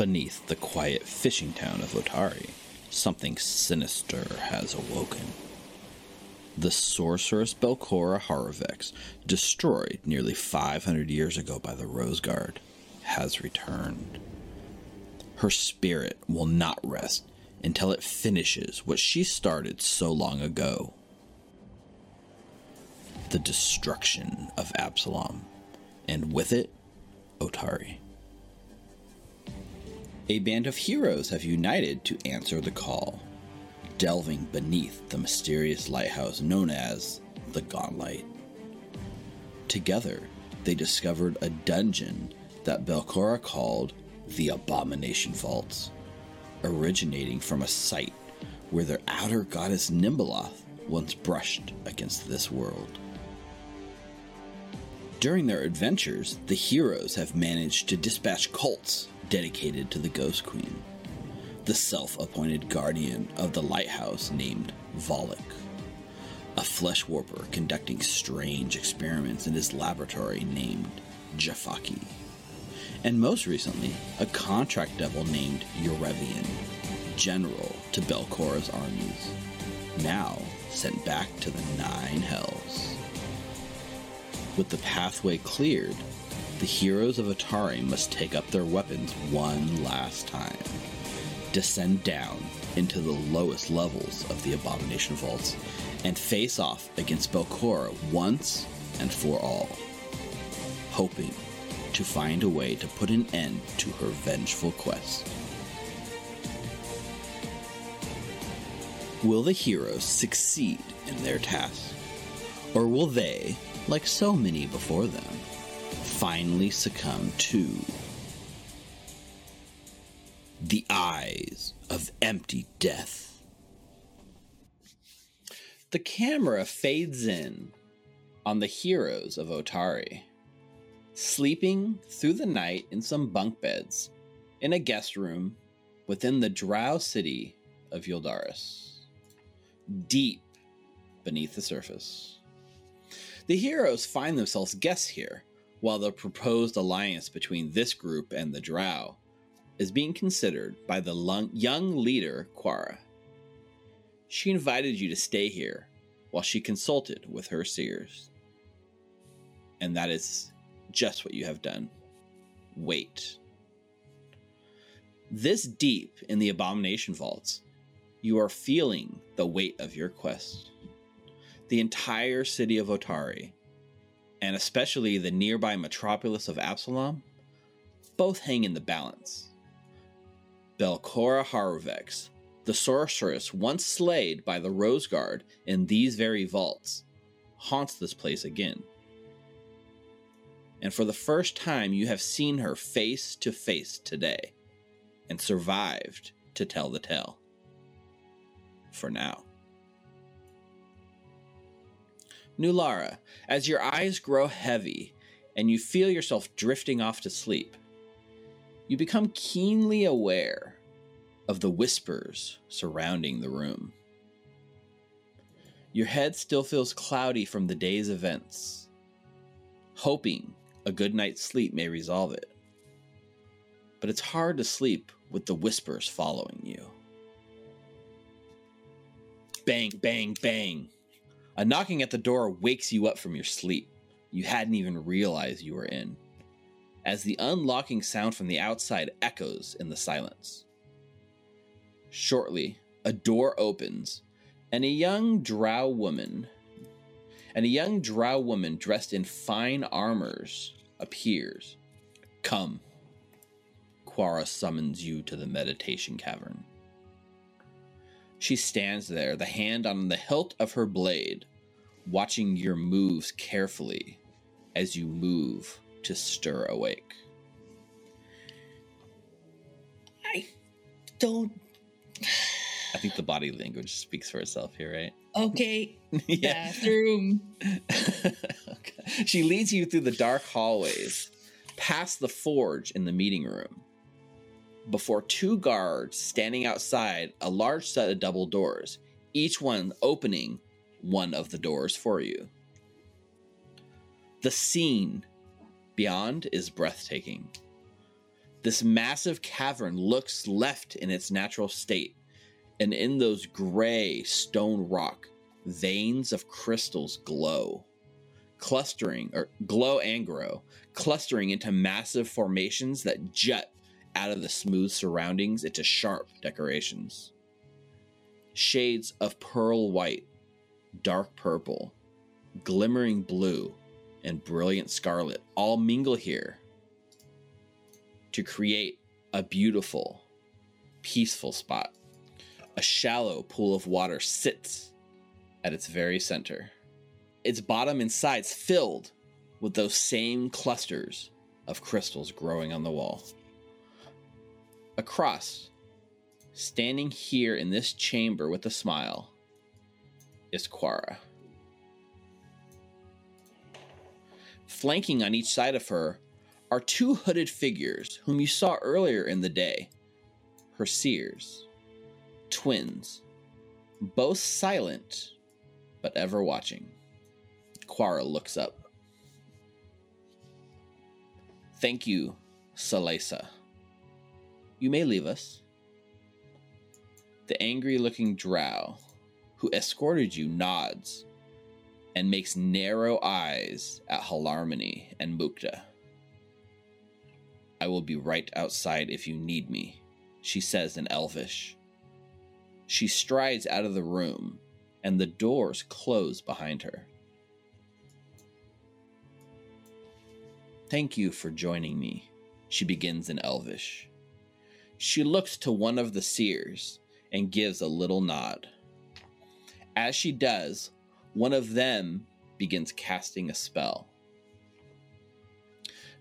Beneath the quiet fishing town of Otari, something sinister has awoken. The sorceress Belcorra Haruvex, destroyed nearly 500 years ago by the Rose Guard, has returned. Her spirit will not rest until it finishes what she started so long ago the destruction of Absalom, and with it, Otari. A band of heroes have united to answer the call, delving beneath the mysterious lighthouse known as the Gauntlight. Together, they discovered a dungeon that Belcorra called the Abomination Vaults, originating from a site where their outer goddess Nhimbaloth once brushed against this world. During their adventures, the heroes have managed to dispatch cults dedicated to the Ghost Queen, the self appointed guardian of the lighthouse named Volluk, a flesh warper conducting strange experiments in his laboratory named Jafaki, and most recently, a contract devil named Urevian, general to Belcorra's armies, now sent back to the Nine Hells. With the pathway cleared, the heroes of Otari must take up their weapons one last time, descend down into the lowest levels of the Abomination Vaults, and face off against Belcorra once and for all, hoping to find a way to put an end to her vengeful quest. Will the heroes succeed in their task? Or will they, like so many before them, finally succumb to the eyes of empty death. The camera fades in on the heroes of Otari, sleeping through the night in some bunk beds in a guest room within the drow city of Yldaris, deep beneath the surface. The heroes find themselves guests here, while the proposed alliance between this group and the Drow is being considered by the lung- young leader, Quara. She invited you to stay here while she consulted with her seers. And that is just what you have done. Wait. This deep in the abomination vaults, you are feeling the weight of your quest the entire city of Otari, and especially the nearby metropolis of Absalom, both hang in the balance. Belcorra Haruvex, the sorceress once slayed by the Rose Guard in these very vaults, haunts this place again. And for the first time, you have seen her face to face today and survived to tell the tale. For now. Nulara, as your eyes grow heavy and you feel yourself drifting off to sleep, you become keenly aware of the whispers surrounding the room. Your head still feels cloudy from the day's events, hoping a good night's sleep may resolve it. But it's hard to sleep with the whispers following you. Bang, bang, bang. A knocking at the door wakes you up from your sleep you hadn't even realized you were in, as the unlocking sound from the outside echoes in the silence. Shortly, a door opens, and a young drow woman and a young drow woman dressed in fine armors appears. Come. Quara summons you to the meditation cavern. She stands there, the hand on the hilt of her blade, watching your moves carefully as you move to stir awake. I don't. I think the body language speaks for itself here, right? Okay. yeah. Bathroom. okay. She leads you through the dark hallways, past the forge in the meeting room, before two guards standing outside a large set of double doors, each one opening one of the doors for you. The scene beyond is breathtaking. This massive cavern looks left in its natural state, and in those gray stone rock, veins of crystals glow, clustering, or glow and grow, clustering into massive formations that jut out of the smooth surroundings into sharp decorations. Shades of pearl white, dark purple, glimmering blue, and brilliant scarlet all mingle here to create a beautiful, peaceful spot. A shallow pool of water sits at its very center. Its bottom and sides filled with those same clusters of crystals growing on the wall. Across, standing here in this chamber with a smile, is Quara. Flanking on each side of her are two hooded figures whom you saw earlier in the day her seers, twins, both silent but ever watching. Quara looks up. Thank you, Salesa. You may leave us. The angry looking drow who escorted you nods and makes narrow eyes at Halarmony and Mukta. I will be right outside if you need me, she says in Elvish. She strides out of the room, and the doors close behind her. Thank you for joining me, she begins in Elvish. She looks to one of the seers and gives a little nod. As she does, one of them begins casting a spell.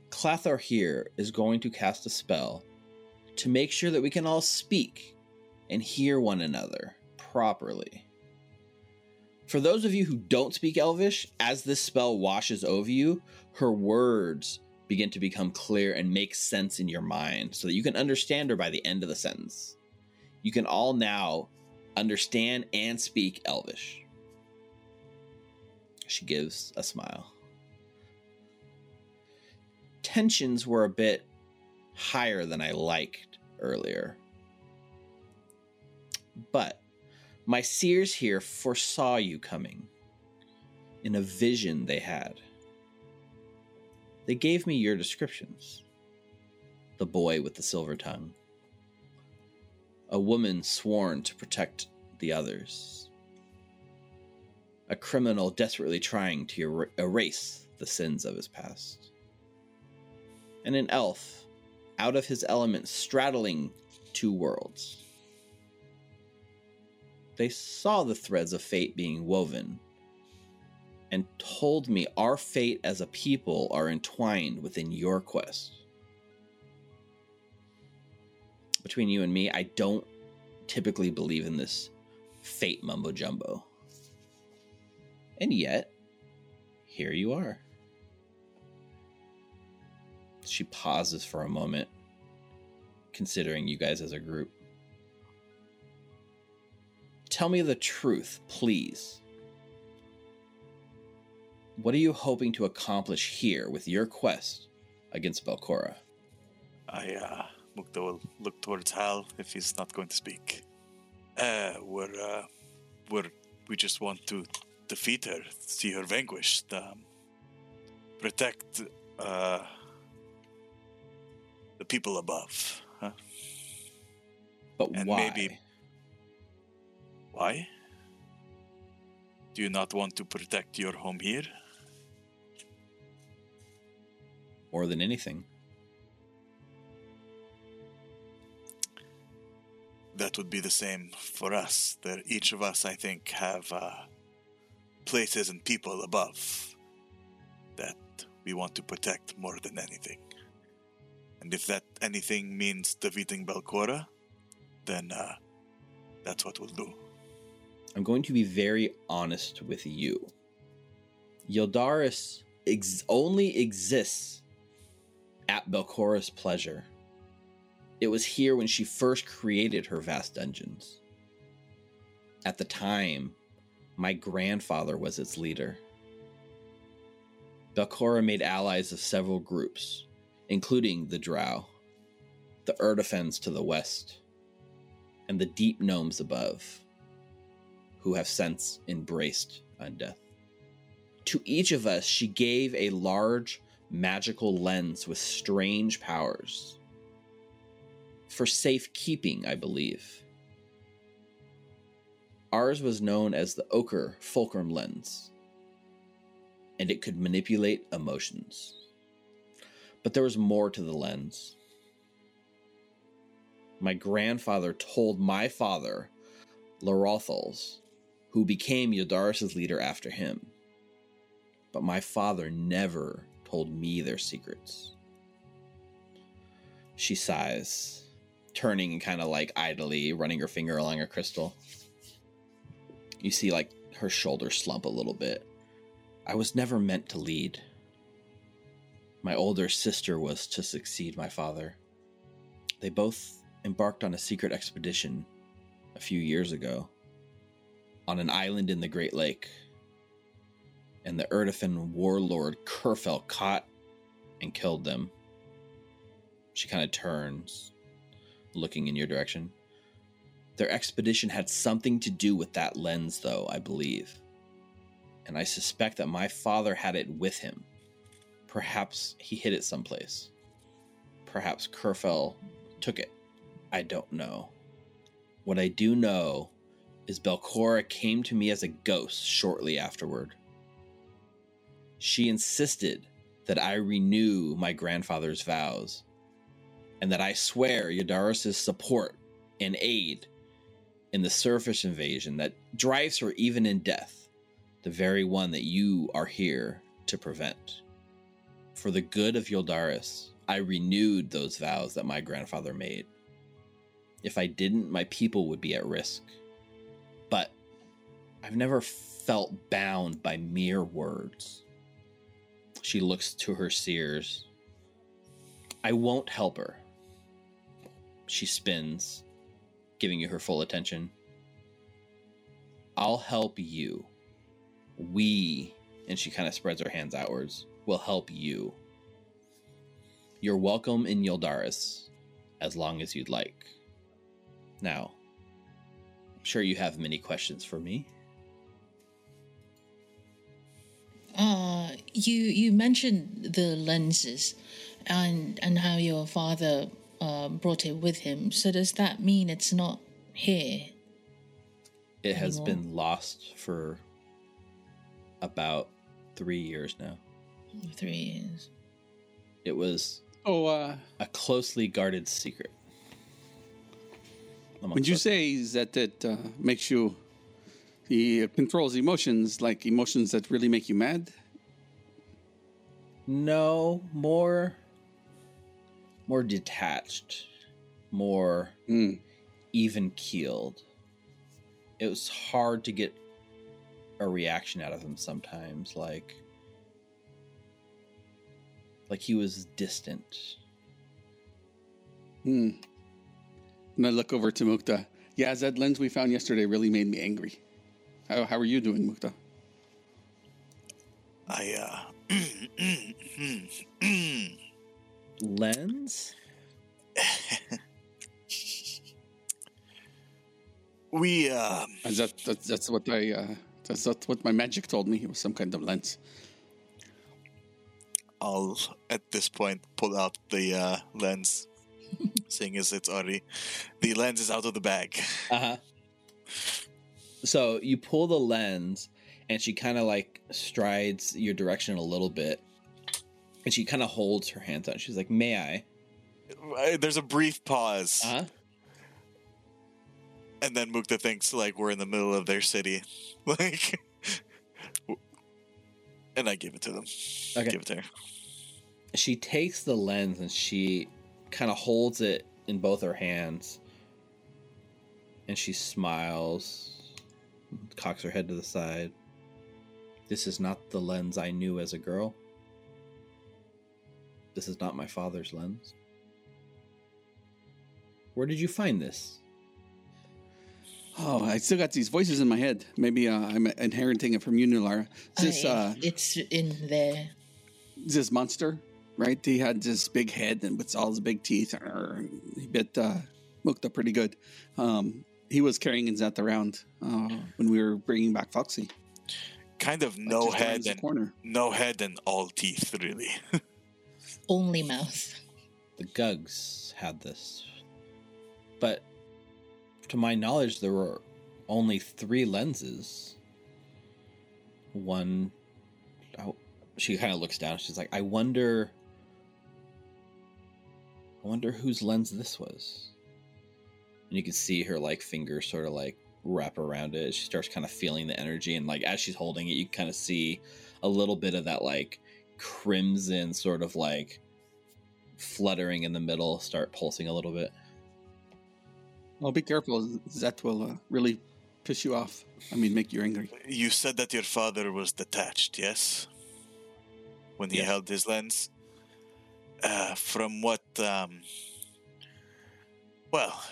Clathor here is going to cast a spell to make sure that we can all speak and hear one another properly. For those of you who don't speak Elvish, as this spell washes over you, her words begin to become clear and make sense in your mind so that you can understand her by the end of the sentence. You can all now understand and speak Elvish. She gives a smile. Tensions were a bit higher than I liked earlier. But my seers here foresaw you coming in a vision they had. They gave me your descriptions the boy with the silver tongue, a woman sworn to protect the others, a criminal desperately trying to er- erase the sins of his past, and an elf out of his element straddling two worlds. They saw the threads of fate being woven and told me our fate as a people are entwined within your quest. Between you and me, I don't typically believe in this fate mumbo jumbo. And yet, here you are. She pauses for a moment, considering you guys as a group. Tell me the truth, please. What are you hoping to accomplish here with your quest against Belcorra? I, uh, Mukta will look towards Hal if he's not going to speak. Uh, we're, uh, we're, we just want to defeat her, see her vanquished, um, protect uh, the people above. Huh? But And why? maybe- Why? Do you not want to protect your home here? More than anything. That would be the same for us. That each of us, I think, have uh, places and people above that we want to protect more than anything. And if that anything means defeating Belcorra, then uh, that's what we'll do. I'm going to be very honest with you. Yldaris ex- only exists at Belcorra's pleasure. It was here when she first created her vast dungeons. At the time, my grandfather was its leader. Belcorra made allies of several groups, including the Drow. the Urdefhans to the west, and the deep gnomes above, who have since embraced undeath. To each of us, she gave a large magical lens with strange powers. For safekeeping, I believe. Ours was known as the Ochre Fulcrum lens, and it could manipulate emotions. But there was more to the lens. My grandfather told my father, Larothals, who became Yldaris' leader after him. But my father never told me their secrets. She sighs, turning and kind of like idly, running her finger along her crystal. You see, like, her shoulders slump a little bit. I was never meant to lead. My older sister was to succeed my father. They both embarked on a secret expedition a few years ago on an island in the Great Lake. And the Urdefhan warlord Khurfel caught and killed them. She kind of turns, looking in your direction. Their expedition had something to do with that lens, though, I believe. And I suspect that my father had it with him. Perhaps he hid it someplace. Perhaps Khurfel took it. I don't know. What I do know is Belcorra came to me as a ghost shortly afterward. She insisted that I renew my grandfather's vows and that I swear Yldaris' support and aid in the surface invasion that drives her even in death, the very one that you are here to prevent. For the good of Yldaris, I renewed those vows that my grandfather made. If I didn't, my people would be at risk. But I've never felt bound by mere words. She looks to her seers. I won't help her. She spins giving you her full attention. I'll help you. We, and she kind of spreads her hands outwards, will help you. You're welcome in Yldaris as long as you'd like. Now, I'm sure you have many questions for me. Uh, you you mentioned the lenses, and and how your father uh, brought it with him. So does that mean it's not here? It has Anymore. been lost for about three years now. Three years. It was Oh, uh, a closely guarded secret. when amongst you us. say that it uh, makes you, he controls emotions, like emotions that really make you mad. no, more, more detached, more Mm. even keeled. It was hard to get a reaction out of him sometimes, like like he was distant. Hmm. And I look over to Mukta. Yeah, that lens we found yesterday really made me angry. How, how are you doing, Mukta? I, uh. Lens? we, um. And that, that, that's what I. Uh, that's not what my magic told me. It was some kind of lens. I'll, at this point, pull out the uh, lens, seeing as it's already. The lens is out of the bag. Uh huh. So you pull the lens, and she kind of like strides your direction a little bit, and she kind of holds her hands out. She's like, "May I?" There's a brief pause, Uh huh. and then Mukta thinks like we're in the middle of their city, like. And I give it to them. Okay. Give it to her. She takes the lens and she kind of holds it in both her hands, and she smiles, cocks her head to the side. This is not the lens I knew as a girl. This is not my father's lens. Where did you find this? Oh, I still got these voices in my head. Maybe uh, I'm inheriting it from you, Nulara. This, Uh, uh, it's in there. this monster, right? He had this big head and with all his big teeth. He bit uh, up pretty good. Um, he was carrying Inzet around uh, when we were bringing back Foxy. Kind of no head and corner. no head and all teeth, really. Only mouth. The Gugs had this. But to my knowledge, there were only three lenses. One. Oh, she kind of looks down. She's like, I wonder. I wonder whose lens this was. And you can see her like fingers sort of like wrap around it. She starts kind of feeling the energy, and like as she's holding it, you kind of see a little bit of that like crimson sort of like fluttering in the middle start pulsing a little bit. Well, be careful. Zet will uh, really piss you off. I mean, make you angry. you said that your father was detached, yes? When he Yes. held his lens? Uh, from what, um. Well,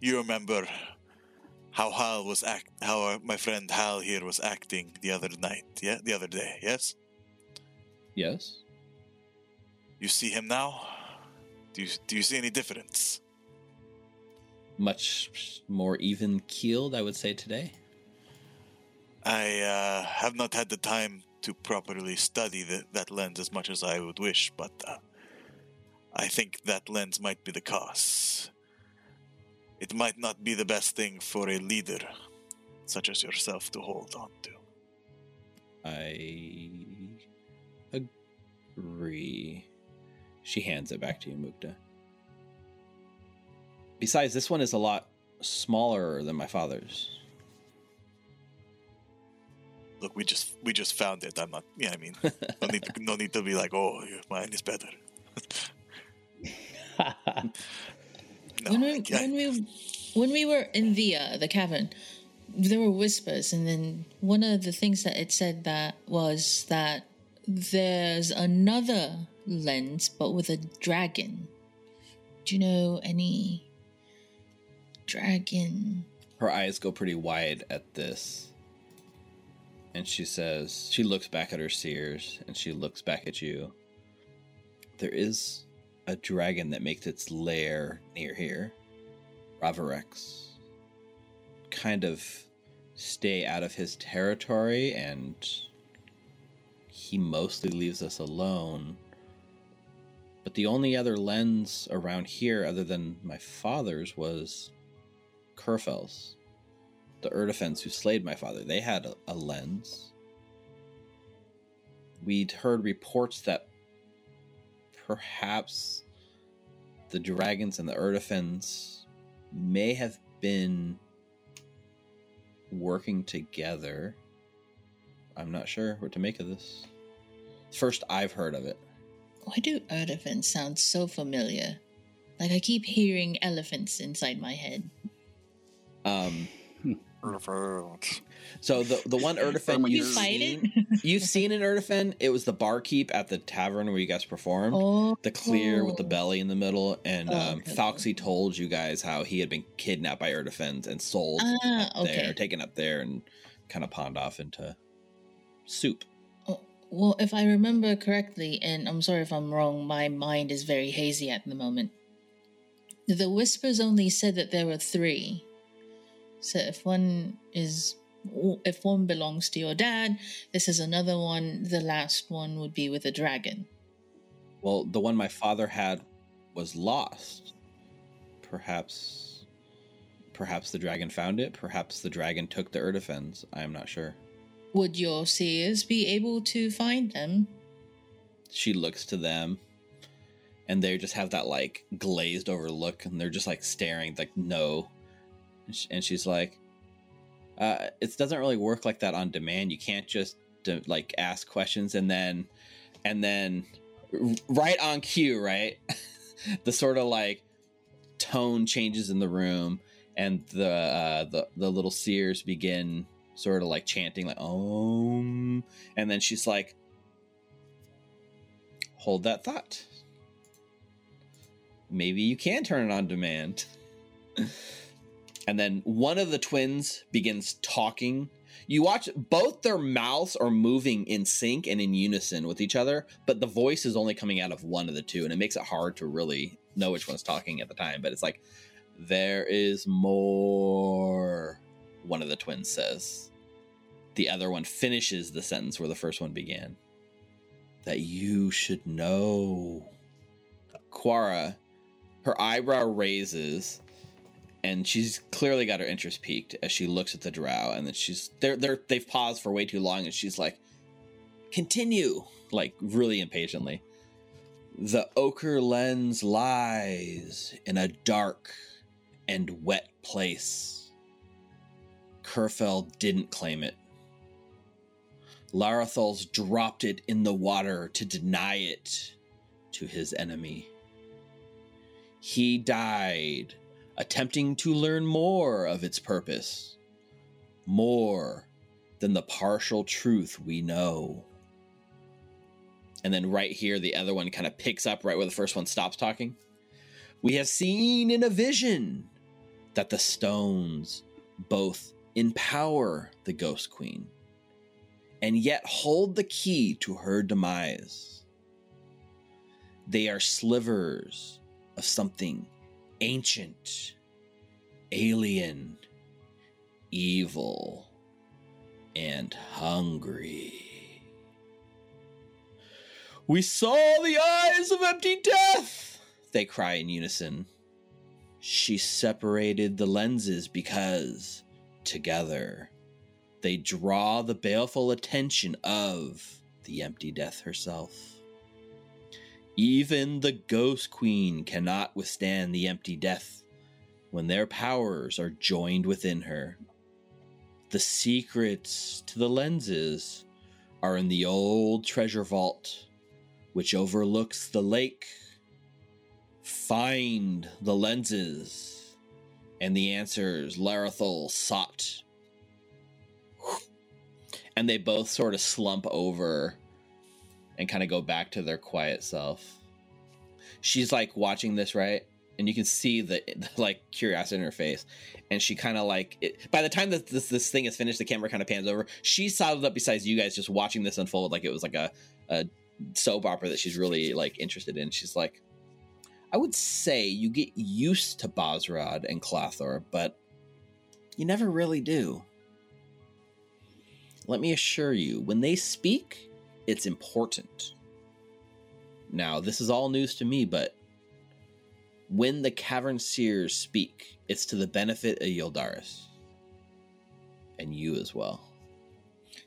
you remember how Hal was act, how uh, my friend Hal here was acting the other night, yeah, the other day, yes. Yes. You see him now. Do you do you see any difference? Much more even keeled, I would say today. I uh, have not had the time to properly study the, that lens as much as I would wish, but uh, I think that lens might be the cause. It might not be the best thing for a leader such as yourself to hold on to. I agree. She hands it back to you, Mukta. Besides, this one is a lot smaller than my father's. Look, we just we just found it. I'm not. Yeah, I mean, no need to, no need to be like, oh, mine is better. No, when we I- when we when we were in the uh, the cavern, there were whispers, and then one of the things that it said that was that there's another lens, but with a dragon. Do you know any dragon? Her eyes go pretty wide at this. And she says, she looks back at her seers and she looks back at you. There is a dragon that makes its lair near here. Ravarex. Kind of stay out of his territory and he mostly leaves us alone. But the only other lens around here other than my father's was Khurfels, the Urdefhans who slayed my father, they had a, a lens. We'd heard reports that perhaps the dragons and the Urdefhans may have been working together. I'm not sure what to make of this. First I've heard of it. Why do elephants sound so familiar? Like I keep hearing elephants inside my head. Um, so the the one Urdefhan You you've fight seen, it? you've seen in Urdefhan, it was the barkeep at the tavern where you guys performed. Oh, The clear with the belly in the middle, and Oh, um, okay. Foxy told you guys how he had been kidnapped by Urdefhans and sold Ah, up there, okay. taken up there, and kind of pawned off into soup. Oh, well, if I remember correctly, and I'm sorry if I'm wrong, my mind is very hazy at the moment. The whispers only said that there were three. So if one is, if one belongs to your dad, this is another one. The last one would be with a dragon. Well, the one my father had was lost. Perhaps, perhaps the dragon found it. Perhaps the dragon took the Urdefhans. I am not sure. Would your seers be able to find them? she looks to them and they just have that like glazed over look and they're just like staring like no. And, sh- and she's like uh it doesn't really work like that on demand. You can't just uh, like ask questions and then and then right on cue right? The sort of like tone changes in the room and the uh the, the little seers begin sort of like chanting like om and then she's like hold that thought. Maybe you can turn it on demand. and then one of the twins begins talking You watch both their mouths are moving in sync and in unison with each other, but the voice is only coming out of one of the two, and it makes it hard to really know which one's talking at the time. But it's like, there is more, one of the twins says. The other one finishes the sentence where the first one began. That you should know. Quara, her eyebrow raises and she's clearly got her interest peaked as she looks at the drow and then she's they're they're they've paused for way too long and she's like continue like really impatiently the ochre lens lies in a dark and wet place Khurfel didn't claim it Larathol's dropped it in the water to deny it to his enemy he died attempting to learn more of its purpose, more than the partial truth we know. And then right here, the other one kind of picks up right where the first one stops talking. We have seen in a vision that the stones both empower the Ghost Queen and yet hold the key to her demise. They are slivers of something ancient, alien, evil, and hungry. We saw the eyes of empty death, they cry in unison. She separated the lenses because, together, they draw the baleful attention of the empty death herself. Even the Ghost Queen cannot withstand the empty death when their powers are joined within her. The secrets to the lenses are in the old treasure vault, which overlooks the lake. Find the lenses and the answers Larathol sought. And they both sort of slump over and kind of go back to their quiet self. She's like watching this, right? And you can see the, the like curiosity in her face, and she kind of like it, by the time that this this thing is finished, the camera kind of pans over. She's saddled up beside you guys, just watching this unfold like it was like a, a soap opera that she's really like interested in. She's like, I would say you get used to Bosrod and Clothor, but you never really do. Let me assure you, when they speak, it's important. Now, this is all news to me, but when the Cavern Seers speak, it's to the benefit of Yldaris. And you as well.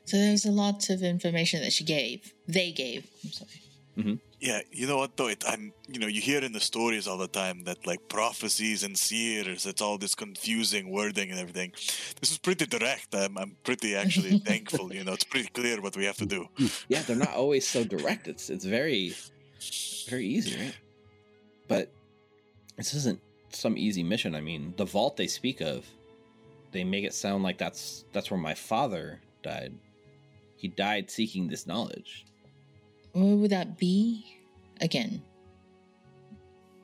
So there's a lot of information that she gave. They gave. I'm sorry. Mm-hmm. Yeah, you know what though? It, I'm, you know, you hear in the stories all the time that like prophecies and seers, it's all this confusing wording and everything. This is pretty direct. I'm, I'm pretty actually thankful. You know, it's pretty clear what we have to do. Yeah, they're not always so direct. It's it's very, very easy, right? But this isn't some easy mission. I mean, the vault they speak of, they make it sound like that's that's where my father died. He died seeking this knowledge. Where would that be? Again.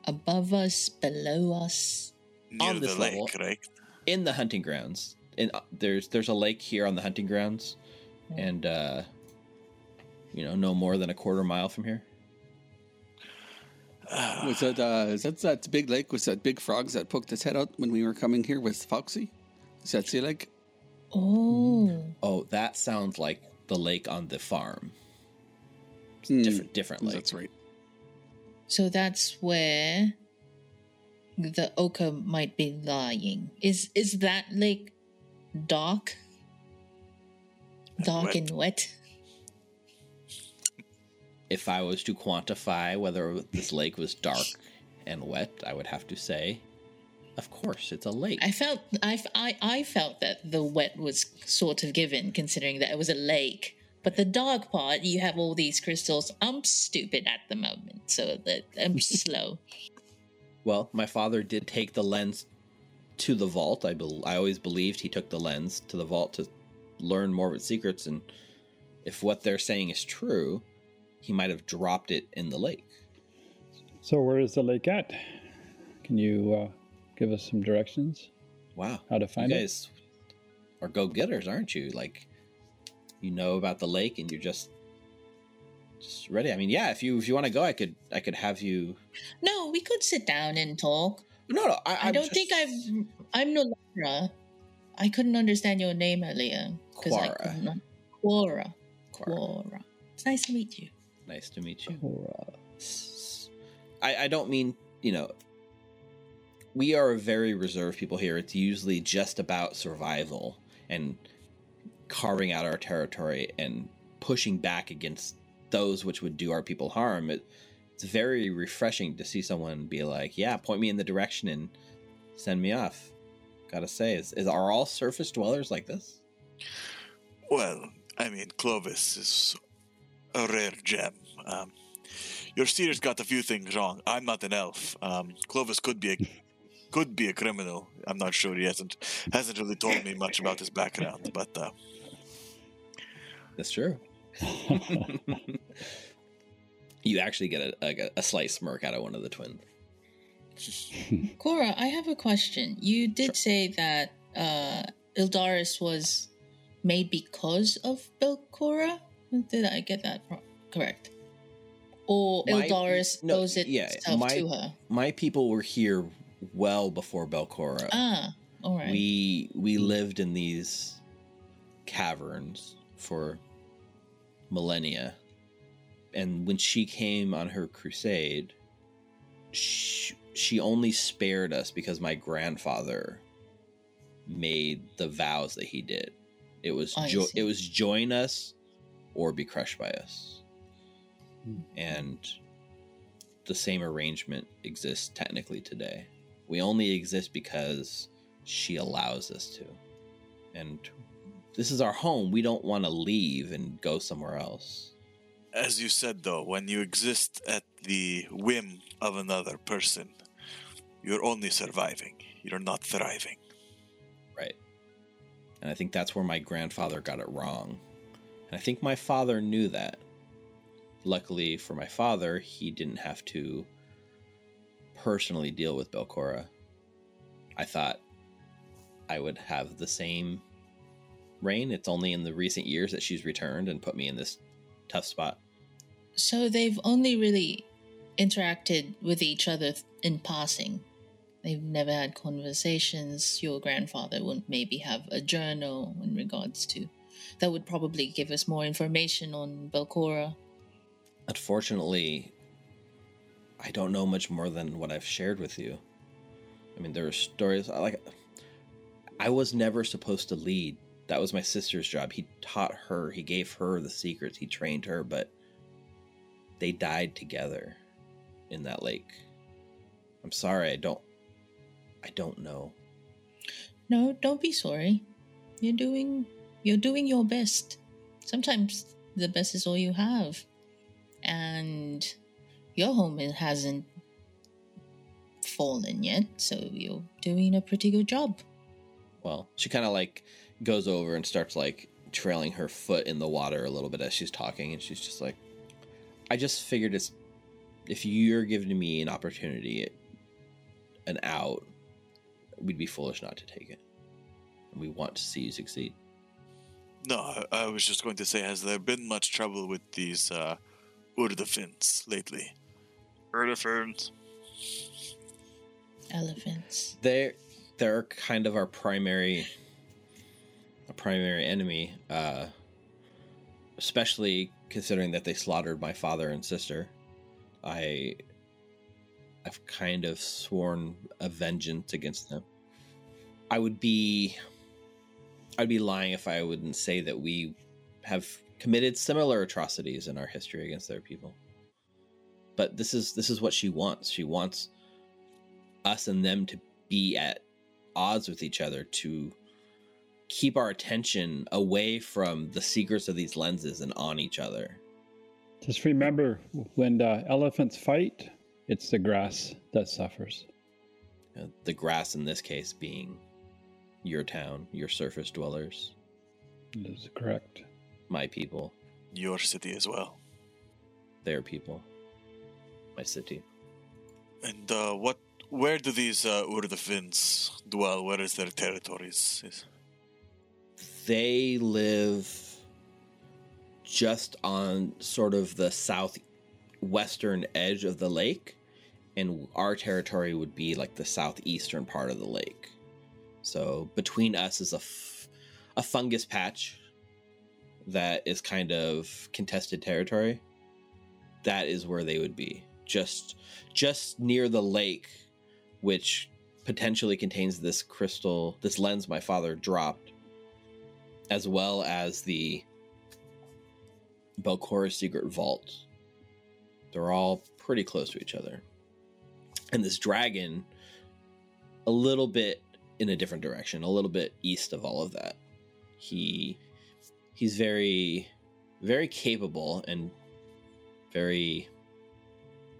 Above us, below us. Near on this lake, level, right? In the hunting grounds. In uh, there's there's a lake here on the hunting grounds, and uh, you know, no more than a quarter mile from here. was that uh, is that that big lake? Was that big frogs that poked its head out when we were coming here with Foxy? Is that sea lake? Oh, oh, that sounds like the lake on the farm. Mm, different, differently. That's right. So that's where the ochre might be lying. Is is that lake dark? Dark wet. and wet. If I was to quantify whether this lake was dark and wet, I would have to say, of course, it's a lake. I felt I, I, I felt that the wet was sort of given, considering that it was a lake. But the dog part, you have all these crystals. I'm stupid at the moment, so that I'm slow. Well, my father did take the lens to the vault. I be- I always believed he took the lens to the vault to learn more of its secrets, and if what they're saying is true, he might have dropped it in the lake. So where is the lake at? Can you uh, give us some directions? Wow, how to find you guys it? are go getters, aren't you? Like, you know about the lake, and you're just just ready. I mean, yeah. If you if you want to go, I could I could have you. No, we could sit down and talk. No, no. I, I don't just- think I've. I'm no Laura. I couldn't understand your name earlier. 'cause I couldn't un- Quora. Quara. Quora. It's nice to meet you. Nice to meet you. Cora. I, I don't mean, you know, we are a very reserved people here. It's usually just about survival and carving out our territory and pushing back against those which would do our people harm. It, it's very refreshing to see someone be like, yeah, point me in the direction and send me off. Gotta say, is, is are all surface dwellers like this? Well, I mean, Clovis is a rare gem. Um, your seer's got a few things wrong. I'm not an elf. Um, Clovis could be a could be a criminal. I'm not sure. He hasn't hasn't really told me much about his background, but uh, That's true. you actually get a, a, a slight smirk out of one of the twins. Cora, I have a question. You did say that uh, Ildaris was made because of Belcorra. Did I get that pro- correct? Or My- Ildaris no, owes yeah, itself my- to her? My people were here well before Belcorra. Ah, all right. We we lived in these caverns for millennia, and when she came on her crusade, she, she only spared us because my grandfather made the vows that he did. It was oh, I jo- it was join us or be crushed by us, hmm. and the same arrangement exists technically today. We only exist because she allows us to. And this is our home. We don't want to leave and go somewhere else. as you said, though, when you exist at the whim of another person, you're only surviving. You're not thriving. Right. And I think that's where my grandfather got it wrong. And I think my father knew that. Luckily for my father, he didn't have to personally deal with Belcorra. I thought I would have the same reign. It's only in the recent years that she's returned and put me in this tough spot. so they've only really interacted with each other in passing. They've never had conversations. Your grandfather would maybe have a journal in regards to that would probably give us more information on Belcorra. Unfortunately, I don't know much more than what I've shared with you. I mean, there are stories like I was never supposed to lead. That was my sister's job. He taught her, he gave her the secrets, he trained her, but they died together in that lake. I'm sorry, I don't I don't know. No, don't be sorry. You're doing you're doing your best. Sometimes the best is all you have. And your home hasn't fallen yet, so you're doing a pretty good job. Well, she kind of like goes over and starts like trailing her foot in the water a little bit as she's talking, and she's just like, "I just figured it's if you're giving me an opportunity, an out, we'd be foolish not to take it, and we want to see you succeed." No, I, I was just going to say, has there been much trouble with these uh, Urdefhans lately? Urdefhans? Elephants. They're they're kind of our primary, a primary enemy, uh, especially considering that they slaughtered my father and sister. I, I've kind of sworn a vengeance against them. I would be, I'd be lying if I wouldn't say that we have committed similar atrocities in our history against their people. But this is this is what she wants. She wants us and them to be at odds with each other to keep our attention away from the secrets of these lenses and on each other. Just remember when the elephants fight, it's the grass that suffers. Uh, the grass in this case being your town, your surface dwellers, That is correct. my people, Your city as well. their people, my city. And uh, what? Where do these uh, Urdefhans dwell? Where is their territories? Is- they live just on sort of the southwestern edge of the lake, and our territory would be like the southeastern part of the lake. So between us is a, f- a fungus patch that is kind of contested territory. That is where they would be. Just just near the lake, which potentially contains this crystal, this lens my father dropped, as well as the Belcorra's secret vault. They're all pretty close to each other. And this dragon, a little bit in a different direction, a little bit east of all of that. He he's very very capable and very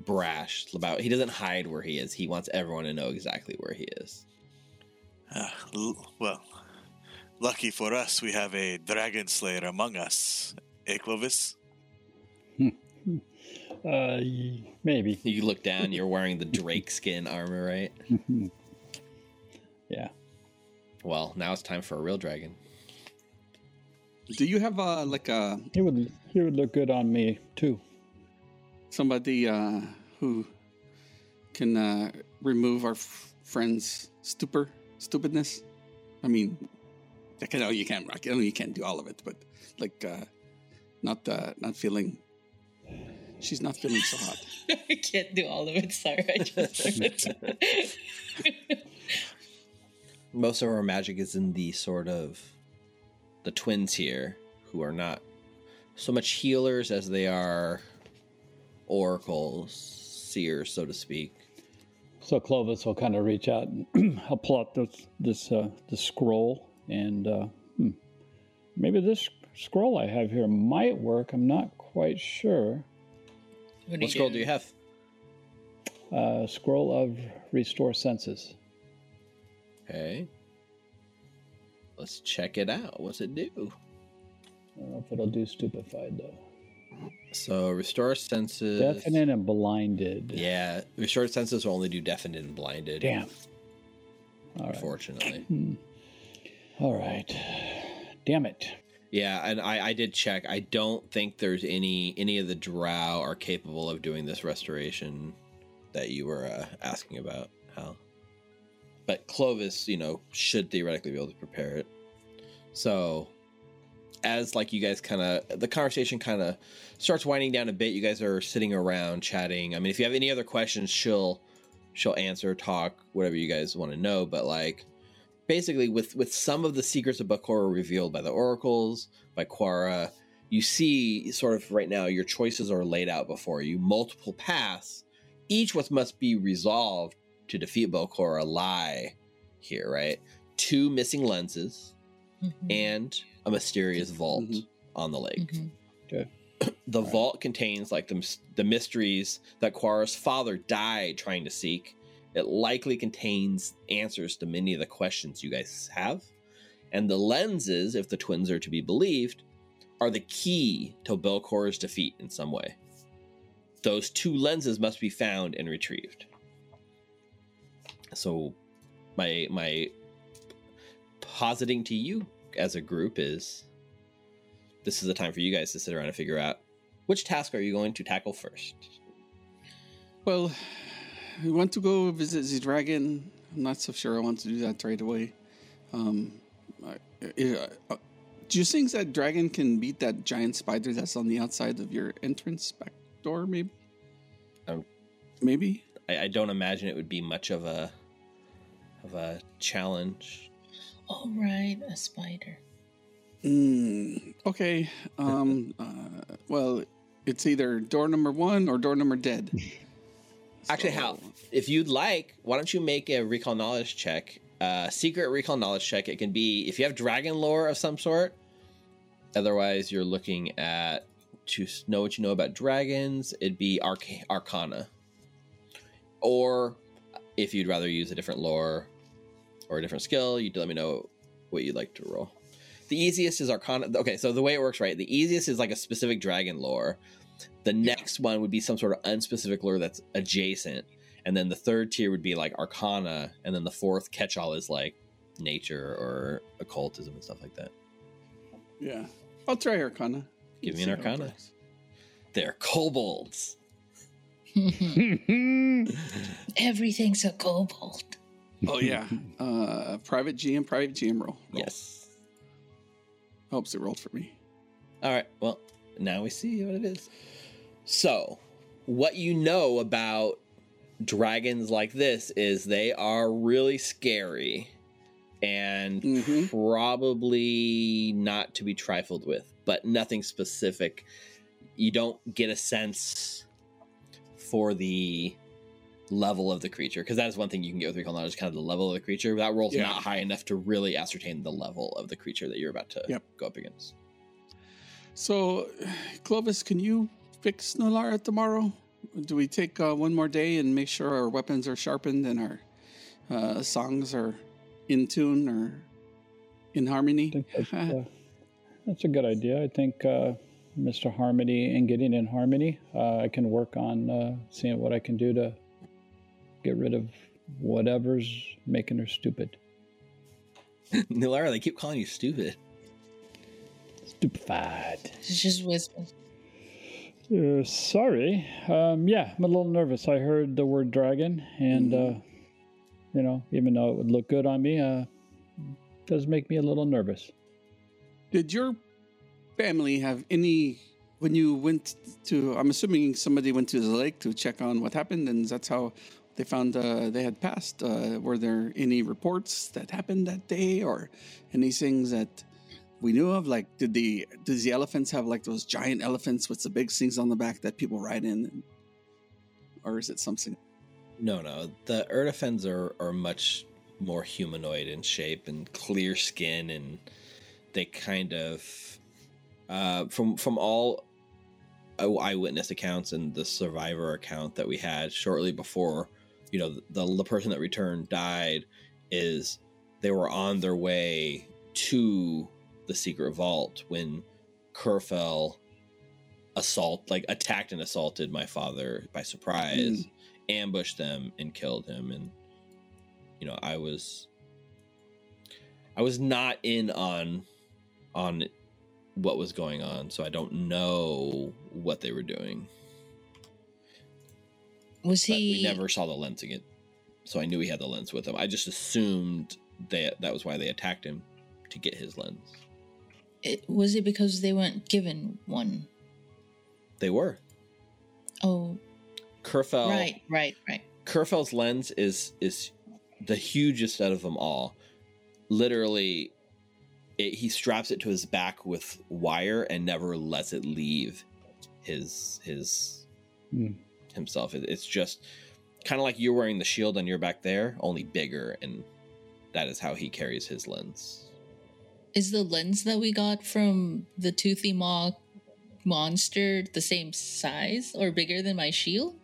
brash about he doesn't hide where he is. He wants everyone to know exactly where he is. Uh, well, lucky for us, we have a dragon slayer among us. Eh, Clovis? Uh, maybe. You look down, you're wearing the drake skin armor, right? yeah. Well, now it's time for a real dragon. Do you have uh, like a He would he would look good on me too. somebody uh, who can uh, remove our f- friend's stupor, stupidness? I mean, like, I know you can't. rock. I know you can't do all of it, but like, uh, not uh, not feeling. She's not feeling so hot. I can't do all of it. Sorry, I just. Most of our magic is in the sort of the twins here, who are not so much healers as they are oracles, seers, so to speak. So Clovis will kind of reach out and I'll pull out this this uh, this scroll and uh, hmm, maybe this scroll I have here might work. I'm not quite sure. What, What scroll do you have? Uh, scroll of restore senses. Okay. Let's check it out. What's it do? I don't know if it'll do stupefied though. So restore senses. Deafened and blinded. Yeah, restore senses will only do deafened and blinded. Damn. All right. All right. Damn it. Yeah, and I, I did check. I don't think there's any any of the drow are capable of doing this restoration that you were uh, asking about, Hal. But Clovis, you know, should theoretically be able to prepare it. So, as like you guys kind of the conversation kind of starts winding down a bit, you guys are sitting around chatting. I mean, if you have any other questions, she'll she'll answer, talk, whatever you guys want to know. But like, basically with with some of the secrets of Belcorra revealed by the oracles by Quara, you see sort of right now your choices are laid out before you, multiple paths, each with must be resolved to defeat Belcorra lie here, right? Two missing lenses Mhm. and a mysterious vault Mhm. on the lake. Mhm. The vault contains like the, the mysteries that Quara's father died trying to seek. It likely contains answers to many of the questions you guys have. And the lenses, if the twins are to be believed, are the key to Belcorra's defeat in some way. Those two lenses must be found and retrieved. So my my positing to you as a group is this is the time for you guys to sit around and figure out which task are you going to tackle first. Well, we want to go visit the dragon. I'm not so sure I want to do that right away. Um, I, I- uh, do you think that dragon can beat that giant spider that's on the outside of your entrance back door? Maybe. Um, maybe. I, I don't imagine it would be much of a of a challenge. All right, a spider. Mm, okay. Um. uh, well, it's either door number one or door number dead. Actually, how? If you'd like, why don't you make a recall knowledge check? Uh, secret recall knowledge check. It can be if you have dragon lore of some sort. Otherwise, you're looking at to know what you know about dragons. It'd be arc- arcana, or if you'd rather use a different lore or a different skill, you'd let me know what you'd like to roll. The easiest is arcana. Okay, so the way it works, right? The easiest is like a specific dragon lore. The next one would be some sort of unspecific lure that's adjacent. And then the third tier would be like arcana. And then the fourth catch all is like nature or occultism and stuff like that. Yeah. I'll try Arcana. Give me an Arcana. They're kobolds. Everything's a kobold. Oh yeah. Uh private GM, private GM roll. roll. Yes. Hopes it rolled for me. All right. Well, now we see what it is. So, what you know about dragons like this is they are really scary and Mhm. probably not to be trifled with, but nothing specific. You don't get a sense for the level of the creature because that is one thing you can get with recall knowledge, kind of the level of the creature. That roll's Yeah. not high enough to really ascertain the level of the creature that you're about to Yep. go up against. So Clovis, can you fix Nolara tomorrow? Do we take uh, one more day and make sure our weapons are sharpened and our uh, songs are in tune or in harmony? that's, uh, that's a good idea. I think uh, Mr. Harmony and getting in harmony, uh, I can work on uh, seeing what I can do to get rid of whatever's making her stupid. Nilara, they keep calling you stupid. Stupefied. It's just whisper. Uh, sorry. Um, yeah, I'm a little nervous. I heard the word dragon, and uh, you know, even though it would look good on me, uh, does make me a little nervous. Did your family have any when you went to? I'm assuming somebody went to the lake to check on what happened, and that's how they found uh, they had passed. Uh, were there any reports that happened that day, or any things that we knew of? Like, did the does the elephants have like those giant elephants with the big things on the back that people ride in, or is it something? No, no. The Urdefhans are, are much more humanoid in shape and clear skin, and they kind of, uh, from from all eyewitness accounts and the survivor account that we had shortly before, you know, the the person that returned died, is they were on their way to the secret vault when Khurfel assault like attacked and assaulted my father by surprise hmm. ambushed them and killed him and you know i was i was not in on on what was going on so i don't know what they were doing. Was but he? we never saw the lens again so i knew he had the lens with him. I just assumed that that was why they attacked him to get his lens it- was it because they weren't given one? they were Oh, Khurfel right, right, right. Khurfel's lens is is the hugest out of them all. Literally, it, he straps it to his back with wire and never lets it leave his his Hmm. himself. It, it's just kind of like you're wearing the shield on your back there, only bigger, and that is how he carries his lens. Is the lens that we got from the toothy maw monster the same size or bigger than my shield?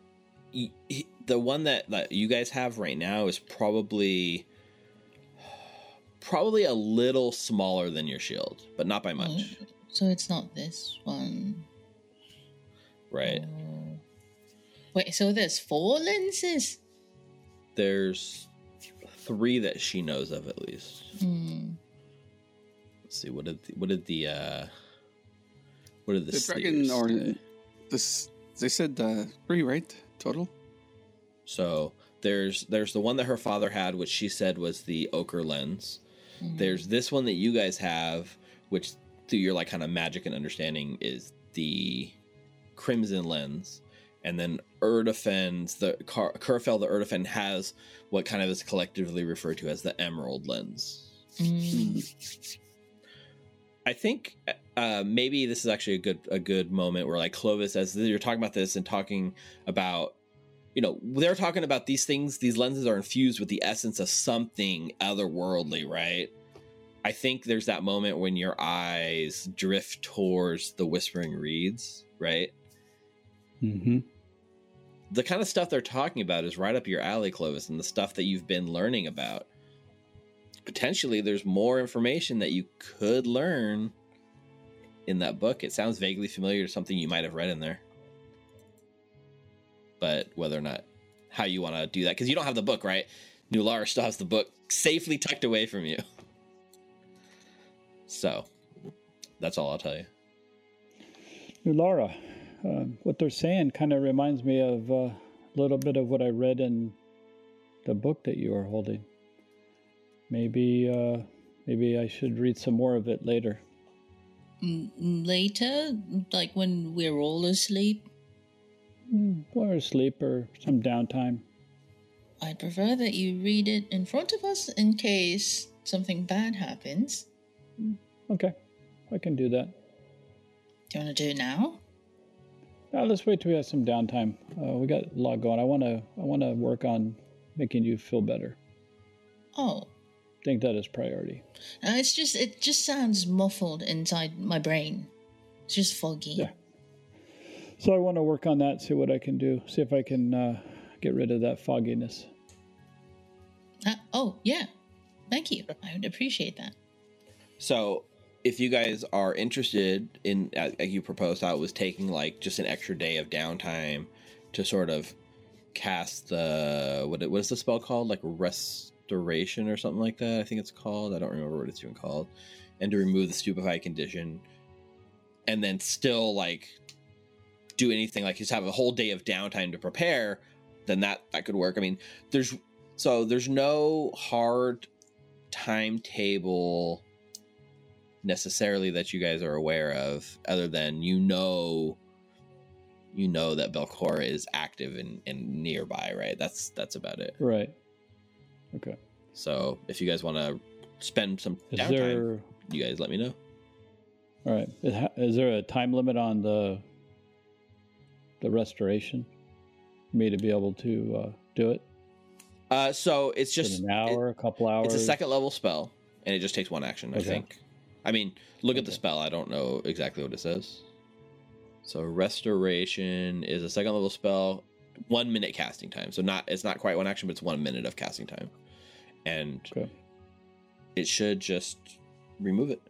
He- he- the one that, that you guys have right now is probably probably a little smaller than your shield, but not by much, Oh, so it's not this one. right? Oh. Wait, so there's four lenses? there's three that she knows of at least. Hmm. Let's see what did the, what did the uh what did the, The dragon or say? this? They said uh, three, right? Total. so there's there's the one that her father had which she said was the ochre lens. Mhm. There's this one that you guys have which through your like kind of magic and understanding is the crimson lens. And then Urdefhan's the Car- Khurfel the Urdefhan has what kind of is collectively referred to as the emerald lens. Hmm. I think uh, maybe this is actually a good a good moment where like Clovis, as you're talking about this and talking about, you know, they're talking about these things. These lenses are infused with the essence of something otherworldly, right? I think there's that moment when your eyes drift towards the whispering reeds, right? Mm-hmm. The kind of stuff they're talking about is right up your alley, Clovis, and the stuff that you've been learning about. Potentially, there's more information that you could learn in that book. It sounds vaguely familiar to something you might have read in there. But whether or not how you want to do that, because you don't have the book, right? Nular still has the book safely tucked away from you. So, That's all I'll tell you. Laura, uh, what they're saying kind of reminds me of uh, a little bit of what I read in the book that you are holding. Maybe, uh, maybe I should read some more of it later. Mm, later, like when we're all asleep, Mm, Or asleep or some downtime. I'd prefer that you read it in front of us in case something bad happens. Okay, I can do that. Do you want to do it now? Now let's wait till we have some downtime. Uh, we got a lot going. I want to. I want to work on making you feel better. Oh, think that is priority. no, it's just it just sounds muffled inside my brain. It's just foggy. Yeah. So I want to work on that. See what I can do. See if I can uh, get rid of that fogginess. Uh, oh, yeah. Thank you. I would appreciate that. So, if you guys are interested in, as as you proposed, how it was taking like just an extra day of downtime to sort of cast the what what is the spell called? Like restoration or something like that. I think it's called. I don't remember what it's even called. And to remove the stupefy condition, and then still like do anything like just have a whole day of downtime to prepare, then that that could work. I mean, there's so there's no hard timetable necessarily that you guys are aware of other than you know you know that Belcorra is active and, and nearby, right? That's that's about it. Right. Okay. So if you guys want to spend some Is downtime, there? you guys let me know. All right. Is, is there a time limit on the the restoration? For me to be able to uh, do it? Uh, so it's just an hour, a couple hours. It's a second level spell, and it just takes one action. I think. I mean, look at the spell. I don't know exactly what it says. So restoration is a second level spell, one minute casting time. So not it's not quite one action, but it's one minute of casting time, and Okay. it should just remove it.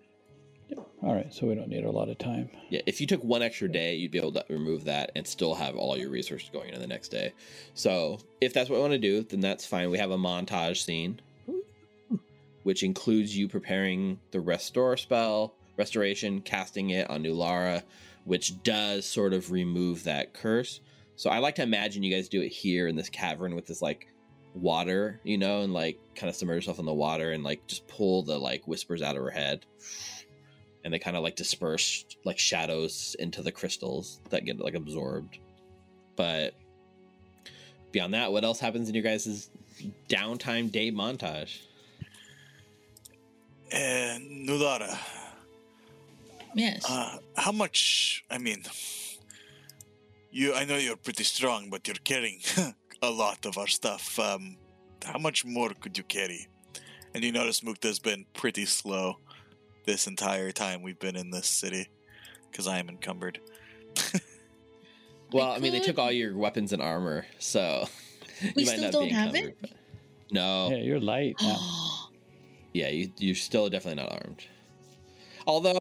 All right. So we don't need a lot of time. Yeah, if you took one extra day, you'd be able to remove that and still have all your resources going into the next day. So if that's what we want to do, then that's fine. We have a montage scene, which includes you preparing the restore spell, restoration, casting it on Nulara, which does sort of remove that curse. So I like to imagine you guys do it here in this cavern with this like water, you know, and like kind of submerge yourself in the water and like just pull the like whispers out of her head and they kind of like disperse like shadows into the crystals that get like absorbed. But beyond that, what else happens in your guys' downtime day montage? And Nulara, Yes. uh, how much? I mean, you. I know you're pretty strong, but you're carrying a lot of our stuff. Um, how much more could you carry? And you notice Mukta's been pretty slow this entire time we've been in this city because I am encumbered. Well, I mean, they took all your weapons and armor, so We still don't have it? but- No, Yeah, you're light. Yeah, you, you're still definitely not armed. Although,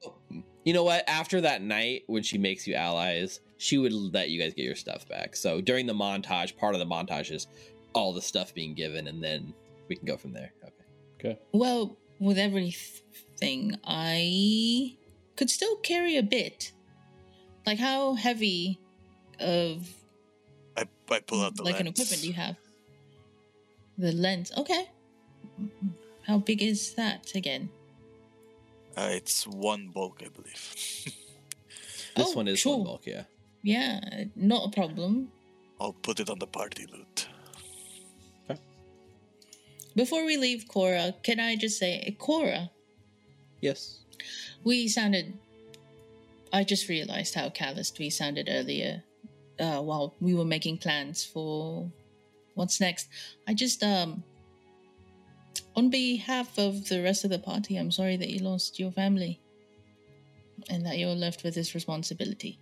you know what? After that night when she makes you allies, she would let you guys get your stuff back. So during the montage, part of the montage is all the stuff being given, and then we can go from there. Okay. okay. well, with everything, I could still carry a bit. Like, how heavy of I, I pull out the like an lens. equipment do you have? The lens. Okay. How big is that again? Uh, it's one bulk, I believe. This Oh, one is sure. one bulk, yeah. Yeah, not a problem. I'll put it on the party loot. Before we leave Cora, can I just say, Cora, Yes. we sounded. I just realized how calloused we sounded earlier uh, while we were making plans for what's next. I just, um. On behalf of the rest of the party, I'm sorry that you lost your family and that you're left with this responsibility.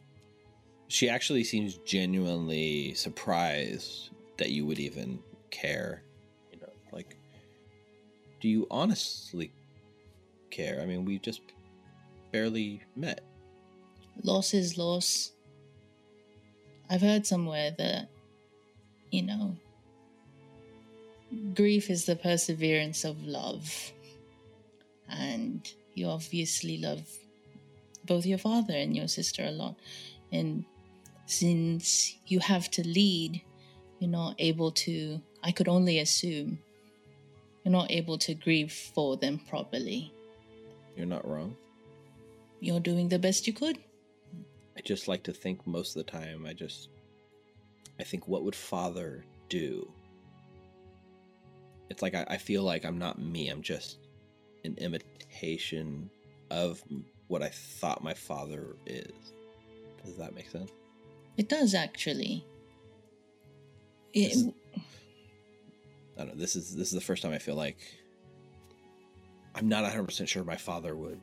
She actually seems genuinely surprised that you would even care. You know, like, do you honestly care? I mean, we've just barely met. loss is loss. I've heard somewhere that, you know, grief is the perseverance of love. And you obviously love both your father and your sister a lot. And since you have to lead, you're not able to, I could only assume, you're not able to grieve for them properly. You're not wrong. You're doing the best you could. I just like to think most of the time, I just. I think, what would father do? It's like I, I feel like I'm not me, I'm just an imitation of what I thought my father is. Does that make sense? It does actually. This is- I don't know. This is this is the first time I feel like I'm not 100 percent sure my father would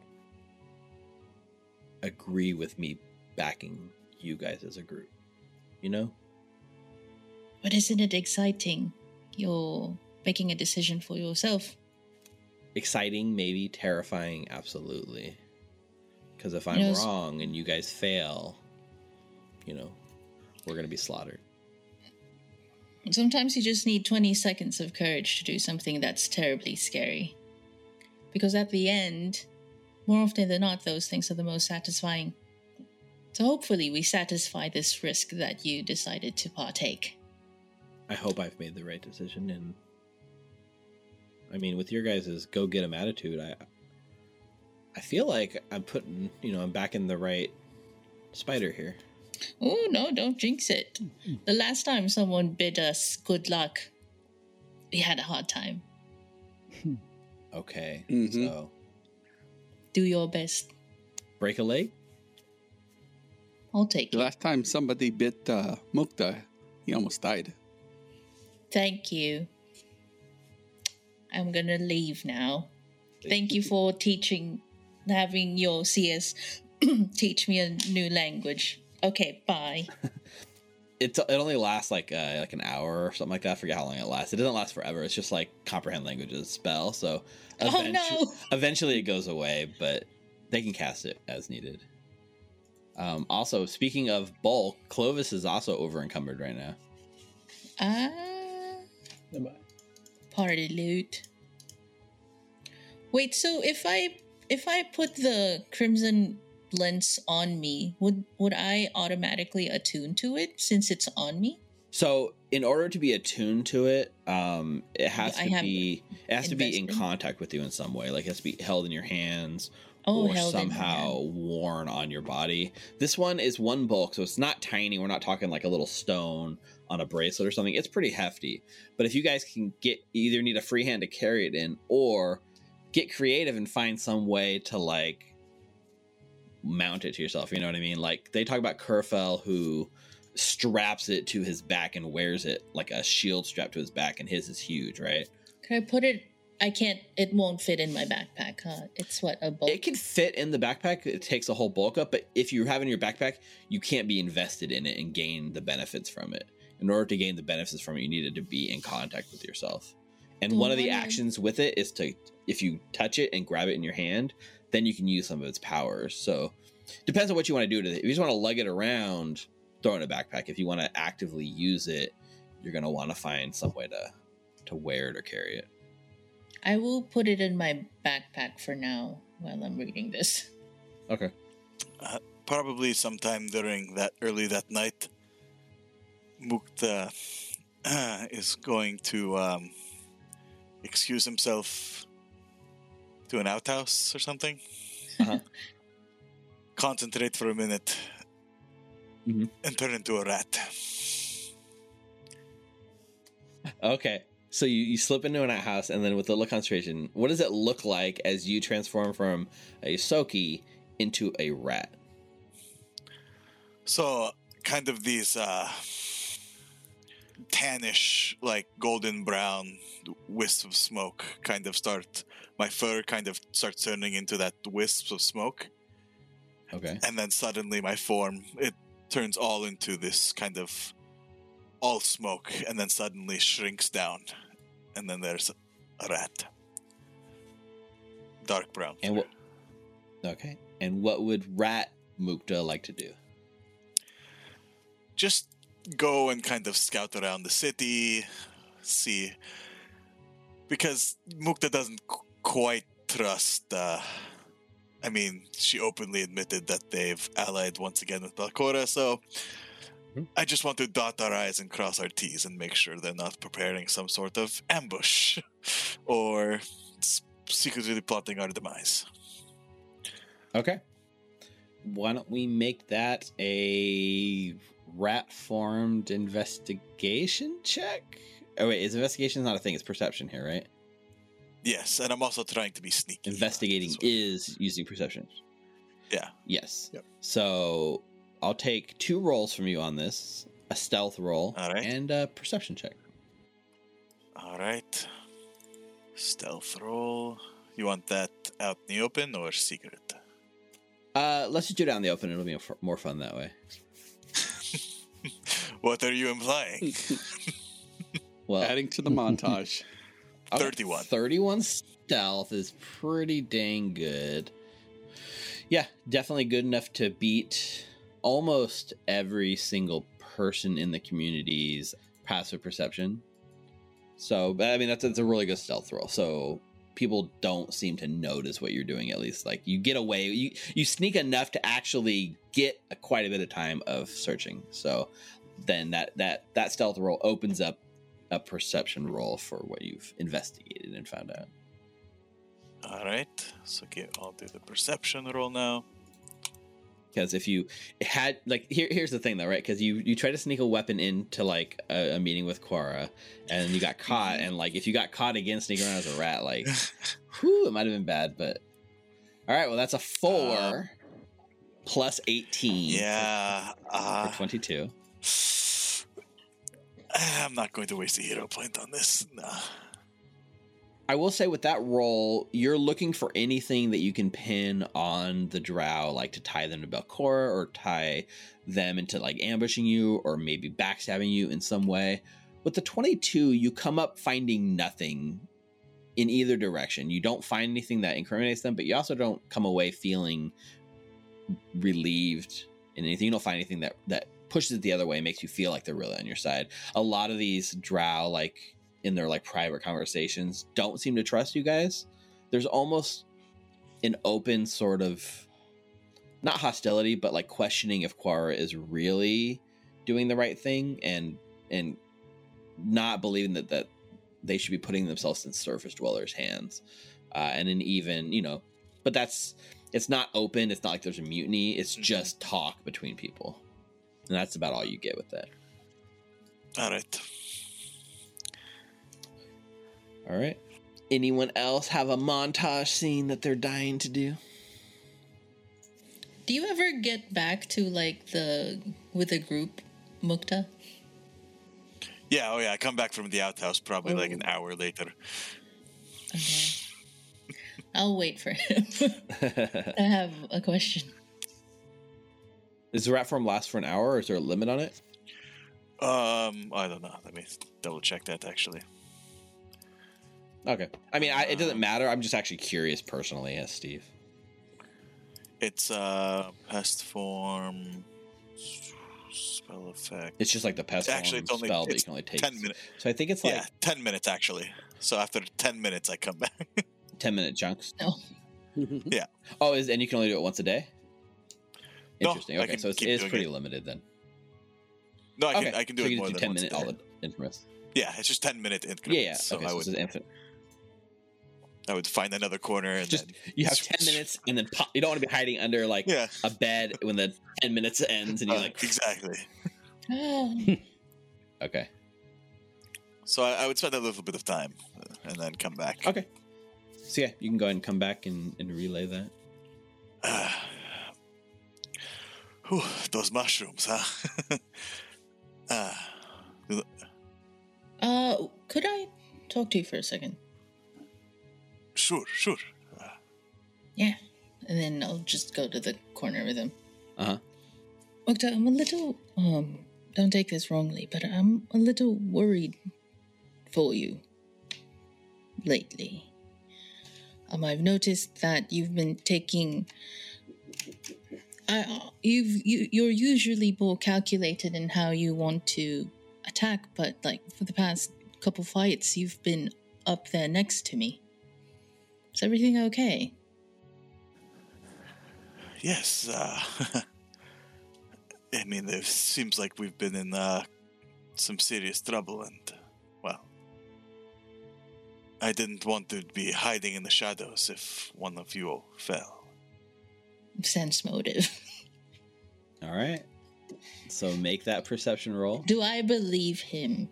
agree with me backing you guys as a group. You know? but isn't it exciting? You're making a decision for yourself. Exciting, maybe terrifying, absolutely. Because if I'm You know, wrong and you guys fail, you know, we're gonna be slaughtered. Sometimes you just need 20 seconds of courage to do something that's terribly scary. Because at the end, more often than not, those things are the most satisfying. So hopefully, we satisfy this risk that you decided to partake. I hope I've made the right decision and I mean with your guys' go get 'em attitude, I I feel like I'm putting, you know, I'm back in the right spider here. Oh, no, don't jinx it. The last time someone bid us good luck, we had a hard time. Okay. Mhm. So Do your best. break a leg? I'll take The it. last time somebody bit uh, Mukta, he almost died. Thank you. I'm gonna leave now. Thank you for teaching, having your CS teach me a new language. Okay, bye. It's it only lasts like uh, like an hour or something like that. I forget how long it lasts. It doesn't last forever. It's just like comprehend languages spell. So Oh, no. eventually it goes away, but they can cast it as needed. Um, also, speaking of bulk, Clovis is also over encumbered right now. Ah, Am I- party loot. Wait, so if I if I put the crimson lens on me, would would I automatically attune to it since it's on me? So, in order to be attuned to it, um, it has I to be it has to be in contact with you in some way. Like it has to be held in your hands Oh, or somehow worn on your body. This one is one bulk, so it's not tiny. We're not talking like a little stone on a bracelet or something. It's pretty hefty. But if you guys can get either need a free hand to carry it in or get creative and find some way to like mount it to yourself, you know what I mean? Like they talk about Khurfel who straps it to his back and wears it like a shield strap to his back and his is huge, right? Can I put it? I can't. It won't fit in my backpack. Huh? It's what a bulk. It can fit in the backpack. It takes a whole bulk up, but if you have it in your backpack, you can't be invested in it and gain the benefits from it. In order to gain the benefits from it, you needed to be in contact with yourself. And one of the actions with it is to, if you touch it and grab it in your hand, then you can use some of its powers. So depends on what you want to do to it. If you just want to lug it around, throw it in a backpack. If you want to actively use it, you're gonna want to find some way to to wear it or carry it. I will put it in my backpack for now while I'm reading this. Okay. Probably sometime during that early that night, Mukta uh, is going to um, excuse himself to an outhouse or something. Uh-huh. Concentrate for a minute Mhm. and turn into a rat. Okay. So you, you slip into an outhouse, and then with the look concentration, what does it look like as you transform from a Soki into a rat? So, kind of these uh, tannish, like golden brown wisps of smoke kind of start. My fur kind of starts turning into that wisps of smoke, Okay. and then suddenly my form it turns all into this kind of all smoke, and then suddenly shrinks down, and then there's a rat, dark brown. And what? Okay. And what would Rat Mukta like to do? just go and kind of scout around the city, see. Because Mukta doesn't qu- quite trust uh, I mean, she openly admitted that they've allied once again with Belcorra, so Hmm. I just want to dot our I's and cross our T's and make sure they're not preparing some sort of ambush or secretly plotting our demise. Okay. Why don't we make that a rat formed investigation check? Oh wait, is investigation not a thing? It's perception here, right? Yes, and I'm also trying to be sneaky. Investigating is using perception. Yeah. Yes. Yep. So I'll take two rolls from you on this: a stealth roll All right. and a perception check. All right. Stealth roll. You want that out in the open or secret? Uh, let's just do it out in the open. It'll be more fun that way. What are you implying? Well, Adding to the montage. Okay, 31. 31 stealth is pretty dang good. Yeah, definitely good enough to beat almost every single person in the community's passive perception. So, I mean, that's, that's a really good stealth roll. So people don't seem to notice what you're doing, at least. Like you get away, you, you sneak enough to actually get a, quite a bit of time of searching. So then that, that, that stealth roll opens up a perception roll for what you've investigated and found out. All right. So okay, I'll do the perception roll now. Because if you had like here, here's the thing though, right? Because you you try to sneak a weapon into like a, a meeting with Quara, and you got caught, and like if you got caught again sneaking around as a rat, like, whew, it might have been bad. But all right, well that's a four Uh, plus eighteen. for- Yeah. for, Uh, twenty two. I'm not going to waste a hero point on this. Nah. I will say with that roll, you're looking for anything that you can pin on the drow, like to tie them to Belcorra or tie them into like ambushing you or maybe backstabbing you in some way. With the 22, you come up finding nothing in either direction. You don't find anything that incriminates them, but you also don't come away feeling relieved in anything. You don't find anything that that pushes it the other way, makes you feel like they're really on your side. A lot of these drow, like in their like private conversations don't seem to trust you guys. There's almost an open sort of not hostility, but like questioning if Quara is really doing the right thing and and not believing that that they should be putting themselves in surface dwellers' hands. Uh, and then even, you know, but that's it's not open, it's not like there's a mutiny, it's Mhm. just talk between people. And that's about all you get with that. All right. All right. Anyone else have a montage scene that they're dying to do? Do you ever get back to like the with a group, Mukta? Yeah, oh yeah, I come back from the outhouse probably like an Oh. hour later. Okay. I'll wait for him. I have a question. Does the rat form last for an hour or is there a limit on it? Um, I don't know. Let me double check that actually. Okay. I mean, I, it doesn't matter. I'm just actually curious personally as Steve. It's uh pest form spell effect. It's just like the pest Actually, form it's only- spell that you can only take. 10 minutes. So I think it's like yeah, ten minutes actually. So after ten minutes, I come back. 10 minute chunks. No. Yeah. Oh, is and you can only do it once a day? No, Interesting. I okay, so it's, it is pretty it. limited then. no, I can okay. I can do so it more do than 10 once a minute all the increments. Yeah, it's just ten minute increments. Yeah, yeah. So okay, I so would it's infinite. I would find another corner and Just then you have 10 minutes and then pop. You don't want to be hiding under like yeah, a bed when the 10 minutes ends and you're uh, like, exactly. okay. So I, I would spend a little bit of time uh, and then come back. Okay. So yeah, you can go ahead and come back and, and relay that. Whew, those mushrooms, huh? Ah, Uh, could I talk to you for a second? sure, sure. Yeah. And then I'll just go to the corner with him. Uh huh. Mukta, I'm a little um don't take this wrongly, but I'm a little worried for you lately. Um, I've noticed that you've been taking. I, you've you, you're usually more calculated in how you want to attack, but like for the past couple fights, you've been up there next to me. Is everything okay? yes, uh, I mean, it seems like we've been in uh, some serious trouble, and, well, I didn't want to be hiding in the shadows if one of you fell. Sense motive. All right. So make that perception roll. Do I believe him?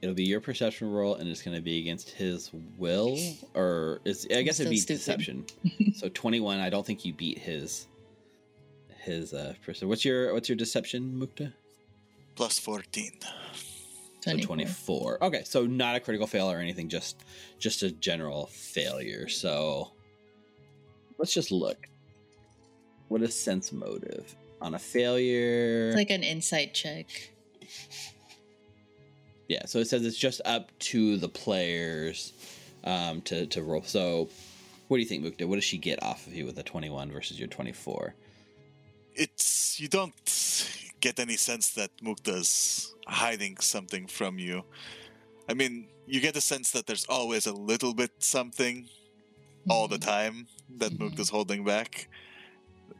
It'll be your perception roll, and it's going to be against his will, or it's, I guess it'd be stupid. deception. so twenty-one. I don't think you beat his his uh person. What's your what's your deception, Mukta? Plus 14. So 24. 24. Okay, so not a critical fail or anything, just just a general failure. So let's just look. What is sense motive? On a failure. It's like an insight check. yeah, so it says it's just up to the players um to, to roll. So what do you think, Mukta? What does she get off of you with a 21 versus your 24? It's. You don't get any sense that Mukta's hiding something from you. I mean, you get a sense that there's always a little bit something all the time that Mhm. is holding back.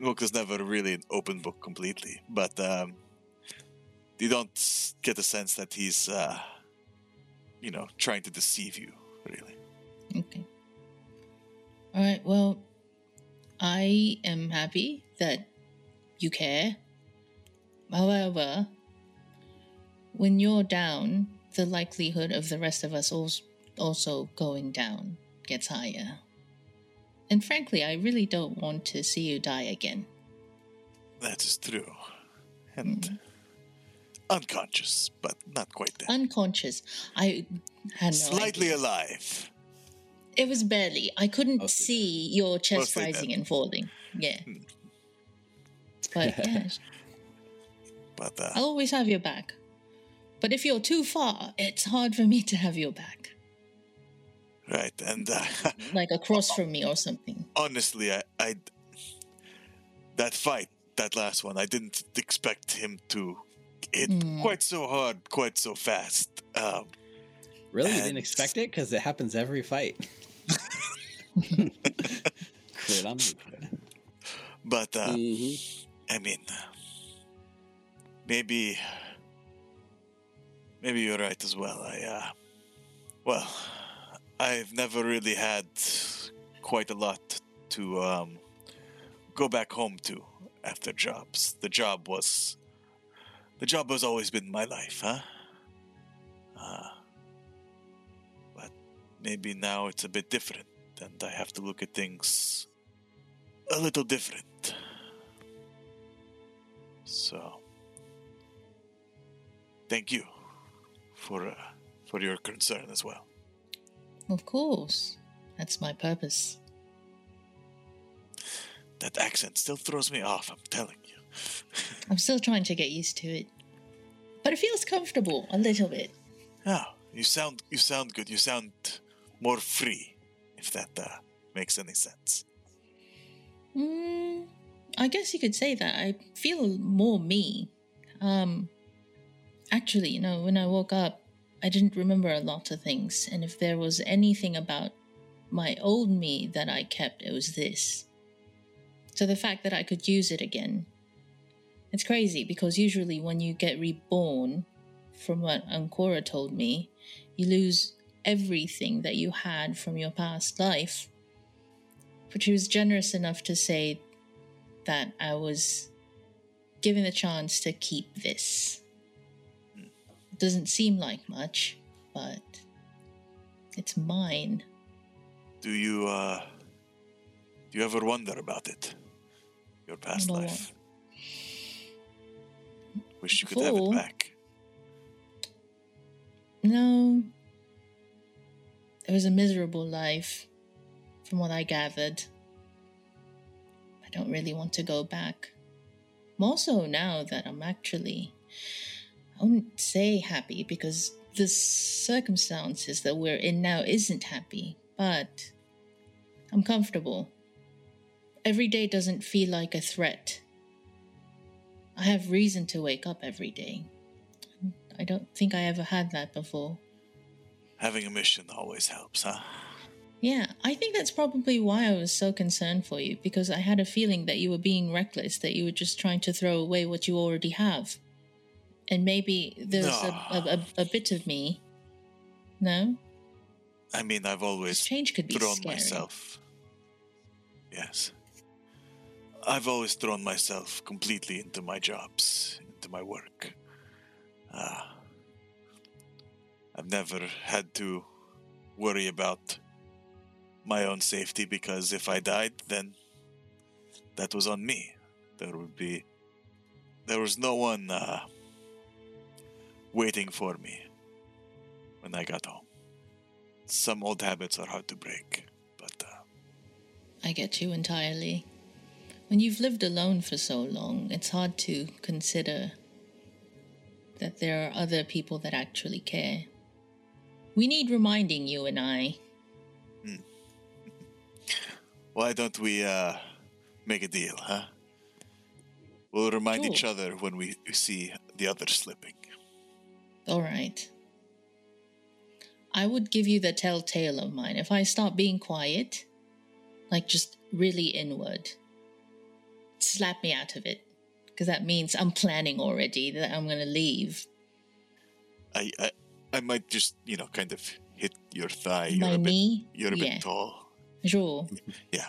Mukta's never really an open book completely, but um, you don't get a sense that he's, uh, you know, trying to deceive you, really. Okay. All right. Well, I am happy that you care. However, when you're down, the likelihood of the rest of us also going down gets higher. And frankly, I really don't want to see you die again. That is true. And unconscious, but not quite dead. Unconscious. I had no Slightly idea. alive. It was barely. I couldn't Mostly see your chest Mostly rising dead. and falling. Yeah. But yeah, But uh, I'll always have your back. But if you're too far, it's hard for me to have your back. Right, and uh, Like across from me or something. honestly, I, I that fight, that last one, I didn't expect him to hit Mm. quite so hard, quite so fast. Um, Really? You didn't expect it? Because it happens every fight. Crit on Mukta. but uh, Mhm. I mean, maybe, maybe you're right as well. I, uh, well, I've never really had quite a lot to um, go back home to after jobs. The job was, the job has always been my life, huh? Uh, but maybe now it's a bit different, and I have to look at things a little different. So, thank you for uh, for your concern as well. Of course. That's my purpose. That accent still throws me off. I'm telling you. I'm still trying to get used to it. But it feels comfortable a little bit. Oh, you sound you sound good. You sound more free, if that uh, makes any sense. Mm, I guess you could say that. I feel more me. Um, actually, you know, when I woke up, I didn't remember a lot of things, and if there was anything about my old me that I kept, it was this. So the fact that I could use it again, it's crazy because usually when you get reborn, from what Ancora told me, you lose everything that you had from your past life but she was generous enough to say that I was given the chance to keep this. Doesn't seem like much, but it's mine. Do you uh, do you ever wonder about it? Your past life. Wish you could have it back. No, it was a miserable life, from what I gathered. I don't really want to go back. More so now that I'm actually, I wouldn't say happy because the circumstances that we're in now isn't happy, but I'm comfortable. Every day doesn't feel like a threat. I have reason to wake up every day. I don't think I ever had that before. Having a mission always helps, huh? Yeah, I think that's probably why I was so concerned for you, because I had a feeling that you were being reckless, that you were just trying to throw away what you already have. And maybe there's a, a, a, a bit of me. No? I mean, I've always Change could be thrown scary. myself. Yes. I've always thrown myself completely into my jobs, into my work. Ah. I've never had to worry about my own safety because if I died, then that was on me. There would be. There was no one uh, waiting for me when I got home. Some old habits are hard to break, but uh, I get you entirely. When you've lived alone for so long, it's hard to consider that there are other people that actually care. We need reminding, you and I. why don't we uh, make a deal, huh? We'll remind each other when we see the other slipping. All right. I would give you the telltale of mine. If I start being quiet, like just really inward, slap me out of it. Because that means I'm planning already that I'm going to leave. I, I, I might just, you know, kind of hit your thigh. My you're a bit, knee? you're a yeah. bit tall. Sure. Yeah,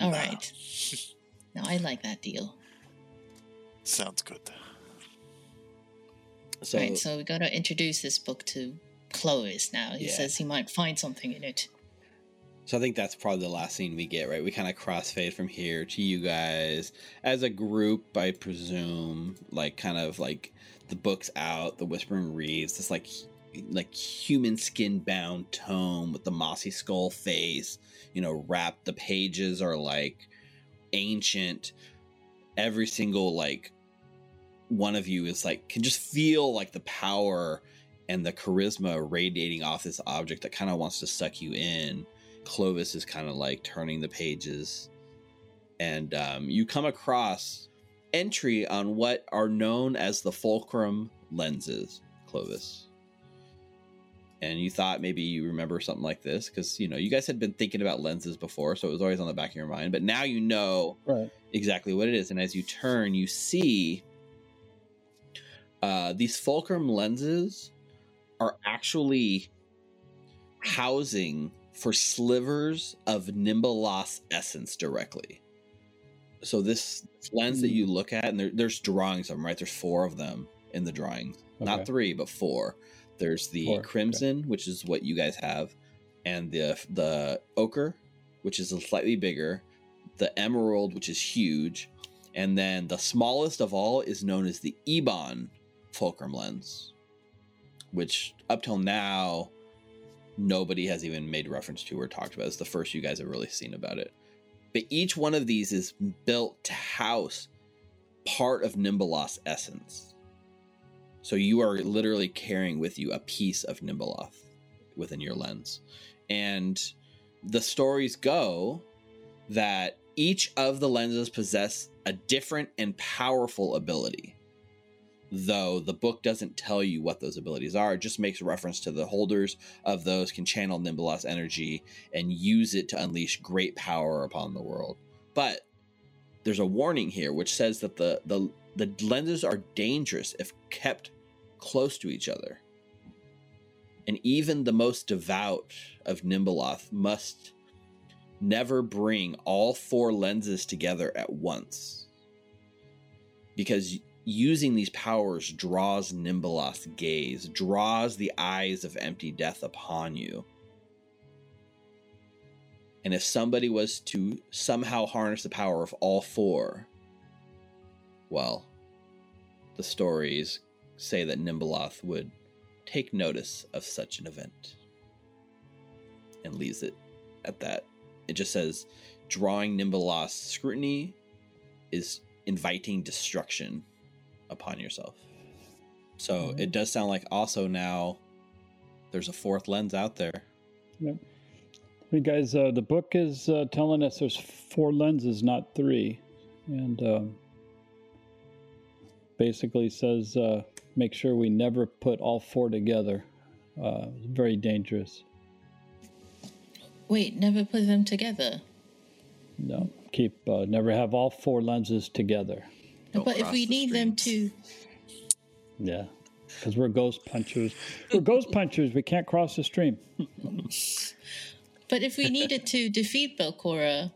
All Uh, right. Now I like that deal. sounds good. So, right, so we got to introduce this book to Clovis now. He Yeah. says he might find something in it. so I think that's probably the last scene we get, right? We kind of crossfade from here to you guys as a group, I presume, like kind of like the book's out, the Whispering Reeds, this like like human skin bound tome with the mossy skull face, you know, wrapped. The pages are like ancient. Every single like one of you is like can just feel like the power and the charisma radiating off this object that kind of wants to suck you in. Clovis is kind of like turning the pages, and um, you come across entry on what are known as the fulcrum lenses, Clovis. And you thought maybe you remember something like this because you know you guys had been thinking about lenses before, so it was always on the back of your mind. But now you know Right. exactly what it is. And as you turn, you see uh, these fulcrum lenses are actually housing for slivers of Nimbaloth's essence directly. So this lens that you look at, and there, there's drawings of them, right? There's four of them in the drawings, Okay. not three, but four. There's the Four, okay. crimson, which is what you guys have, and the the ochre, which is slightly bigger, the emerald, which is huge, and then the smallest of all is known as the Ebon fulcrum lens, which up till now nobody has even made reference to or talked about. It's the first you guys have really seen about it. But each one of these is built to house part of Nimbaloth's essence. So you are literally carrying with you a piece of Nimbaloth within your lens. And the stories go that each of the lenses possess a different and powerful ability. Though the book doesn't tell you what those abilities are, it just makes reference to the holders of those can channel Nimbaloth's energy and use it to unleash great power upon the world. But there's a warning here which says that the the, the lenses are dangerous if kept close to each other. And even the most devout of Nimbaloth must never bring all four lenses together at once. Because using these powers draws Nimbaloth's gaze, draws the eyes of empty death upon you. And if somebody was to somehow harness the power of all four, well, the stories say that Nimbaloth would take notice of such an event and leaves it at that. It just says drawing Nimbaloth's scrutiny is inviting destruction upon yourself. So it does sound like also now there's a fourth lens out there. Yep. Hey guys, uh, the book is uh, telling us there's four lenses, not three, and um, basically says uh, make sure we never put all four together. Uh, very dangerous. Wait, never put them together. No, keep uh, never have all four lenses together. Don't but if we the need them to. Yeah, because we're ghost punchers. We're ghost punchers. We can't cross the stream. but if we needed to defeat Belcorra,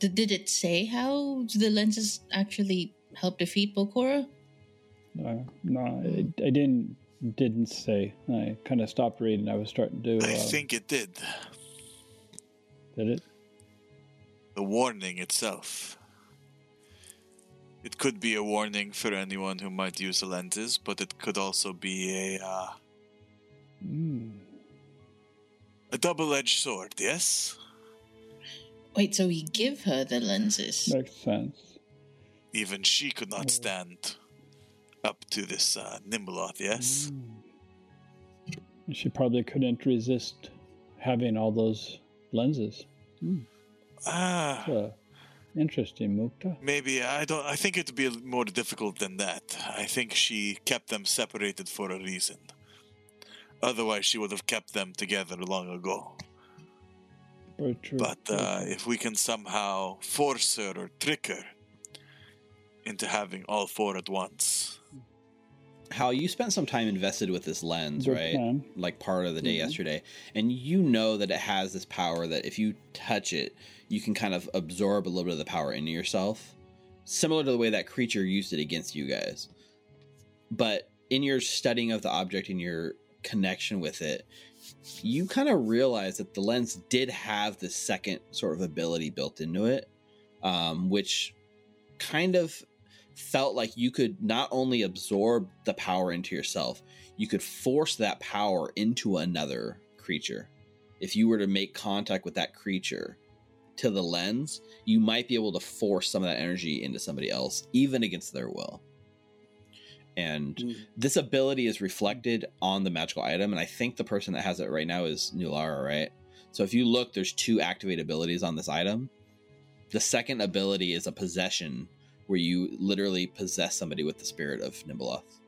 th- did it say how the lenses actually help defeat Belcorra? Uh, no, I, I didn't didn't say. I kind of stopped reading. I was starting to. Uh, I think it did. did it? The warning itself. It could be a warning for anyone who might use the lenses, but it could also be a uh, Mm. a double-edged sword. Yes, Wait, so we give her the lenses? Makes sense. even she could not stand up to this uh, Nimbaloth. Yes, She probably couldn't resist having all those lenses. ah, Uh, interesting, Mukta. maybe I don't. I think it'd be more difficult than that. I think she kept them separated for a reason. Otherwise, she would have kept them together long ago. Very true. But very uh, true. if we can somehow force her or trick her into having all four at once, Hal, you spent some time invested with this lens, Good right? plan. Like part of the day Mhm. yesterday. And you know that it has this power that if you touch it, you can kind of absorb a little bit of the power into yourself. Similar to the way that creature used it against you guys. But in your studying of the object and your connection with it, you kind of realize that the lens did have this second sort of ability built into it, um, which kind of felt like you could not only absorb the power into yourself, you could force that power into another creature. If you were to make contact with that creature to the lens, you might be able to force some of that energy into somebody else, even against their will. And Mm. this ability is reflected on the magical item, and I think the person that has it right now is Nulara, right? So if you look, there's two activate abilities on this item. The second ability is a possession where you literally possess somebody with the spirit of Nimbaloth.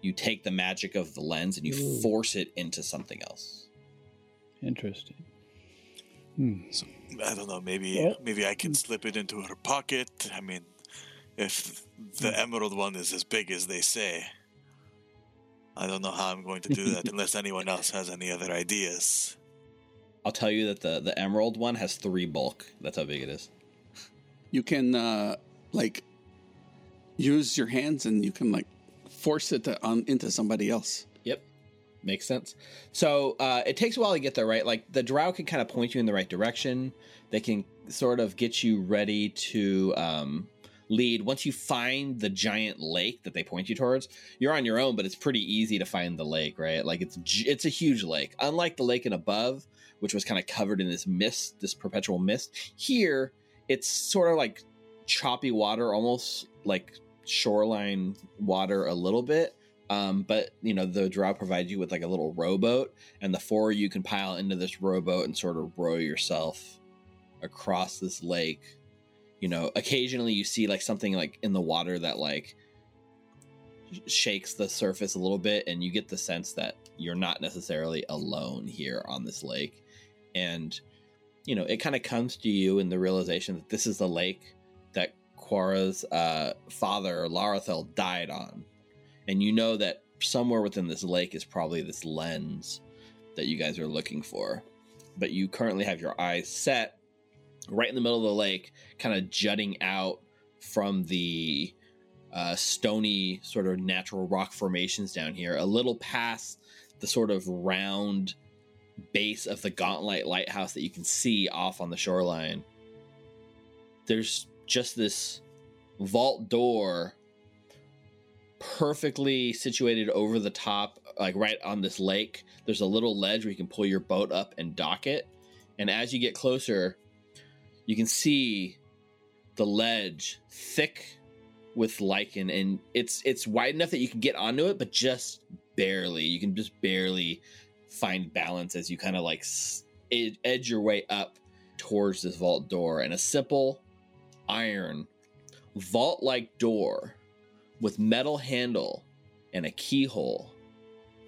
You take the magic of the lens and you Ooh. force it into something else. Interesting. Hmm. I don't know. Maybe Well- maybe I can slip it into her pocket. I mean, if the emerald one is as big as they say, I don't know how I'm going to do that unless anyone else has any other ideas. I'll tell you that the the emerald one has three bulk. That's how big it is. You can uh, like use your hands and you can like force it to, on, into somebody else. Makes sense. So uh, it takes a while to get there, right? Like the drow can kind of point you in the right direction. They can sort of get you ready to um, lead. Once you find the giant lake that they point you towards, you're on your own, but it's pretty easy to find the lake, right? Like it's it's a huge lake. Unlike the lake in above, which was kind of covered in this mist, this perpetual mist, here it's sort of like choppy water, almost like shoreline water a little bit um, but you know the draw provides you with like a little rowboat and the four you can pile into this rowboat and sort of row yourself across this lake. You know occasionally you see like something like in the water that like shakes the surface a little bit and you get the sense that you're not necessarily alone here on this lake. And you know it kind of comes to you in the realization that this is the lake that Quara's uh, father Larathel died on and you know that somewhere within this lake is probably this lens that you guys are looking for. But you currently have your eyes set right in the middle of the lake kind of jutting out from the uh, stony sort of natural rock formations down here a little past the sort of round base of the Gauntlight lighthouse that you can see off on the shoreline. There's just this vault door perfectly situated over the top, like right on this lake. There's a little ledge where you can pull your boat up and dock it. And as you get closer, you can see the ledge thick with lichen and it's it's wide enough that you can get onto it but just barely you can just barely find balance as you kind of like ed- edge your way up towards this vault door and a simple iron vault like door with metal handle and a keyhole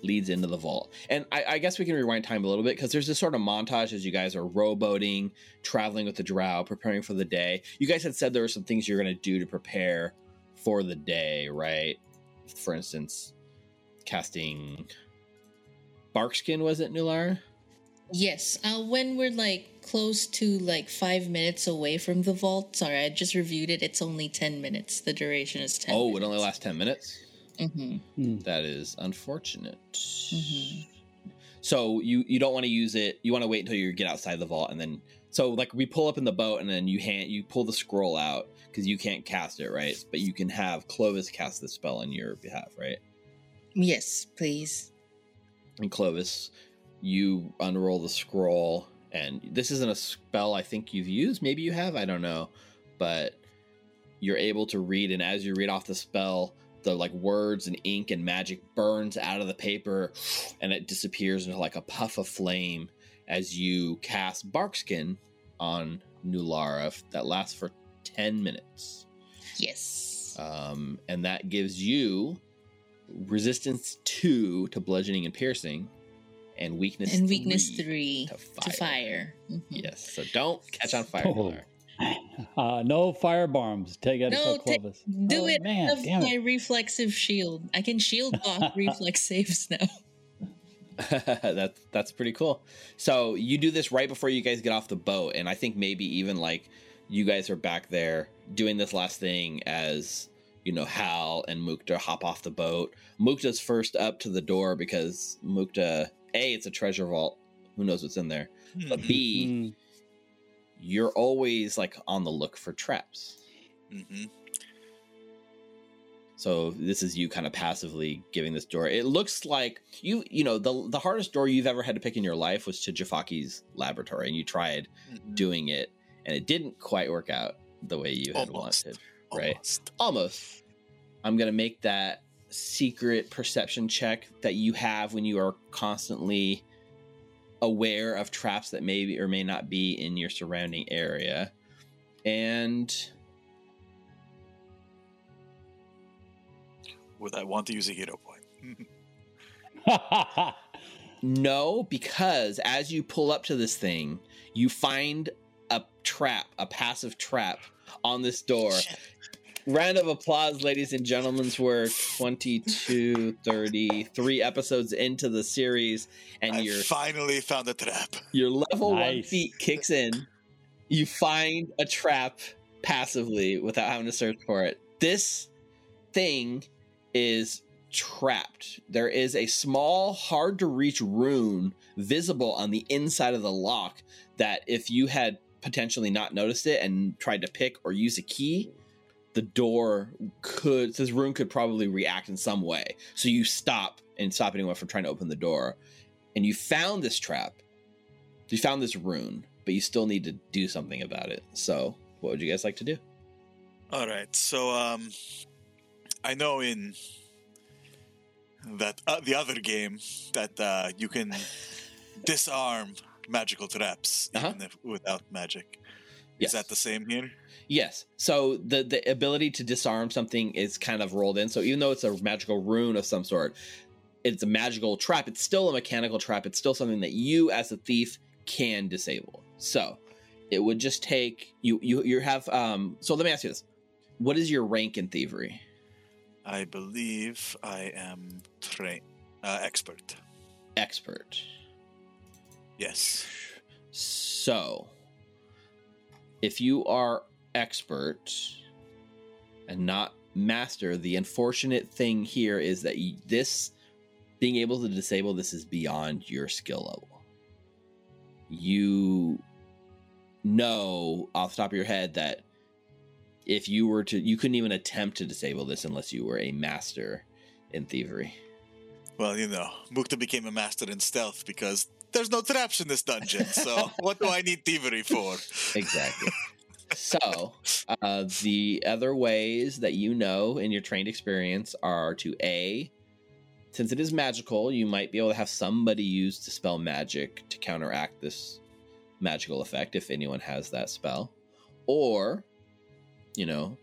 leads into the vault. And I, I guess we can rewind time a little bit because there's this sort of montage as you guys are rowboating, traveling with the drow, preparing for the day. You guys had said there were some things you're going to do to prepare for the day, right? For instance, casting Barkskin, was it, Nular? Yes. Uh, when we're like close to like five minutes away from the vault, sorry, I just reviewed it. It's only 10 minutes. The duration is 10 Oh, it only lasts 10 minutes? Mm-hmm. That is unfortunate. Mhm. So you you don't want to use it. You want to wait until you get outside the vault, and then so like we pull up in the boat, and then you hand you pull the scroll out because you can't cast it, right? But you can have Clovis cast the spell on your behalf, right? Yes, please. And Clovis, you unroll the scroll, and this isn't a spell I think you've used. Maybe you have. I don't know, but you're able to read, and as you read off the spell, the like words and ink and magic burns out of the paper, and it disappears into like a puff of flame as you cast Barkskin on Nulara that lasts for ten minutes. Yes. Um, and that gives you resistance two to bludgeoning and piercing, and weakness and weakness three. three, to to fire. fire. Mhm. Yes, so don't catch on fire. Oh. Uh, no fire bombs. Take it No, to take- Clovis. Do Oh, it man. of Damn my it. reflexive shield. I can shield off reflex saves now. that's that's pretty cool. So you do this right before you guys get off the boat, and I think maybe even like you guys are back there doing this last thing as you know Hal and Mukta hop off the boat. Mukta's first up to the door because Mukta, a, it's a treasure vault. Who knows what's in there? But B, Mm, you're always like on the look for traps. hmm So this is you kind of passively giving this door. It looks like you, you know, the the hardest door you've ever had to pick in your life was to Jafaki's laboratory, and you tried Mm-hmm. doing it, and it didn't quite work out the way you had Almost. wanted. right. Almost. Almost. I'm gonna make that secret perception check that you have when you are constantly aware of traps that may or may not be in your surrounding area, and Would I want to use a hero point? No, because as you pull up to this thing, you find a trap, a passive trap on this door. Round of applause, ladies and gentlemen. We're 22, 33 episodes into the series, and I your finally found a trap. your level one Nice. feat kicks in. You find a trap passively without having to search for it. This thing is trapped. There is a small, hard to reach rune visible on the inside of the lock that if you had potentially not noticed it and tried to pick or use a key, the door could this rune could probably react in some way. So you stop and stop anyone from trying to open the door. And you found this trap. You found this rune, but you still need to do something about it. So what would you guys like to do? All right. So um, I know in that uh, the other game that uh, you can disarm magical traps Uh-huh. even if, without magic. Yes. Is that the same here? Yes. So the the ability to disarm something is kind of rolled in. So even though it's a magical rune of some sort, it's a magical trap. It's still a mechanical trap. It's still something that you as a thief can disable. So it would just take you you you have um so let me ask you this. What is your rank in thievery? I believe I am train uh, expert. Expert. Yes. So, if you are expert and not master, the unfortunate thing here is that you, this being able to disable this is beyond your skill level. You know off the top of your head that if you were to, you couldn't even attempt to disable this unless you were a master in thievery. Well, you know, Mukta became a master in stealth because there's no traps in this dungeon. So what do I need thievery for? Exactly. so, uh, the other ways that you know in your trained experience are to A, since it is magical, you might be able to have somebody use to spell magic to counteract this magical effect if anyone has that spell. Or, you know,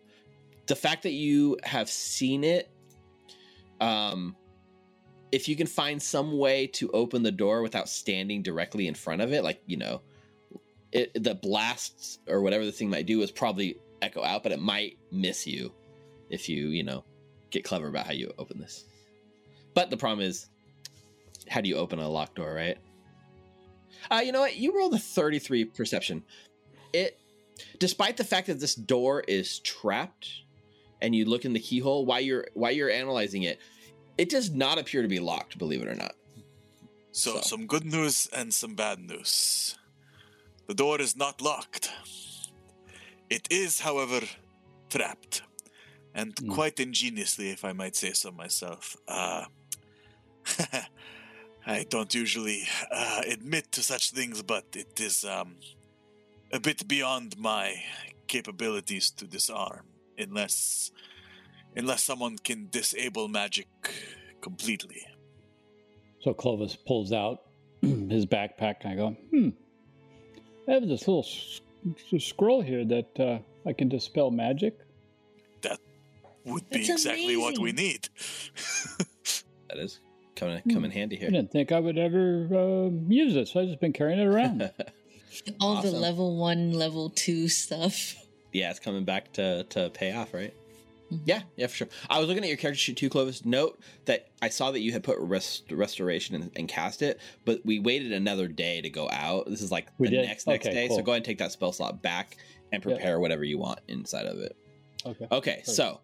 the fact that you have seen it, um, if you can find some way to open the door without standing directly in front of it, like you know, it, the blasts or whatever the thing might do is probably echo out, but it might miss you if you you know get clever about how you open this. But the problem is, how do you open a locked door, right? Uh, you know what? You rolled a 33 perception. It, despite the fact that this door is trapped, and you look in the keyhole while you're while you're analyzing it, it does not appear to be locked. Believe it or not. So, So- some good news and some bad news. The door is not locked. It is, however, trapped. And Hmm. quite ingeniously, if I might say so myself. Uh, I don't usually uh, admit to such things, but it is um, a bit beyond my capabilities to disarm, unless unless someone can disable magic completely. So Clovis pulls out his backpack and I go, hmm. I have this little s- s- scroll here that uh, I can dispel magic. That would be That's exactly what we need. That is coming come in handy here. I here. didn't think I would ever uh, use this. so I've just been carrying it around. All the Awesome. level one, level two stuff. yeah, it's coming back to to pay off, right? Mhm. Yeah, yeah, for sure. I was looking at your character sheet too, Clovis. Note that I saw that you had put rest, restoration and, and cast it, but we waited another day to go out. This is like We the did? next next Okay, day. So go ahead and take that spell slot back and Yep. prepare whatever you want inside of it. okay. Okay, so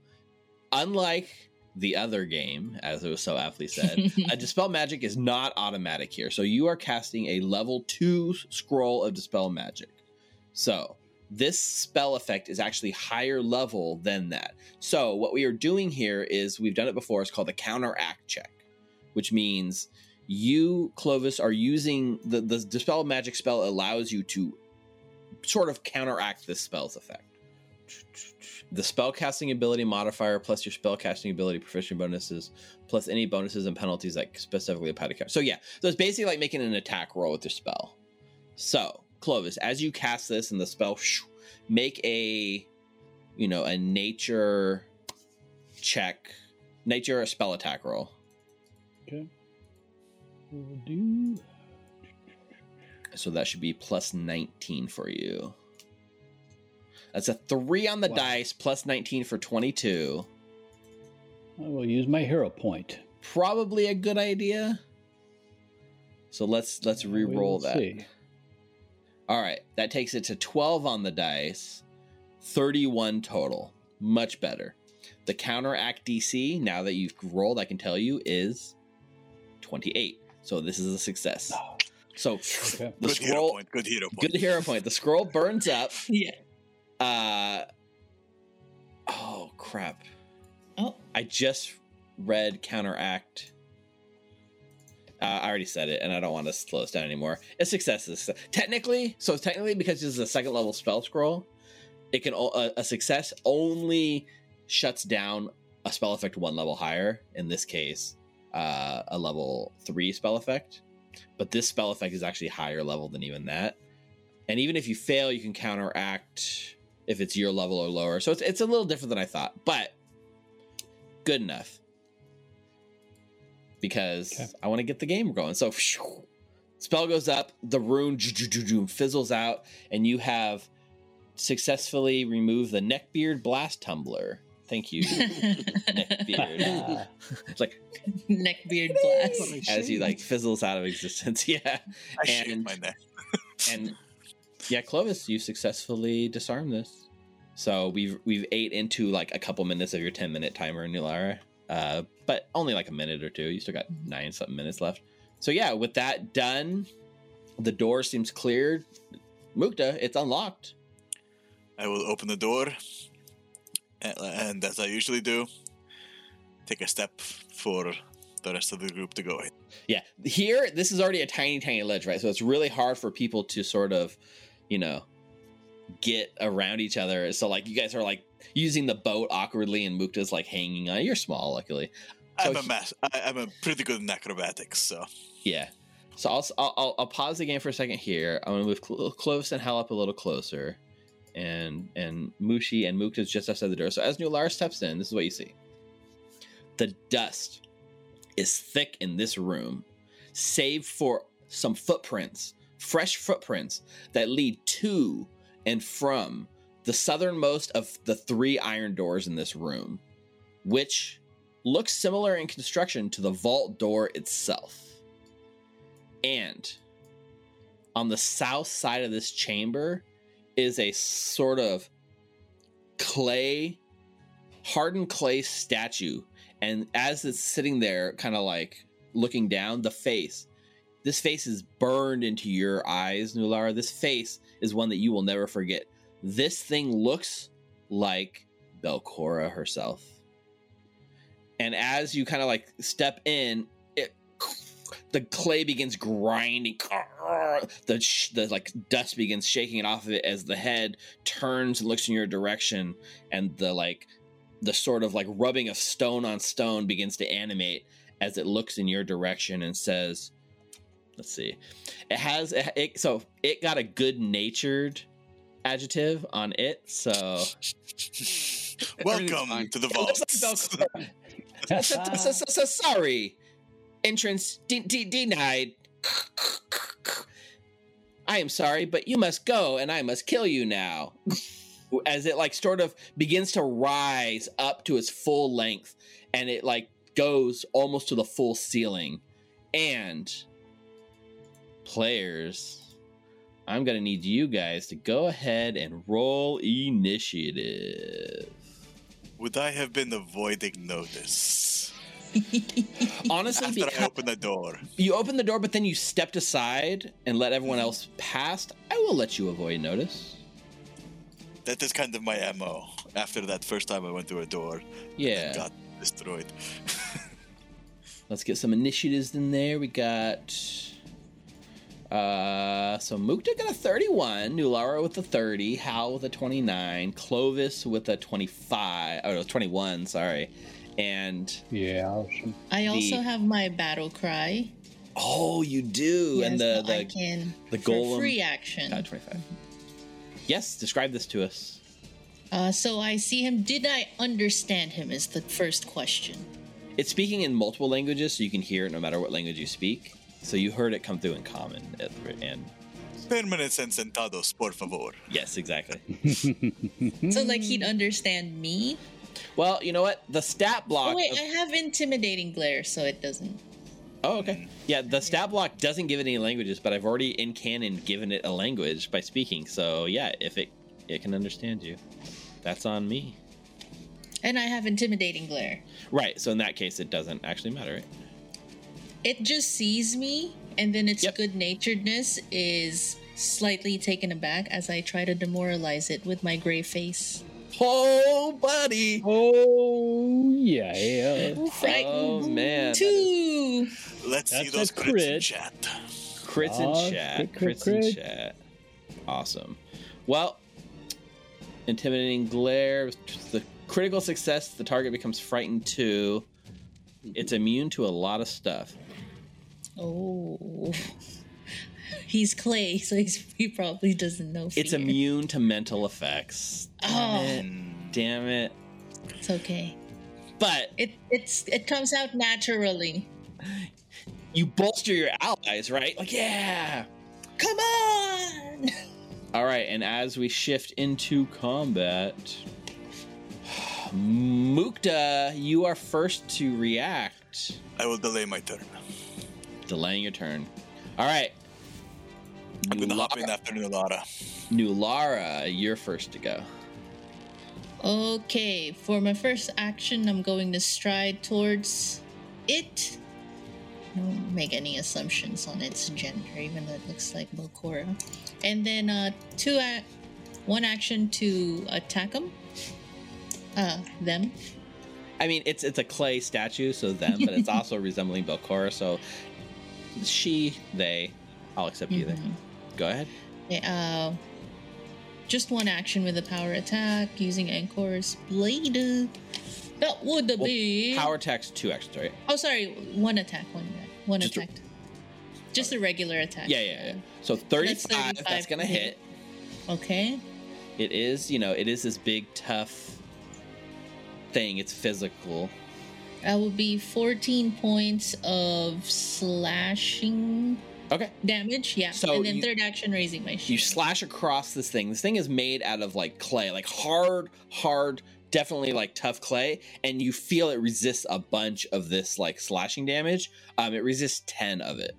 unlike the other game, as it was so aptly said, a dispel magic is not automatic here. So you are casting a level two scroll of dispel magic. So this spell effect is actually higher level than that. So what we are doing here is we've done it before. It's called the counteract check, which means you, Clovis, are using the the dispel magic spell allows you to sort of counteract this spell's effect. The spellcasting ability modifier plus your spellcasting ability proficiency bonuses plus any bonuses and penalties that specifically to cast. So yeah, so it's basically like making an attack roll with your spell. So Clovis, as you cast this and the spell, shoo, make a, you know, a nature check, nature a spell attack roll. Okay. We'll do. So that should be plus 19 for you. That's a three on the Wow. dice, plus 19 for 22. I will use my hero point. Probably a good idea. So let's let's re-roll that. see. All right, that takes it to 12 on the dice, 31 total. Much better. The counteract DC, now that you've rolled, I can tell you, is 28. So this is a success. So Okay. the good hero scroll, point. Good hero point. good hero point. The scroll burns up. yeah. Uh, oh, crap. Oh, I just read counteract. Uh, I already said it, and I don't want to slow this down anymore. A success is technically so. Technically, because this is a second level spell scroll, it can a success only shuts down a spell effect one level higher. In this case, uh, a level three spell effect. But this spell effect is actually higher level than even that. And even if you fail, you can counteract if it's your level or lower. So it's it's a little different than I thought, but good enough because Okay. I want to get the game going. So spell goes up, the rune fizzles out, and you have successfully removed the neckbeard blast tumbler. Thank you, neckbeard. It's like neckbeard blast. as he like fizzles out of existence. Yeah, I shaved and- my neck. and yeah, Clovis, you successfully disarmed this. So we've we've ate into like a couple minutes of your ten minute timer, Nulara. Uh, but only like a minute or two. You still got nine something minutes left. So yeah, with that done, the door seems cleared. Mukta, it's unlocked. I will open the door, and, and as I usually do, take a step for the rest of the group to go in. Yeah, here this is already a tiny, tiny ledge, right? So it's really hard for people to sort of, you know, get around each other. So like you guys are like using the boat awkwardly, and Mukta's like hanging on. You're small, luckily. I'm So a mas- I, I'm a pretty good in acrobatics, so Yeah. So I'll, I'll I'll- pause the game for a second here. I'm gonna move Clo- Clovis and Hal up a little closer, and and Mushi and Mukta's just outside the door. So as Nular steps in, this is what you see: the dust is thick in this room, save for some footprints, fresh footprints that lead to and from the southernmost of the three iron doors in this room, which looks similar in construction to the vault door itself. And on the south side of this chamber is a sort of clay, hardened clay statue. And as it's sitting there, kind of like looking down, the face, this face is burned into your eyes, Nulara. This face is one that you will never forget. This thing looks like Belcorra herself. And as you kind of like step in, it the clay begins grinding. The the like dust begins shaking it off of it as the head turns and looks in your direction, and the like the sort of like rubbing of stone on stone begins to animate as it looks in your direction and says, "Let's see." It has it, it so it got a good natured adjective on it, so Welcome to the it vault. like Sorry. Entrance de- de- denied. I am sorry, but you must go, and I must kill you now. As it like sort of begins to rise up to its full length, and it like goes almost to the full ceiling, and players, I'm gonna need you guys to go ahead and roll initiative. Would I have been avoiding notice Honestly, after I opened the door? you opened the door, but then you stepped aside and let everyone mm-hmm. else past, I will let you avoid notice. That is kind of my MO. After that first time I went through a door, Yeah. got destroyed. Let's get some initiatives in there. We got uh so Mukta got a 31, Nulara with a 30, Hal with a 29, Clovis with a 25, oh no, 21, sorry. And Yeah. awesome. I also The- have my battle cry. oh, you do. and Yes, the I the can the for golem- free action. uh, 25. Yes, describe this to us. Uh, so I see him. Did I understand him? Is the first question. It's speaking in multiple languages, so you can hear it no matter what language you speak. So you heard it come through in common, and Permanentes and sentados, por favor. yes, exactly. So like he'd understand me. Well, you know what? The stat block. Oh wait, of- I have intimidating glare, so it doesn't. oh, okay. Yeah, the stat block doesn't give it any languages, but I've already in canon given it a language by speaking. So yeah, if it it can understand you, that's on me. And I have intimidating glare. Right. So in that case, it doesn't actually matter. Right? It just sees me, and then its Yep. good naturedness is slightly taken aback as I try to demoralize it with my gray face. Oh, buddy. Oh yeah, yeah. Oh man. that is- Two. Let's see That's a those crits in crit. chat. Crits in Oh, chat. crit, crit, crits in crit. chat. Awesome. Well, intimidating glare. The critical success, the target becomes frightened too. It's immune to a lot of stuff. Oh. He's clay, so he's, he probably doesn't know. It's immune to mental effects. Damn Oh. it. Damn it. It's okay. But It it's it comes out naturally. you bolster your allies, right? Like, yeah. Come on. All right, and as we shift into combat, Mukta, you are first to react, I will delay my turn. Delaying your turn. All right, I'm gonna hop in Nulara, after Nulara. Nulara, you're first to go. Okay, for my first action, I'm going to stride towards it. Don't make any assumptions on its gender, even though it looks like Belcorra. And then uh, two, a- one action to attack them. Uh, them. I mean, it's it's a clay statue, so them, but it's also resembling Belcorra, so she, they, I'll accept either. Mhm. Go ahead. Uh, just one action with a power attack using Ankor's blade. That would Well, be Power attacks two actions, right? Oh, sorry, one attack, one one Just a- attack. Just a regular attack. Yeah, yeah, yeah. So 35, that's, 35 gonna to hit. hit. Okay. It is, you know, it is this big, tough thing. It's physical. That would be 14 points of slashing Okay. damage. Yeah. So and then you- third action, raising my shield. You slash across this thing. This thing is made out of like clay, like hard, hard, definitely like tough clay, and you feel it resists a bunch of this like slashing damage. Um, it resists ten of it.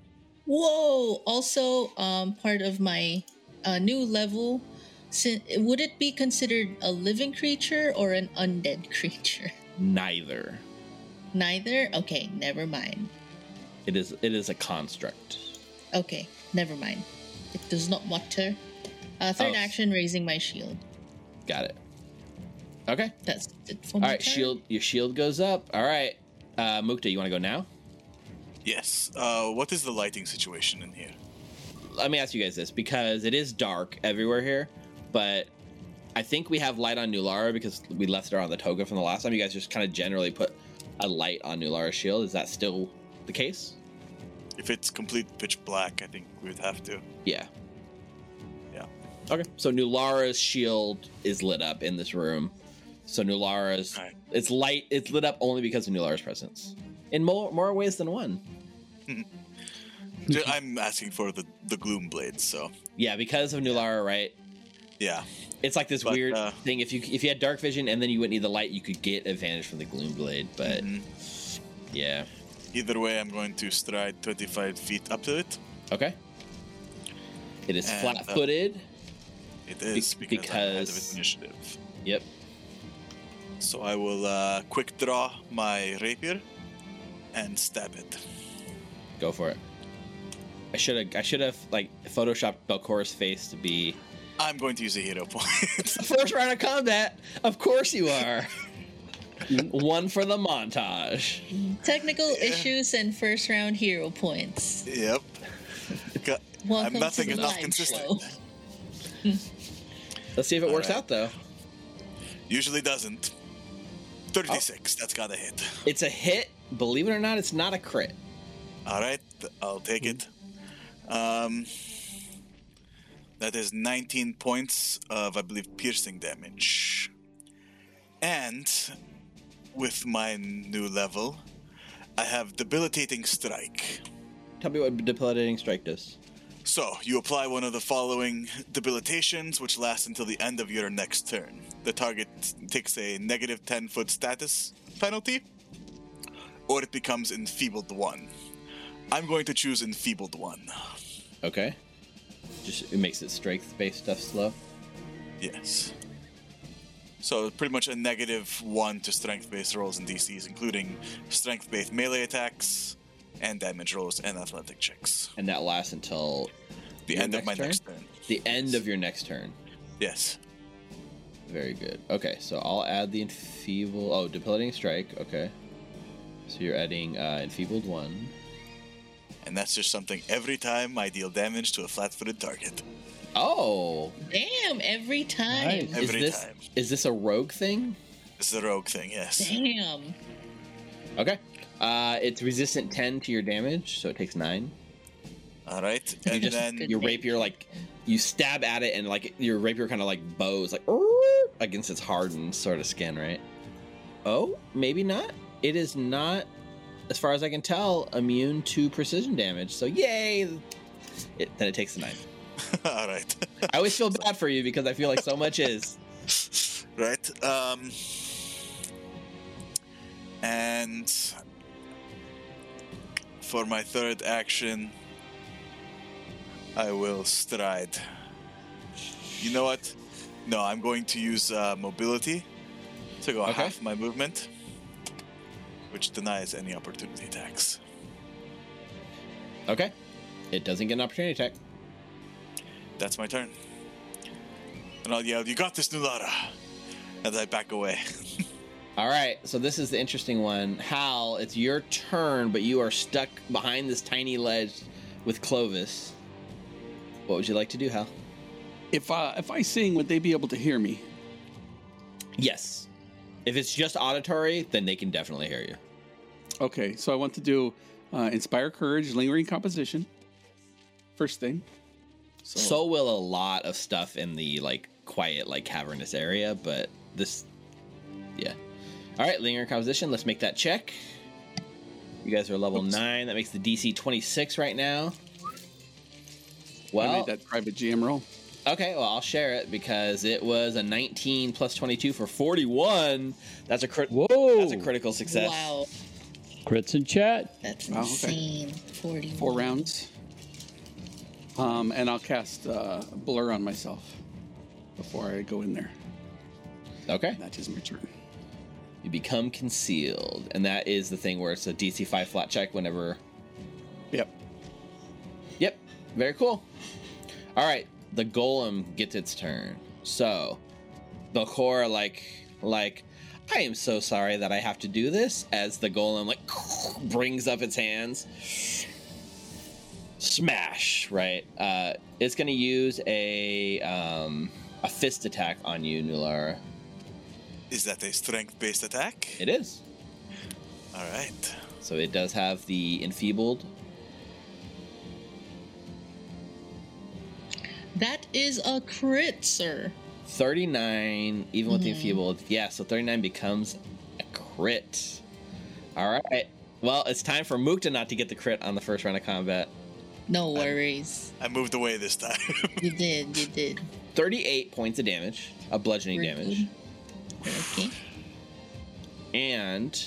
Whoa! Also, um, part of my uh, new level. Would it be considered a living creature or an undead creature? Neither. Neither. Okay, never mind. It is. It is a construct. Okay, never mind. It does not matter. Uh, third Oh. action, raising my shield. Got it. Okay. That's it for All my right. turn. Shield. Your shield goes up. All right. Uh, Mukta, you want to go now? Yes. Uh, what is the lighting situation in here? let me ask you guys this because it is dark everywhere here, but I think we have light on Nulara because we left her on the toga from the last time. You guys just kind of generally put a light on Nulara's shield. Is that still the case? If it's complete pitch black, I think we would have to. Yeah. Yeah. Okay. So Nulara's shield is lit up in this room. So Nulara's Alright. it's light. It's lit up only because of Nulara's presence. In more more ways than one. I'm asking for the the gloom blades, so Yeah, because of Nulara, right? yeah. It's like this But, weird uh, thing. If you if you had dark vision and then you wouldn't need the light, you could get advantage from the gloom blade. But Mhm. yeah, Either way, I'm going to stride 25 feet up to it. okay. It is And, uh, flat-footed. It is Be- because, because- initiative. Yep. So I will uh, quick draw my rapier and stab it. Go for it. I should have I should have like photoshopped Belcorra's face to be I'm going to use a hero point. first round of combat. Of course you are. One for the montage. Technical Yeah. issues and first round hero points. yep. Welcome I'm nothing to is the not live consistent. show. Let's see if it works Alright. out though. Usually doesn't. 36. That's got to hit. It's a hit. Believe it or not, it's not a crit. All right, I'll take it. Um, that is 19 points of, I believe, piercing damage. And with my new level, I have debilitating strike. Tell me what debilitating strike does. So, you apply one of the following debilitations, which lasts until the end of your next turn. The target takes a negative 10 foot status penalty, or it becomes enfeebled 1. I'm going to choose enfeebled 1. Okay. Just it makes it strength based stuff slow. Yes. So, pretty much a negative 1 to strength based rolls and DCs, including strength based melee attacks, and damage rolls and athletic checks. And that lasts until The end of my turn? next turn. the end of your next turn. Yes. Very good. Okay, so I'll add the enfeeble. Oh, debilitating strike. Okay. So you're adding uh, enfeebled one. And that's just something every time I deal damage to a flat footed target. Oh, Damn, every time. Nice. is this time. is this a rogue thing? This is a rogue thing, yes. Damn. Okay. Uh, it's resistant ten to your damage, so it takes nine. All right. You And just then Good your rapier like you stab at it and like your rapier kind of like bows like against its hardened sort of skin, right? Oh, maybe not. It is not, as far as I can tell, immune to precision damage. So yay! It, then it takes the nine. all right. I always feel bad for you because I feel like so much is. right. Um and for my third action I will stride. You know what? No, I'm going to use uh, mobility to go Okay. half my movement, which denies any opportunity attacks. Okay. It doesn't get an opportunity attack. That's my turn. And I'll yell, "You got this, Nulara!" As I back away. All right, so this is the interesting one. Hal, it's your turn, but you are stuck behind this tiny ledge with Clovis. What would you like to do, Hal? If uh, if I sing, would they be able to hear me? Yes. If it's just auditory, then they can definitely hear you. Okay, so I want to do uh, inspire courage, lingering composition. First thing. So, So will a lot of stuff in the like quiet, like cavernous area, but this, yeah. All right, lingering composition. Let's make that check. You guys are level nine. That makes the DC 26 right now. I Well, made that private GM roll. Okay. Well, I'll share it because it was a 19 plus 22 for 41. That's a crit. Whoa! That's a critical success. Wow, Crits in chat. that's Wow, okay. insane. Forty. Four rounds. Um, and I'll cast uh, blur on myself before I go in there. Okay. That is my turn. You become concealed, and that is the thing where it's a DC 5 flat check whenever. Yep. Yep. Very cool. All right. The golem gets its turn. So, Belcorra like like I am so sorry that I have to do this as the golem like brings up its hands. Smash, right? Uh it's going to use a um a fist attack on you, Nulara. Is that a strength-based attack? It is. All right. So it does have the enfeebled. That is a crit, sir. 39, even with the mm-hmm. enfeebled. Yeah, so 39 becomes a crit. All right. Well, it's time for Mukta not to get the crit on the first round of combat. No worries. I moved away this time. You did. You did. 38 points of damage, of bludgeoning Very damage. Okay. And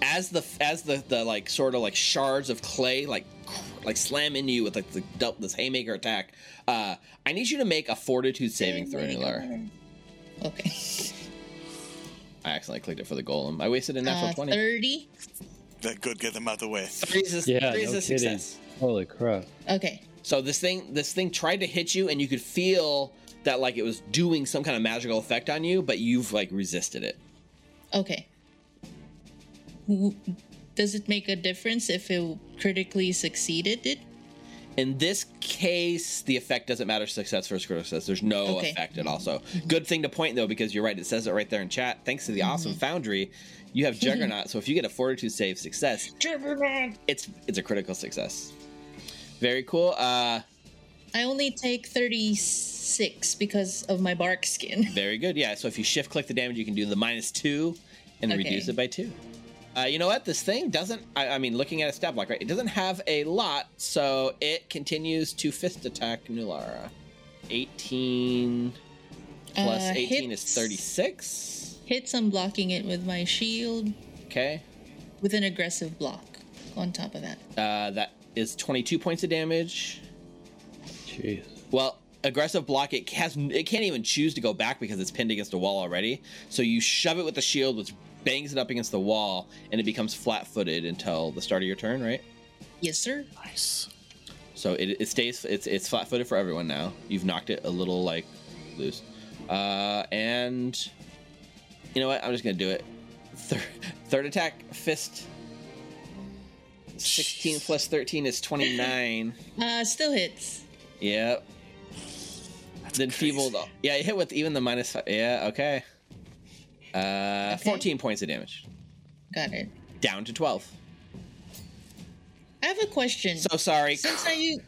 as the as the, the like sort of like shards of clay like like slam into you with like the dou- this haymaker attack, uh, I need you to make a fortitude saving throw, Nular. Okay. I accidentally clicked it for the golem. I wasted a natural Uh, 20. Thirty. that could get them out of the way. Three's a, Yeah, three's no a success. Holy crap! Okay. So this thing this thing tried to hit you and you could feel that like it was doing some kind of magical effect on you, but you've like resisted it. Okay. W- Does it make a difference if it critically succeeded it? In this case, the effect doesn't matter success versus critical success. There's no Okay. effect at all. So mm-hmm. good thing to point though, because you're right, it says it right there in chat. Thanks to the mm-hmm. awesome foundry, you have mm-hmm. Juggernaut. so if you get a fortitude save success, Juggernaut, it's it's a critical success. Very cool. Uh I only take 36 because of my bark skin. Very good. Yeah. So if you shift click the damage, you can do the minus two and Okay. reduce it by two. Uh, you know what? This thing doesn't. I, I mean, looking at a stat block, right? It doesn't have a lot, so it continues to fist attack Nulara. 18 plus Uh, 18 hits. is 36. Hits, I'm blocking it with my shield Okay. with an aggressive block on top of that. Uh, that is 22 points of damage. Jeez. Well, aggressive block it has it can't even choose to go back because it's pinned against a wall already. So you shove it with the shield, which bangs it up against the wall, and it becomes flat-footed until the start of your turn, right? Yes, sir. Nice. So it, it stays it's it's flat-footed for everyone now. You've knocked it a little like loose, uh, and you know what? I'm just gonna do it. Third, third attack, fist. 16 plus 13 is 29. Uh, still hits. Yep. That's then crazy. feebled. Yeah, you hit with even the minus five. Yeah, okay. Uh, Okay. 14 points of damage. Got it. Down to 12. I have a question. So sorry. Since I use.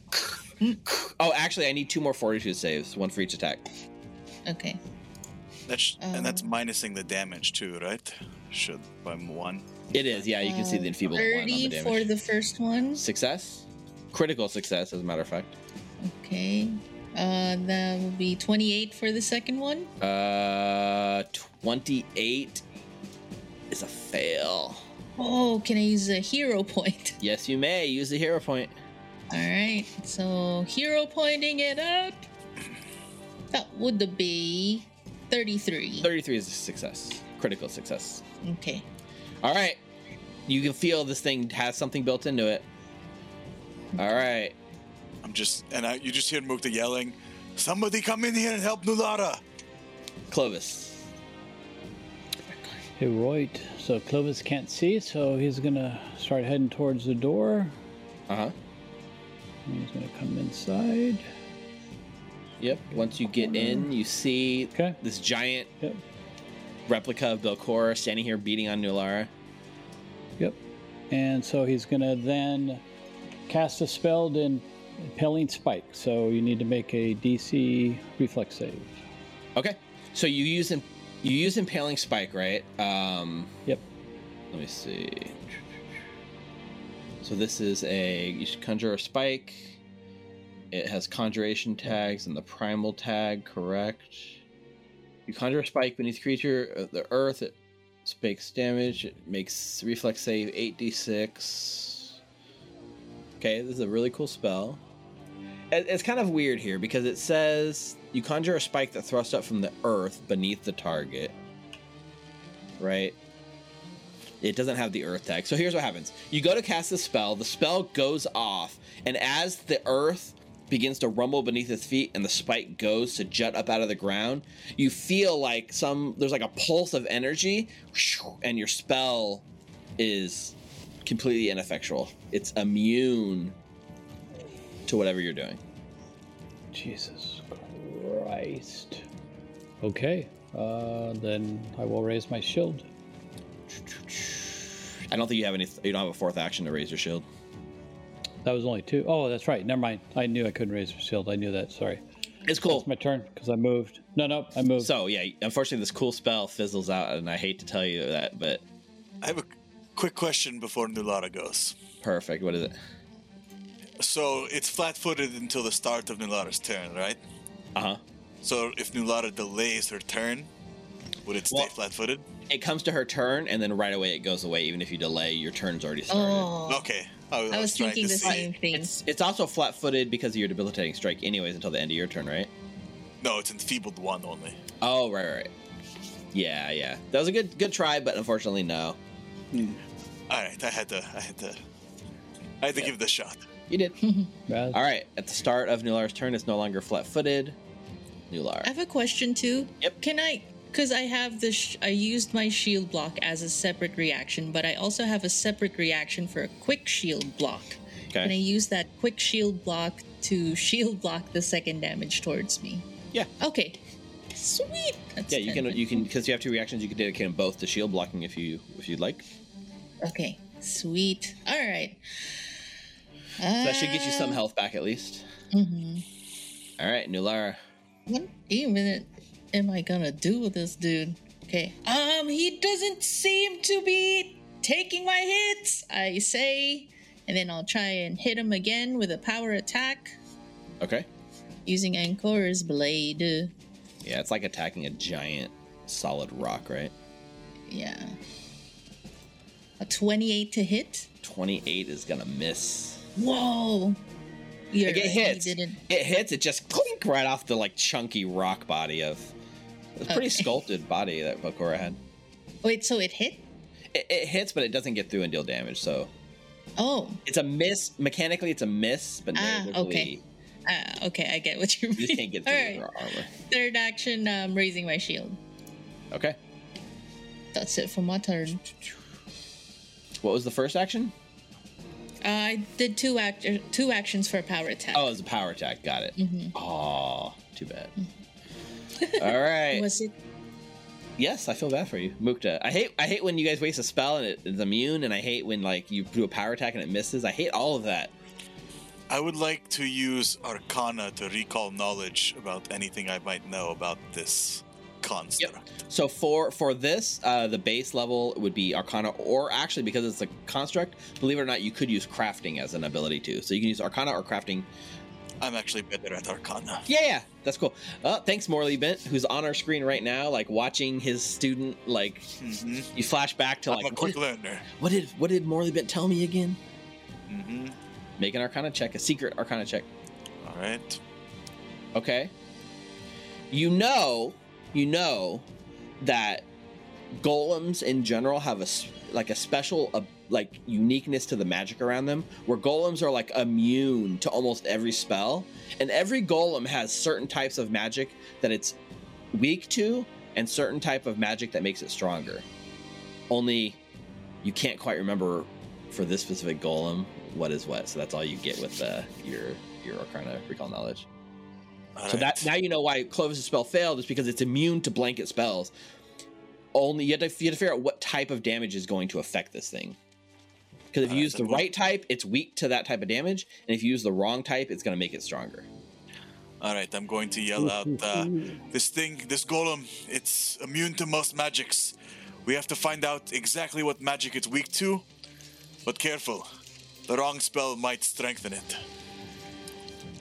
Oh, actually, I need two more fortitude saves, one for each attack. Okay. That's, and that's Um, minusing the damage too, right? Should by one. It is, yeah, you can see the enfeebled one on the 30 damage. for the first one. Success? Critical success, as a matter of fact. Okay. Uh, that will be 28 for the second one. Uh, 28 is a fail. Oh, can I use a hero point? Yes, you may use a hero point. All right. So hero pointing it up. That would be 33. 33 is a success. Critical success. Okay. All right. You can feel this thing has something built into it. All right. I'm just, and I, you just hear Mukta yelling, "Somebody come in here and help Nulara!" Clovis. Hey, right. So Clovis can't see, so he's gonna start heading towards the door. Uh huh. And He's gonna come inside. Yep. Once you get in, you see Okay. this giant Yep. replica of Belcorra standing here beating on Nulara. Yep. And so he's gonna then cast a spell in Impaling Spike. So you need to make a DC reflex save. Okay. So you use im- you use impaling spike, right? Um, Yep. let me see. So this is a you should conjure a spike. It has conjuration tags and the primal tag, correct? You conjure a spike beneath creature of the earth. It spikes damage. It makes reflex save 8d6. Okay, this is a really cool spell. It's kind of weird here because it says you conjure a spike that thrusts up from the earth beneath the target. Right? It doesn't have the earth tag. So here's what happens. You go to cast the spell, the spell goes off, and as the earth begins to rumble beneath its feet and the spike goes to jut up out of the ground, you feel like some there's like a pulse of energy and your spell is completely ineffectual. It's immune to whatever you're doing. Jesus Christ. Okay, uh, then I will raise my shield. I don't think you have any you don't have a fourth action to raise your shield. That was only two. Oh, that's right. Never mind. I knew I couldn't raise my shield. I knew that. Sorry. It's cool. It's my turn because I moved. No, no, I moved. So yeah, unfortunately this cool spell fizzles out and I hate to tell you that, but I have a quick question before Nulara goes. perfect. What is it? So it's flat-footed until the start of Nulara's turn, right? Uh-huh. So if Nulara delays her turn, would it stay Well- flat-footed? It comes to her turn and then right away it goes away even if you delay your turn's already started. Oh, Okay. I, I was thinking the see. same thing. It's it's also flat-footed because of your debilitating strike anyways until the end of your turn, right? No, it's enfeebled one only. Oh, right, right. right. Yeah, yeah. That was a good good try, but unfortunately no. All right, I had to. I had to. I had to give it a shot. You did. All right. At the start of Nular's turn, it's no longer flat-footed. Nular. I have a question too. Yep. Can I? Because I have the sh- I used my shield block as a separate reaction, but I also have a separate reaction for a quick shield block. Okay. Can I Okay. use that quick shield block to shield block the second damage towards me? Yeah. Okay. Sweet. That's Yeah, you can you can because you have two reactions. You can dedicate them both to shield blocking if you if you'd like. Okay. Sweet. All right. So that should get you some Uh, health back at least. mhm. All right, Nulara. What even am I gonna do with this dude? Okay. Um, he doesn't seem to be taking my hits. I say, and then I'll try and hit him again with a power attack Okay. using Ankor's blade. Yeah, it's like attacking a giant solid rock, right? Yeah. A twenty-eight to hit. Twenty-eight is gonna miss. Whoa. You're Like it right, hits. It hits. It just clink right off the like chunky rock body of. It's a pretty Okay. sculpted body that Belcorra had. Wait, so it hit? It, it hits, but it doesn't get through and deal damage. So Oh. it's a miss. Mechanically, it's a miss, but Ah, okay. Ah, okay, I get what you mean. you can't get through right. your armor. Third action, um, raising my shield. Okay. That's it for my turn. What was the first action? I did two act two actions for a power attack. Oh, it was a power attack. Got it. Mhm. Oh, too bad. All right. Was it? Yes, I feel bad for you, Mukta. I hate I hate when you guys waste a spell and it is immune, and I hate when like you do a power attack and it misses. I hate all of that. I would like to use Arcana to recall knowledge about anything I might know about this construct. So for for this, uh, the base level would be Arcana, or actually because it's a construct, believe it or not, you could use crafting as an ability too. So you can use Arcana or crafting. I'm actually better at Arcana. Yeah, yeah, that's cool. Uh, thanks, Morlibint, who's on our screen right now, like watching his student. Like hmm you flash back to I'm like a what quick did, learner. what did what did Morlibint tell me again? Mm-hmm. Make an Arcana check, a secret Arcana check. All right. Okay. You know, you know that golems in general have a like a special uh, like uniqueness to the magic around them where golems are like immune to almost every spell and every golem has certain types of magic that it's weak to and certain type of magic that makes it stronger. Only you can't quite remember for this specific golem what is what so that's all you get with uh, your your arcana recall knowledge All so right. that now you know why Clovis' spell failed is because it's immune to blanket spells. Only you have, to, you have to figure out what type of damage is going to affect this thing. Because if you Alright, use the then we'll- right type, it's weak to that type of damage, and if you use the wrong type, it's going to make it stronger. All right, I'm going to yell out, uh, "This thing, this golem, it's immune to most magics. We have to find out exactly what magic it's weak to, but careful. The wrong spell might strengthen it.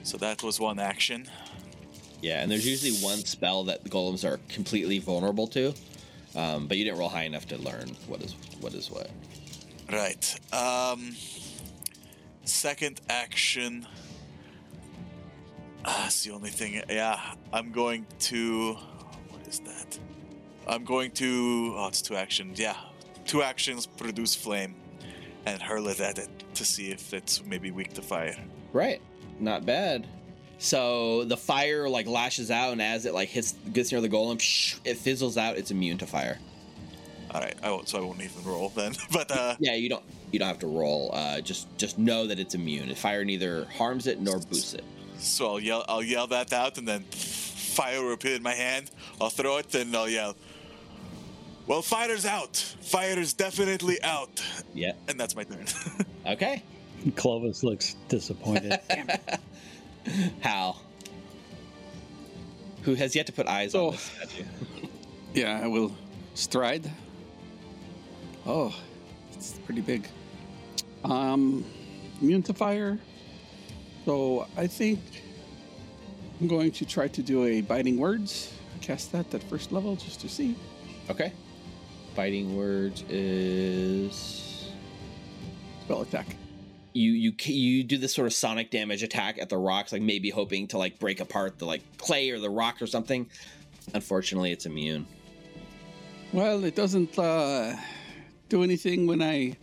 So that was one action. Yeah, and there's usually one spell that the golems are completely vulnerable to, um, but you didn't roll high enough to learn what is what is what. Right. Um, second action. Ah, that's the only thing. Yeah, I'm going to. What is that? I'm going to. Oh, it's two actions. Yeah, two actions produce flame, and hurl it at it to see if it's maybe weak to fire. Right, not bad. So the fire like lashes out, and as it like hits gets near the golem, psh, it fizzles out. It's immune to fire. All right, I won't, so I won't even roll then. But uh, Yeah, you don't you don't have to roll. Uh, just just know that it's immune. Fire neither harms it nor boosts it. so I'll yell. I'll yell that out, and then fire will appear in my hand. I'll throw it, and I'll yell. Well, fire's out. Fire is definitely out, Yeah. and that's my turn. Okay. Clovis looks disappointed. Hal, who has yet to put eyes So- on this statue. Yeah, I will stride. Oh, it's pretty big. Um, immune to fire. So I think I'm going to try to do a biting words. Cast that at first level just to see. Okay. Biting words is Spell attack. You you you do this sort of sonic damage attack at the rocks, like maybe hoping to like break apart the like clay or the rock or something. Unfortunately, it's immune. Well, it doesn't uh, do anything when I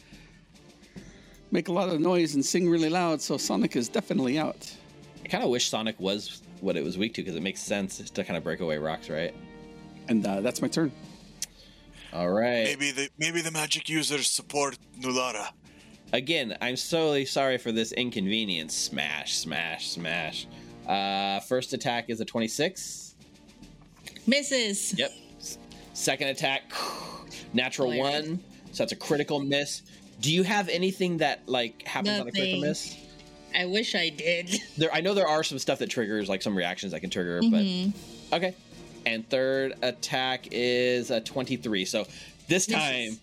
make a lot of noise and sing really loud, so Sonic is definitely out. I kind of wish Sonic was what it was weak to because it makes sense to kind of break away rocks, right? And uh, that's my turn. All right. maybe the maybe the magic users support Nulara. Again, I'm solely sorry for this inconvenience. Smash, smash, smash. Uh, first attack is a 26. Misses. Yep. Second attack, natural Hilarious. one. So that's a critical miss. Do you have anything that like happens on a critical miss? I wish I did. There, I know there are some stuff that triggers, like some reactions that can trigger, Mhm. but okay. And third attack is a 23. So this time,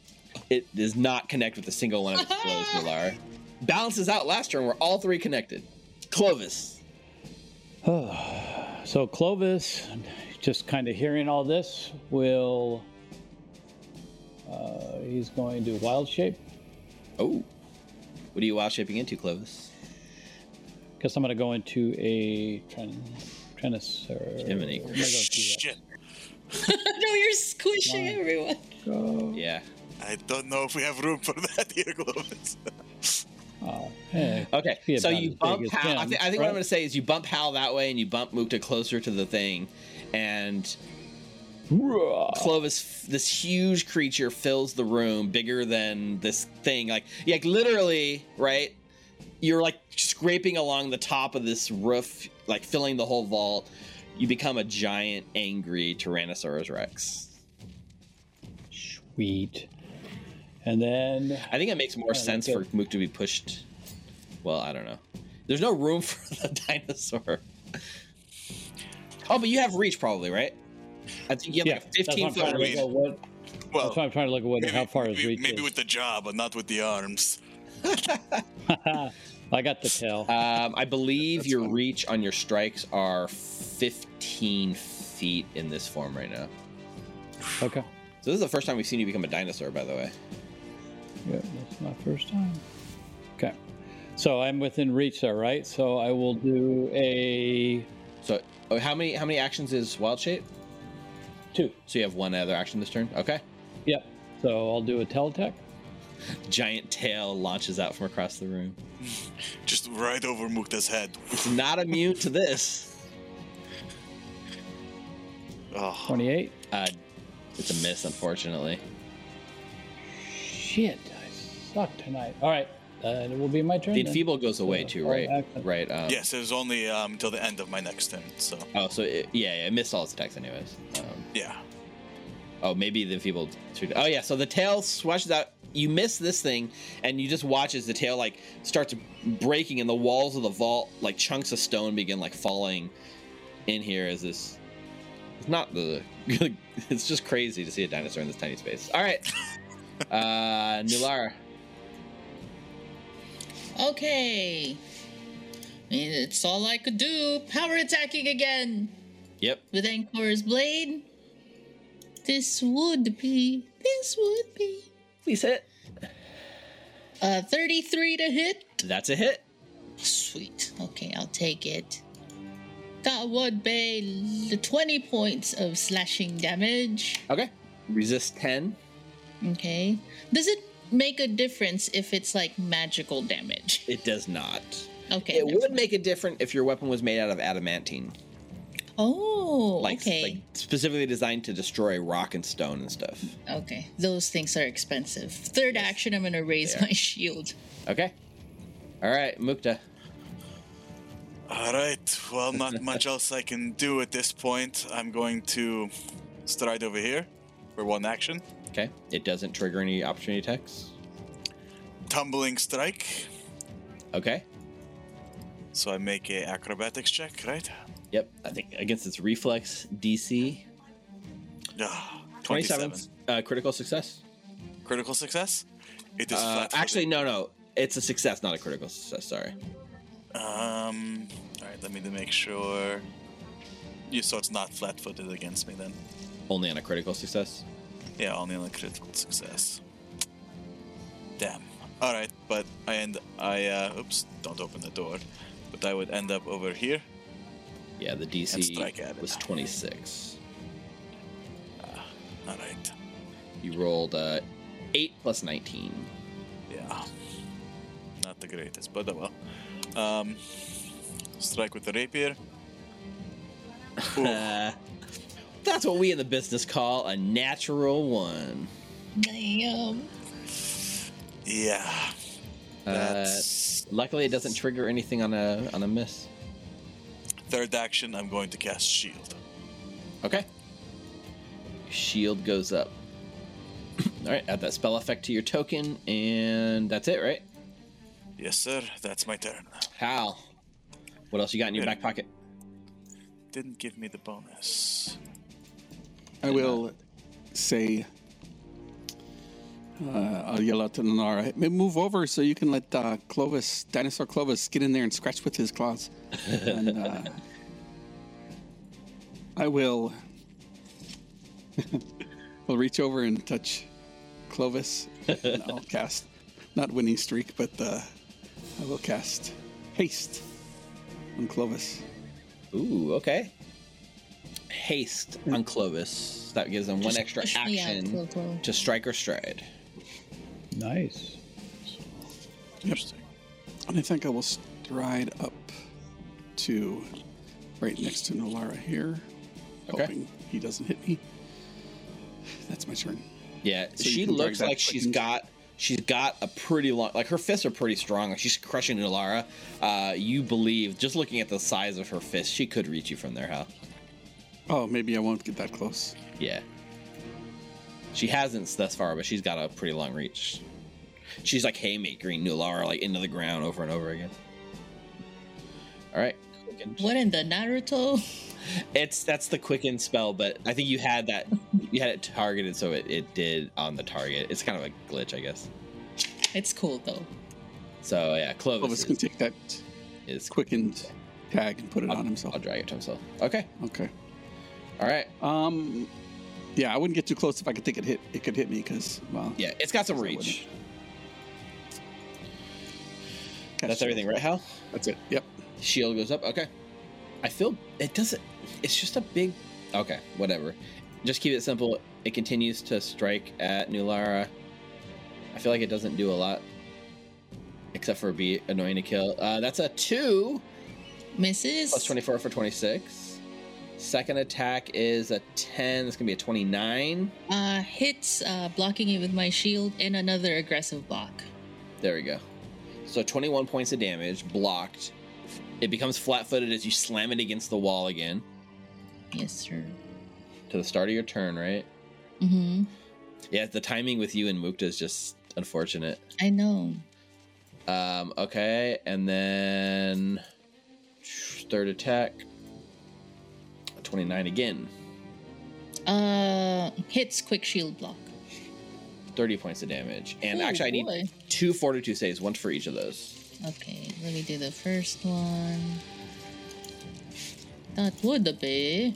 it does not connect with a single one of its blows, Milar. Balances out last turn. We're all three connected. Clovis. so Clovis, just kind of hearing all this, will uh, he's going to wild shape. Oh. What are you wild shaping into, Clovis? Guess I'm going to go into a trying trying to serve. Jiminy. I'm gonna go T-Rex. Shit, no, you're squishing everyone. Go. Yeah. I don't know if we have room for that here, Clovis. Oh, hey. Okay. So you bump as Hal. I, him, thi- I think what I'm going to say is you bump Hal that way and you bump Mukta closer to the thing. And Clovis, this huge creature fills the room, bigger than this thing. Like, yeah, like literally, right? You're like scraping along the top of this roof, like filling the whole vault. You become a giant, angry Tyrannosaurus Rex. Sweet. And then I think it makes more Yeah, sense for. Mook to be pushed. Well, I don't know. There's no room for the dinosaur. Oh, but you have reach, probably, right? I think you have yeah, like a 15 what foot to reach. what, Well, that's why I'm trying to look at what, maybe, how far his maybe, reach maybe is. with the jaw, but not with the arms. I got the tail. Um, I believe That's your fine. reach on your strikes are 15 feet in this form right now. okay. So this is the first time we've seen you become a dinosaur, by the way. Yeah, that's my first time. Okay. So I'm within reach there, right? So I will do a So, oh, how many how many actions is Wild Shape? two. So you have one other action this turn. Okay. Yep. So I'll do a tail attack. Giant tail launches out from across the room. Just right over Mukta's head. It's not immune to this. Oh, 28. Uh, it's a miss, unfortunately. Shit, I suck tonight. All right. Uh, it will be my turn. The then. enfeeble goes away So, too, right? action. Right. Um, yes, it was only um, until the end of my next turn. So Oh, so it, yeah, yeah, it missed all its attacks, anyways. Um, yeah, oh, maybe the enfeebled. Oh yeah, so the tail swashes out. You miss this thing, and you just watch as the tail like starts breaking, and the walls of the vault, like chunks of stone, begin like falling in here as this It's not the. it's just crazy to see a dinosaur in this tiny space. All right. uh, Nulara. Okay. I mean, it's all I could do. Power attacking again Yep. with Ankor's blade. This would be. This would be. Please hit. Uh, 33 to hit. That's a hit. Sweet. Okay, I'll take it. That would be 20 points of slashing damage. Okay. Resist 10. Okay. Does it make a difference if it's like magical damage? It does not. Okay. It would mind. make a difference if your weapon was made out of adamantine. Oh, Like, okay. like specifically designed to destroy rock and stone and stuff. Okay. Those things are expensive. Third action, I'm gonna raise They my shield. Okay. All right, Mukta. All right. Well, not much else I can do at this point. I'm going to stride over here for one action. Okay. It doesn't trigger any opportunity attacks. Tumbling strike. Okay. So I make a acrobatics check, right? Yep. I think against its reflex DC. Ah, 27. 27. Uh, critical success. Critical success. It is Uh, actually, no, no. It's a success, not a critical success. Sorry. Um. All right. Let me make sure. You so it's not flat-footed against me then. Only on a critical success. Yeah, only on a critical success. Damn. All right, but I end. I uh, oops. Don't open the door. But I would end up over here. Yeah, the DC at it. was 26. All right. You rolled uh, 8 plus 19. Yeah. Not the greatest, but oh well. Um. Strike with the rapier. Ooh. That's what we in the business call a natural one. Damn. Yeah. Uh, That's luckily, it doesn't trigger anything on a on a miss. third action. I'm going to cast shield. Okay. Shield goes up. All right, add that spell effect to your token, and that's it, right? Yes, sir. That's my turn. Hal, what else you got in your Good. back pocket? Didn't give me the bonus. I will say, uh, I'll yell out to Nanara, "Hey, move over so you can let uh, Clovis, Dinosaur Clovis, get in there and scratch with his claws. and uh, I will, will reach over and touch Clovis. and I'll cast, not winning streak, but uh, I will cast haste on Clovis. Ooh, okay. Haste on Clovis. That gives him one extra push out, action Clo-Clo. to strike or stride. Nice. Interesting. And I think I will stride up to right next to Nulara here, Okay. hoping he doesn't hit me. That's my turn. Yeah, So she looks like she's button. got she's got a pretty long like her fists are pretty strong. Like she's crushing Nulara. Uh, you believe just looking at the size of her fist, she could reach you from there, Hal. Oh, maybe I won't get that close. Yeah. She hasn't thus far, but she's got a pretty long reach. She's like haymakering Nulara like into the ground over and over again. All right. Quicken. What in the Naruto? It's that's the quicken spell, but I think you had that you had it targeted, so it, it did on the target. It's kind of a glitch, I guess. It's cool though. So yeah, Clovis, Clovis can is, take that is quickened tag and put it on himself. I'll drag it to himself. Okay. Okay. All right. Um, yeah, I wouldn't get too close if I could think it hit. It could hit me because well, Yeah, it's got some reach. catch That's it. everything, right, Hal? That's it. Yep. Shield goes up. Okay. I feel it doesn't. It's just a big. Okay, whatever. Just keep it simple. It continues to strike at Nulara. I feel like it doesn't do a lot, except for be annoying to kill. Uh, that's a two Misses. plus twenty four for twenty six. Second attack is a ten. It's gonna be a twenty nine. Uh, hits, uh, blocking it with my shield, and another aggressive block. There we go. So 21 points of damage, blocked. It becomes flat footed as you slam it against the wall again. Yes, sir. To the start of your turn, right? Mm-hmm. Yeah, the timing with you and Mukta is just unfortunate. I know. Um, okay, and then third attack. 29 again. Uh, hits quick shield block. 30 points of damage. And Ooh, actually, I need boy. two fortitude saves, one for each of those. Okay, let me do the first one. That would be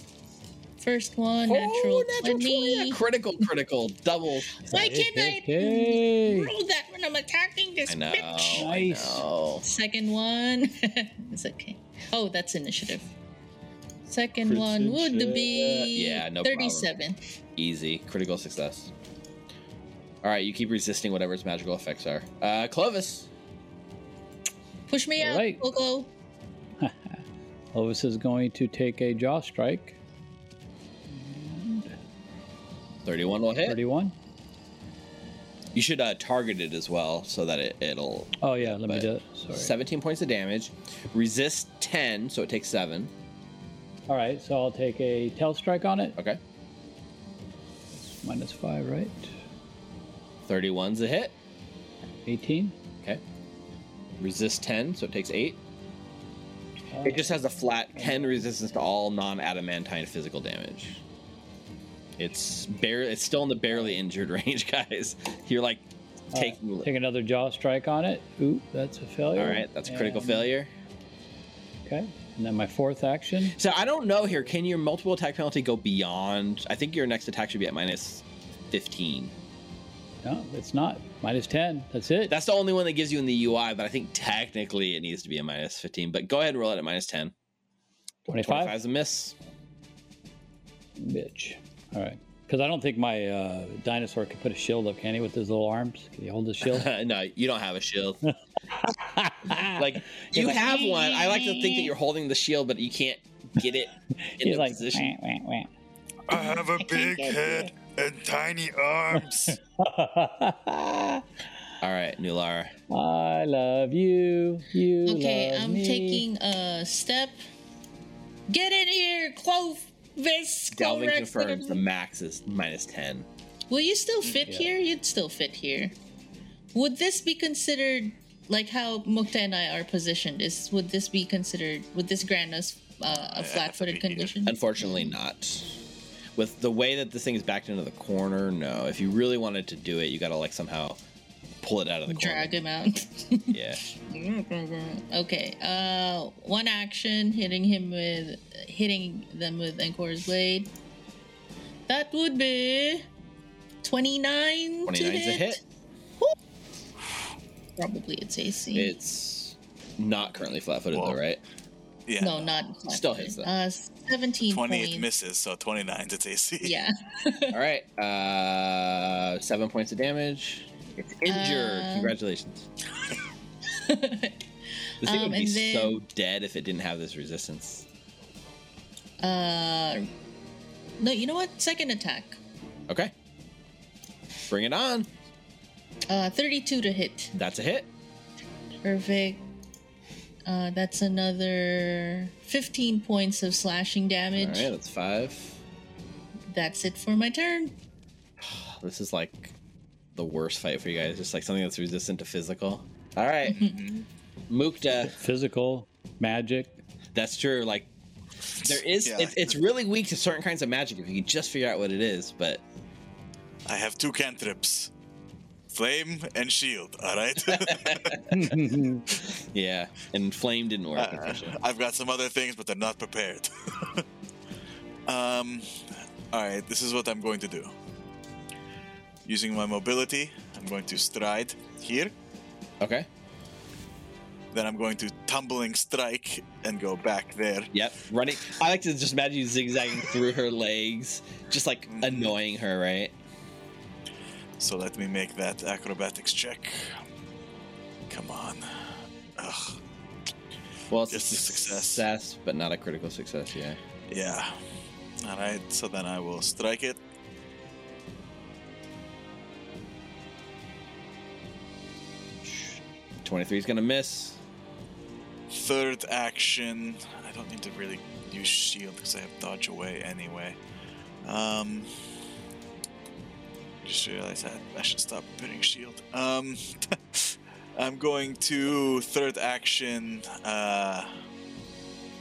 first one natural, 20. Yeah, critical, critical, double. Why can't I Hey. roll that when I'm attacking this I know. bitch? I know. Second one. it's okay. Oh, that's initiative. Second one would Precision. be Yeah, no problem. 37. Easy. Critical success. All right, you keep resisting whatever its magical effects are. Uh, Clovis. Push me out, Alright. Coco. Clovis is going to take a jaw strike. 31 will hit. 31. You should uh, target it as well so that it, it'll. Oh, yeah, let me do it. Sorry. 17 points of damage. Resist 10, so it takes 7. All right, so I'll take a tail strike on it. Okay. Minus 5, right? 31's a hit. 18. Okay. Resist 10, so it takes 8. Uh, It just has a flat 10 resistance to all non adamantine physical damage. It's bare. It's still in the barely injured range, guys. You're like taking. take another jaw strike on it. Ooh, that's a failure. all right, that's a critical And- failure. Okay. And then my fourth action. So I don't know here. Can your multiple attack penalty go beyond? I think your next attack should be at minus 15. No, it's not. Minus 10. That's it. That's the only one that gives you in the UI, but I think technically it needs to be a minus 15. But go ahead and roll it at minus 10. 25. 25 is a miss. Bitch. All right. Because I don't think my uh, dinosaur could put a shield up, can he, with his little arms? Can he hold the shield? no, you don't have a shield. like you like, have one. I like to think that you're holding the shield, but you can't get it in He's the like, position. "Wah, wah, I have a big head and tiny arms. wah." All right, Nulara. I love you. You Okay, love I'm me. taking a step. Get in here, Clovis. Delving Clorex, confirms the max is minus 10. Will you still fit Yeah. here? You'd still fit here. Would this be considered like how Mukta and I are positioned? Is would this be considered? Would this grant us uh, a flat-footed be here. condition? Unfortunately, not. With the way that this thing is backed into the corner, no. If you really wanted to do it, you gotta like somehow pull it out of the Drag him out. Yeah. okay. Uh, one action, hitting him with, hitting them with Encore's blade. That would be twenty-nine. 29's to a hit. hit. Probably it's AC. It's not currently flat-footed though, right? Yeah. no, not Still hits, though. Uh, seventeen 20 points. it misses, so 29 it's AC. Yeah. All right. Uh, seven points of damage. It's injured. Uh, Congratulations. This thing Um, would be then- so dead if it didn't have this resistance. uh, no, you know what? Second attack. Okay. Bring it on. Uh, thirty-two to hit. That's a hit. Perfect. Uh, that's another fifteen points of slashing damage. right, that's five. That's it for my turn. This is like the worst fight for you guys. Just like something that's resistant to physical. All right. Mukta. Physical, magic. That's true. Like there is. Yeah. It's, it's really weak to certain kinds of magic if you can just figure out what it is. But I have two cantrips flame and shield, alright? yeah, and flame didn't work. Uh, unfortunately. I've got some other things, but they're not prepared. um, alright, this is what I'm going to do. Using my mobility, I'm going to stride here. Okay. Then I'm going to tumbling strike and go back there. Yep. Running. I like to just imagine you zigzagging through her legs, just like mm-hmm. annoying her, right? So let me make that acrobatics check. Come on. Ugh. Well, it's Just a success. success, but not a critical success. Yeah. Yeah. Alright, so then I will strike it. Twenty-three is gonna miss. Third action. I don't need to really use shield because I have dodge away anyway. Um, just realized that I should stop putting shield. Um, I'm going to third action. Uh,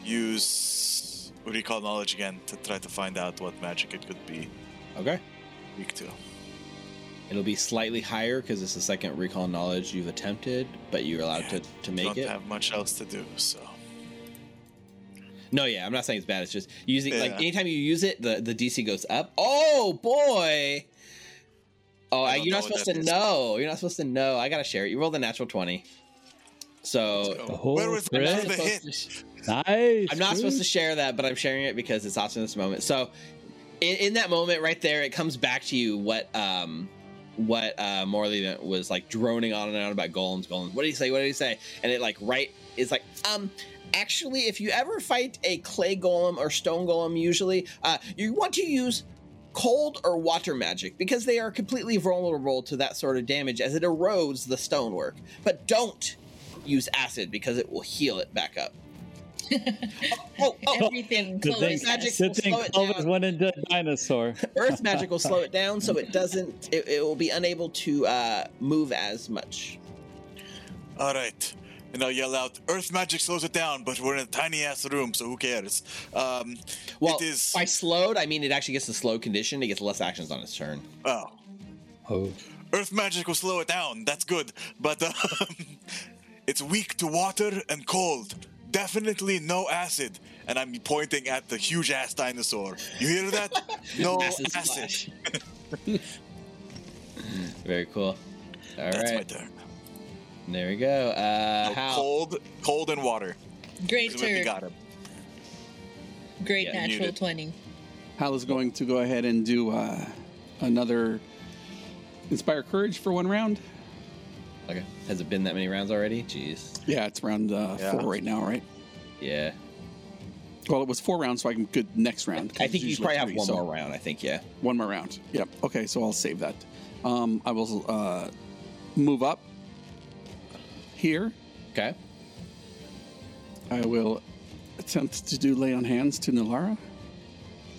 use recall knowledge again to try to find out what magic it could be Okay. weak to. It'll be slightly higher because it's the second recall knowledge you've attempted, but you're allowed Yeah, to, to make it. Don't it. have much else to do, so No, yeah, I'm not saying it's bad. It's just using like anytime you use it, the, the DC goes up. Oh boy! Oh, I I you're not supposed to is. know. You're not supposed to know. I gotta share it. You rolled a natural twenty. So Oh, where was I'm the supposed hit? sh- Nice. I'm not supposed to share that, but I'm sharing it because it's awesome in this moment. So, in, in that moment right there, it comes back to you what um what uh Morley was like droning on and on about golems, golems. What did he say? What did he say? And it like right is like um actually if you ever fight a clay golem or stone golem usually uh you want to use cold or water magic because they are completely vulnerable to that sort of damage as it erodes the stonework. But don't use acid because it will heal it back up. Oh, oh, Everything Good thing, magic has. good will thing slow it Clovis down. went into dinosaur. Earth magic will slow it down so it doesn't. It, it will be unable to uh, move as much. All right. And I'll yell out, Earth magic slows it down, but we're in a tiny ass room, so who cares? Um, Well, it is. by slowed, I mean it actually gets the slow condition. It gets less actions on its turn. Oh, Oh, Earth magic will slow it down. That's good. But um, it's weak to water and cold. Definitely no acid. And I'm pointing at the huge ass dinosaur. You hear that? No Acid acid. Very cool. All That's my turn. there we go. Uh, No, Hal. cold, cold and water. Great Is turn. got him. Great Yeah, natural muted. 20. Hal is going to go ahead and do uh, another inspire courage for one round. Okay. Has it been that many rounds already? Jeez. Yeah, it's round uh, Yeah. four right now, right? Yeah. Well, it was four rounds, so I can good next round. 'cause I it's think you usually probably have three, one so- more round. I think. Yeah. One more round. Yep. Okay, so I'll save that. Um, I will uh, move up here. Okay. I will attempt to do lay on hands to Nulara.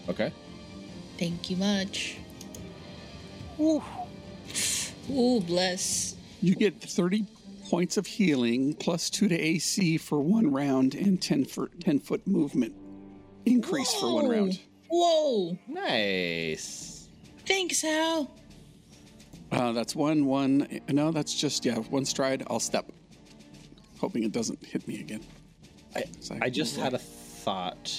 Okay. Thank you much. Ooh. Ooh, bless. You get 30 points of healing plus two to AC for one round and 10 for 10 foot movement increase for one round. Whoa. Nice. Thanks, Hal. Uh, that's one, one. No, that's just, yeah, one stride. I'll step. Hoping it doesn't hit me again. I, So I just had a thought.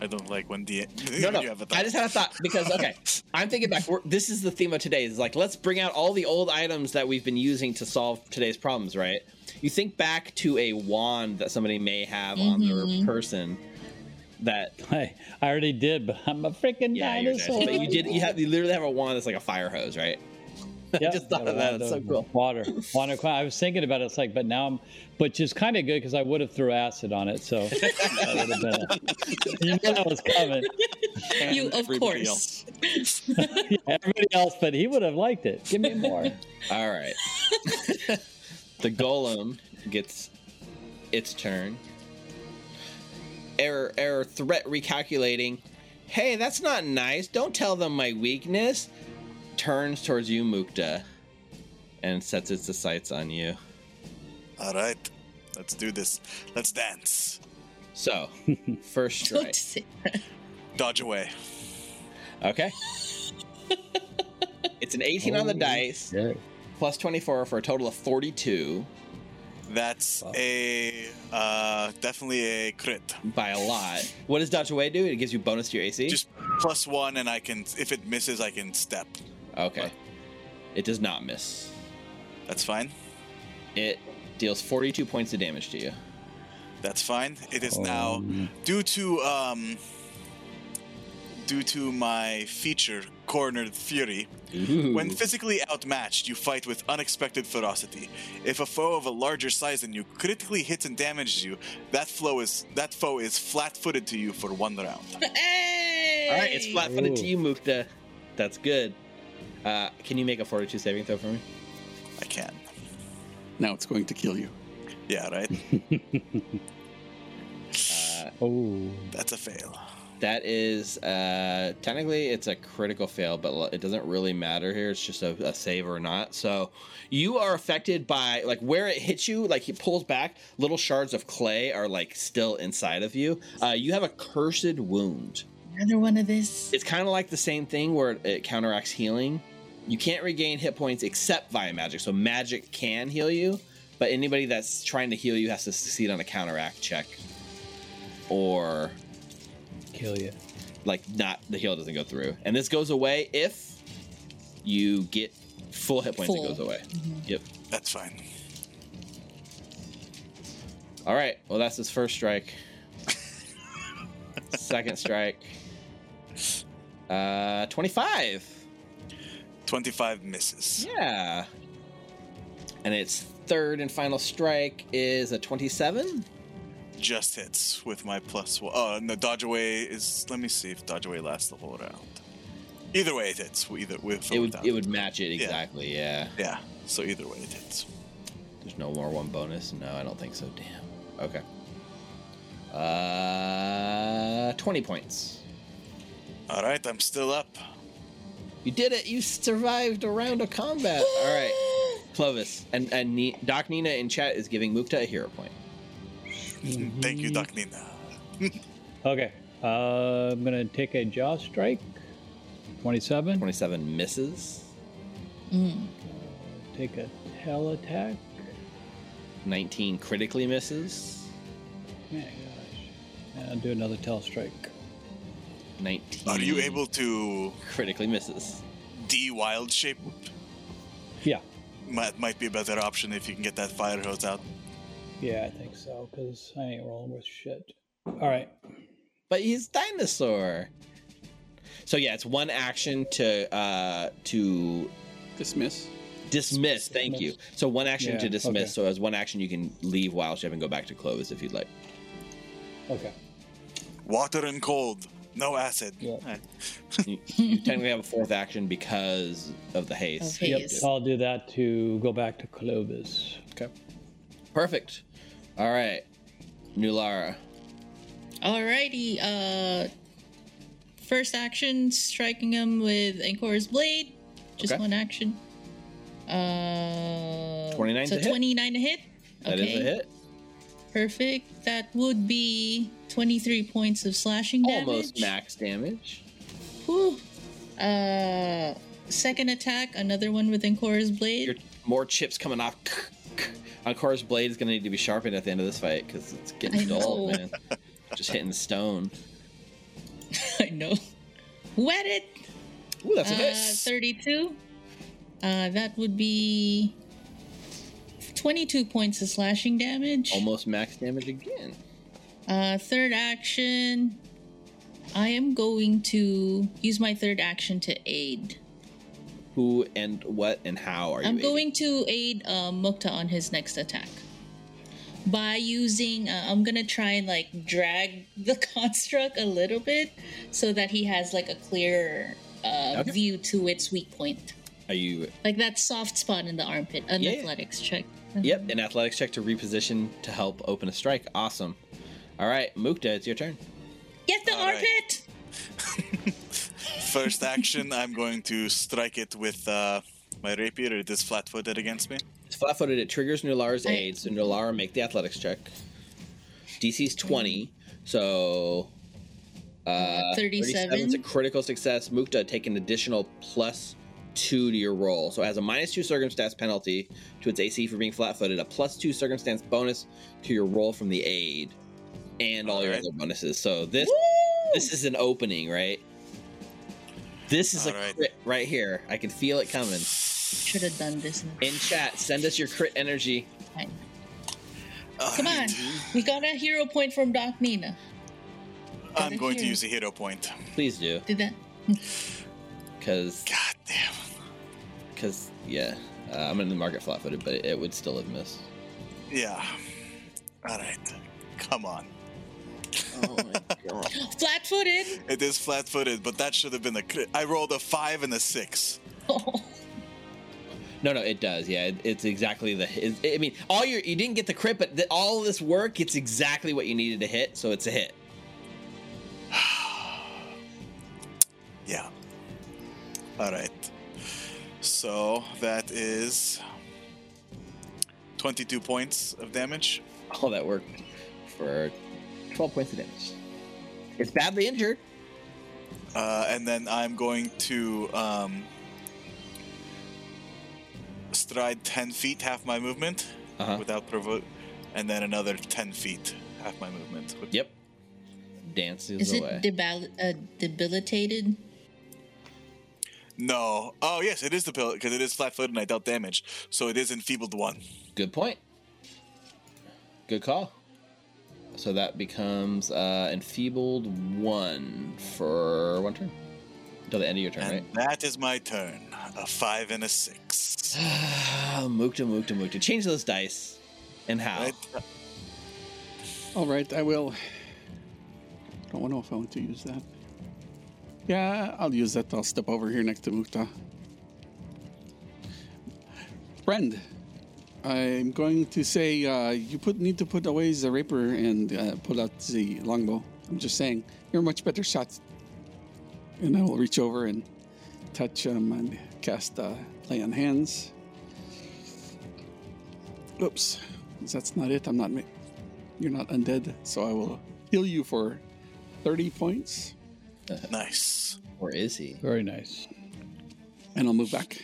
I don't like when the No, no. you have a I just had a thought because okay, I'm thinking back. We're, this is the theme of today. Is like let's bring out all the old items that we've been using to solve today's problems. Right? You think back to a wand that somebody may have on their mm-hmm. person. That I, I already did, but I'm a freaking yeah, you're dinosaur. nice. but you did. You have you literally have a wand that's like a fire hose, right? Yep, just thought of that. It's so cool. Water, water. I was thinking about it. It's like, but now I'm, which is kind of good because I would have threw acid on it, so that would have been. You know that was coming. And You, of course. else. Yeah, everybody else, but he would have liked it. Give me more. All right. the golem gets its turn. Error, error, threat recalculating. Hey, that's not nice. Don't tell them my weakness. Turns towards you, Mukta, and sets its sights on you. All right, let's do this. Let's dance. So, first Don't strike. Dodge away. Okay. it's an 18 on the dice, Yeah. plus 24 for a total of 42 That's a uh, definitely a crit. by a lot. What does dodge away do? It gives you bonus to your AC? Just plus one, and I can if it misses, I can step. Okay. It does not miss. That's fine. It deals 42 points of damage to you. That's fine. It is now Um, due to um due to my feature cornered fury. When physically outmatched, you fight with unexpected ferocity. If a foe of a larger size than you critically hits and damages you, that flow is that foe is flat-footed to you for one round. Hey! All right, it's flat-footed to you, Mukta. That's good. Uh, can you make a 42 saving throw for me? I can. Now it's going to kill you. Yeah, right. Uh, Oh, That's a fail. That is uh technically it's a critical fail, but it doesn't really matter here. It's just a, a save or not. So you are affected by like where it hits you. Like he pulls back, little shards of clay are like still inside of you. Uh, you have a cursed wound. Another one of this. It's kind of like the same thing where it counteracts healing. You can't regain hit points except via magic. So magic can heal you, but anybody that's trying to heal you has to succeed on a counteract check, or kill you. like not the heal doesn't go through. And this goes away if you get full hit points. Full. It goes away. Yep. That's fine. All right. Well, that's his first strike. Second strike. Uh, twenty-five. 25 misses. Yeah. And its third and final strike is a twenty-seven. Just hits with my plus one. Oh, no, dodge away is. Let me see if dodge away lasts the whole round. Either way, it hits. Either with It would without. it would match it exactly. Yeah. Yeah, so either way, it hits. There's no more one bonus. No, I don't think so. Damn. Okay. Uh, twenty points. All right, I'm still up. You did it. You survived a round of combat. All right, Clovis and and Ni- Doc Nina in chat is giving Mukta a hero point. Thank you, Doc Nina. Okay, uh, I'm gonna take a jaw strike. Twenty-seven. Twenty-seven misses. Mm. Take a tail attack. Nineteen critically misses. Man, gosh. And I'll do another tail strike. Nineteen. Are you able to critically misses? D wild shape? Yeah. Might, might be a better option if you can get that fire hose out. Yeah, I think so, because I ain't rolling with shit. All right. But he's dinosaur. So yeah, it's one action to uh to Dismiss. dismiss. Thank you. So one action Yeah, to dismiss. okay. So as one action, you can leave Wild Shape and go back to Clovis if you'd like. Okay. Water and cold, no acid. Yeah. Eh, you, you technically have a fourth action because of the haste. Of Yep. I'll do that to go back to Clovis. Okay. Perfect. All right. Nulara. Alrighty. Uh, first action, striking him with Ankor's blade. Just Okay. one action. Uh, 29 so to hit. 29 to hit. That is okay. a hit. Perfect. That would be 23 points of slashing damage. Almost max damage. Whew. Uh, second attack, another one with Ankor's blade. Your more chips coming off. Encore's blade is going to need to be sharpened at the end of this fight because it's getting I dull, know. man. Just hitting stone. I know. Wet it. Ooh, that's a Uh, hit. 32. Uh, that would be 22 points of slashing damage. Almost max damage again. Uh, third action. I am going to use my third action to aid. Who and what and how are you? I'm going to aid uh, Mukta on his next attack by using. Uh, I'm gonna try and like drag the construct a little bit so that he has like a clear uh, Okay. view to its weak point, Are you? like that soft spot in the armpit. An Yeah, yeah. athletics check. Yep. An athletics check to reposition to help open a strike. Awesome. All right, Mukta, it's your turn. Get the All right. armpit. First action, I'm going to strike it with uh, my rapier. It is flat-footed against me. It's flat-footed. It triggers Nulara's I- aid, so Nulara make the athletics check. DC's twenty, so uh, 37. is a critical success. Mukta take an additional plus two to your roll, so it has a minus two circumstance penalty to its AC for being flat-footed, a plus two circumstance bonus to your roll from the aid, and all your Alright. other bonuses. So this this is an opening, right? This is a Alright. crit right here. I can feel it coming. Should have done this. In chat, send us your crit energy. Fine. Uh, Come on, we got a hero point from Doc Nina. I'm going to use a hero point. Please do, Did that? Because God damn. Because yeah, uh, I'm in the market flat-footed, but it, would still have missed. Yeah. All right. Come on. Oh flat footed. It is flat footed, but that should have been the. Crit. I rolled a five and a six. Oh. No, no, it does. Yeah, it, it's exactly the. It, I mean, all your you didn't get the crit, but the, all this work, it's exactly what you needed to hit, so it's a hit. yeah, all right. So that is 22 points of damage. All that worked for 12 points of damage. It's badly injured. Uh, and then I'm going to um, stride 10 feet, half my movement, Uh-huh. without provoke, and then another 10 feet, half my movement. Yep. Dances Is away. it debil- uh, debilitated? No. Oh, yes, it is the pill, because it is flat footed and I dealt damage. So it is enfeebled one. Good point. Good call. So that becomes uh, enfeebled one for one turn until the end of your turn, And right? that is my turn. A 5 and a 6. mukta, mukta, mukta. Change those dice. And how? Right? All right, I will. Don't know if I want to use that. Yeah, I'll use that. I'll step over here next to Mukta. Friend, I'm going to say uh, you put need to put away the rapier and uh, pull out the longbow. I'm just saying you're a much better shot. And I will reach over and touch him and cast uh, lay on hands. Oops, that's not it. I'm not. You're not undead, so I will heal you for 30 points, Nice. Or is he? Very nice. and I'll move back.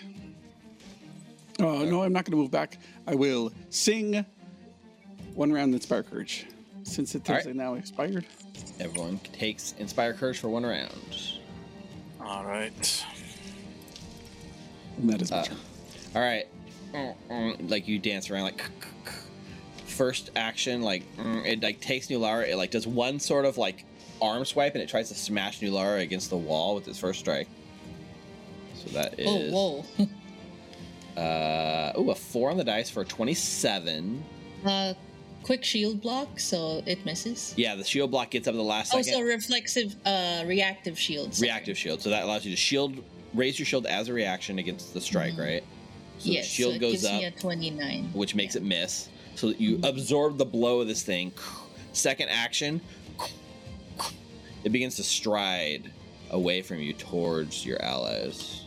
Oh, no, I'm not going to move back. I will sing one round Inspire Courage. Since it All has right. now expired. Everyone takes Inspire Courage for one round. All right. And that is my Uh, turn. all right. Like you dance around like first action like mm, it like takes Nulara it like does one sort of like arm swipe and it tries to smash Nulara against the wall with its first strike. So that is Oh, whoa. uh ooh a 4 on the dice for 27. uh, quick shield block, so it misses. Yeah, the shield block gets up at the last second. Also, reflexive, uh, reactive shield. sorry. reactive shield. So that allows you to shield raise your shield as a reaction against the strike, right? So yes, the shield so it goes gives up. me a 29. which makes it miss. So that you absorb the blow of this thing. Second action, it begins to stride away from you towards your allies,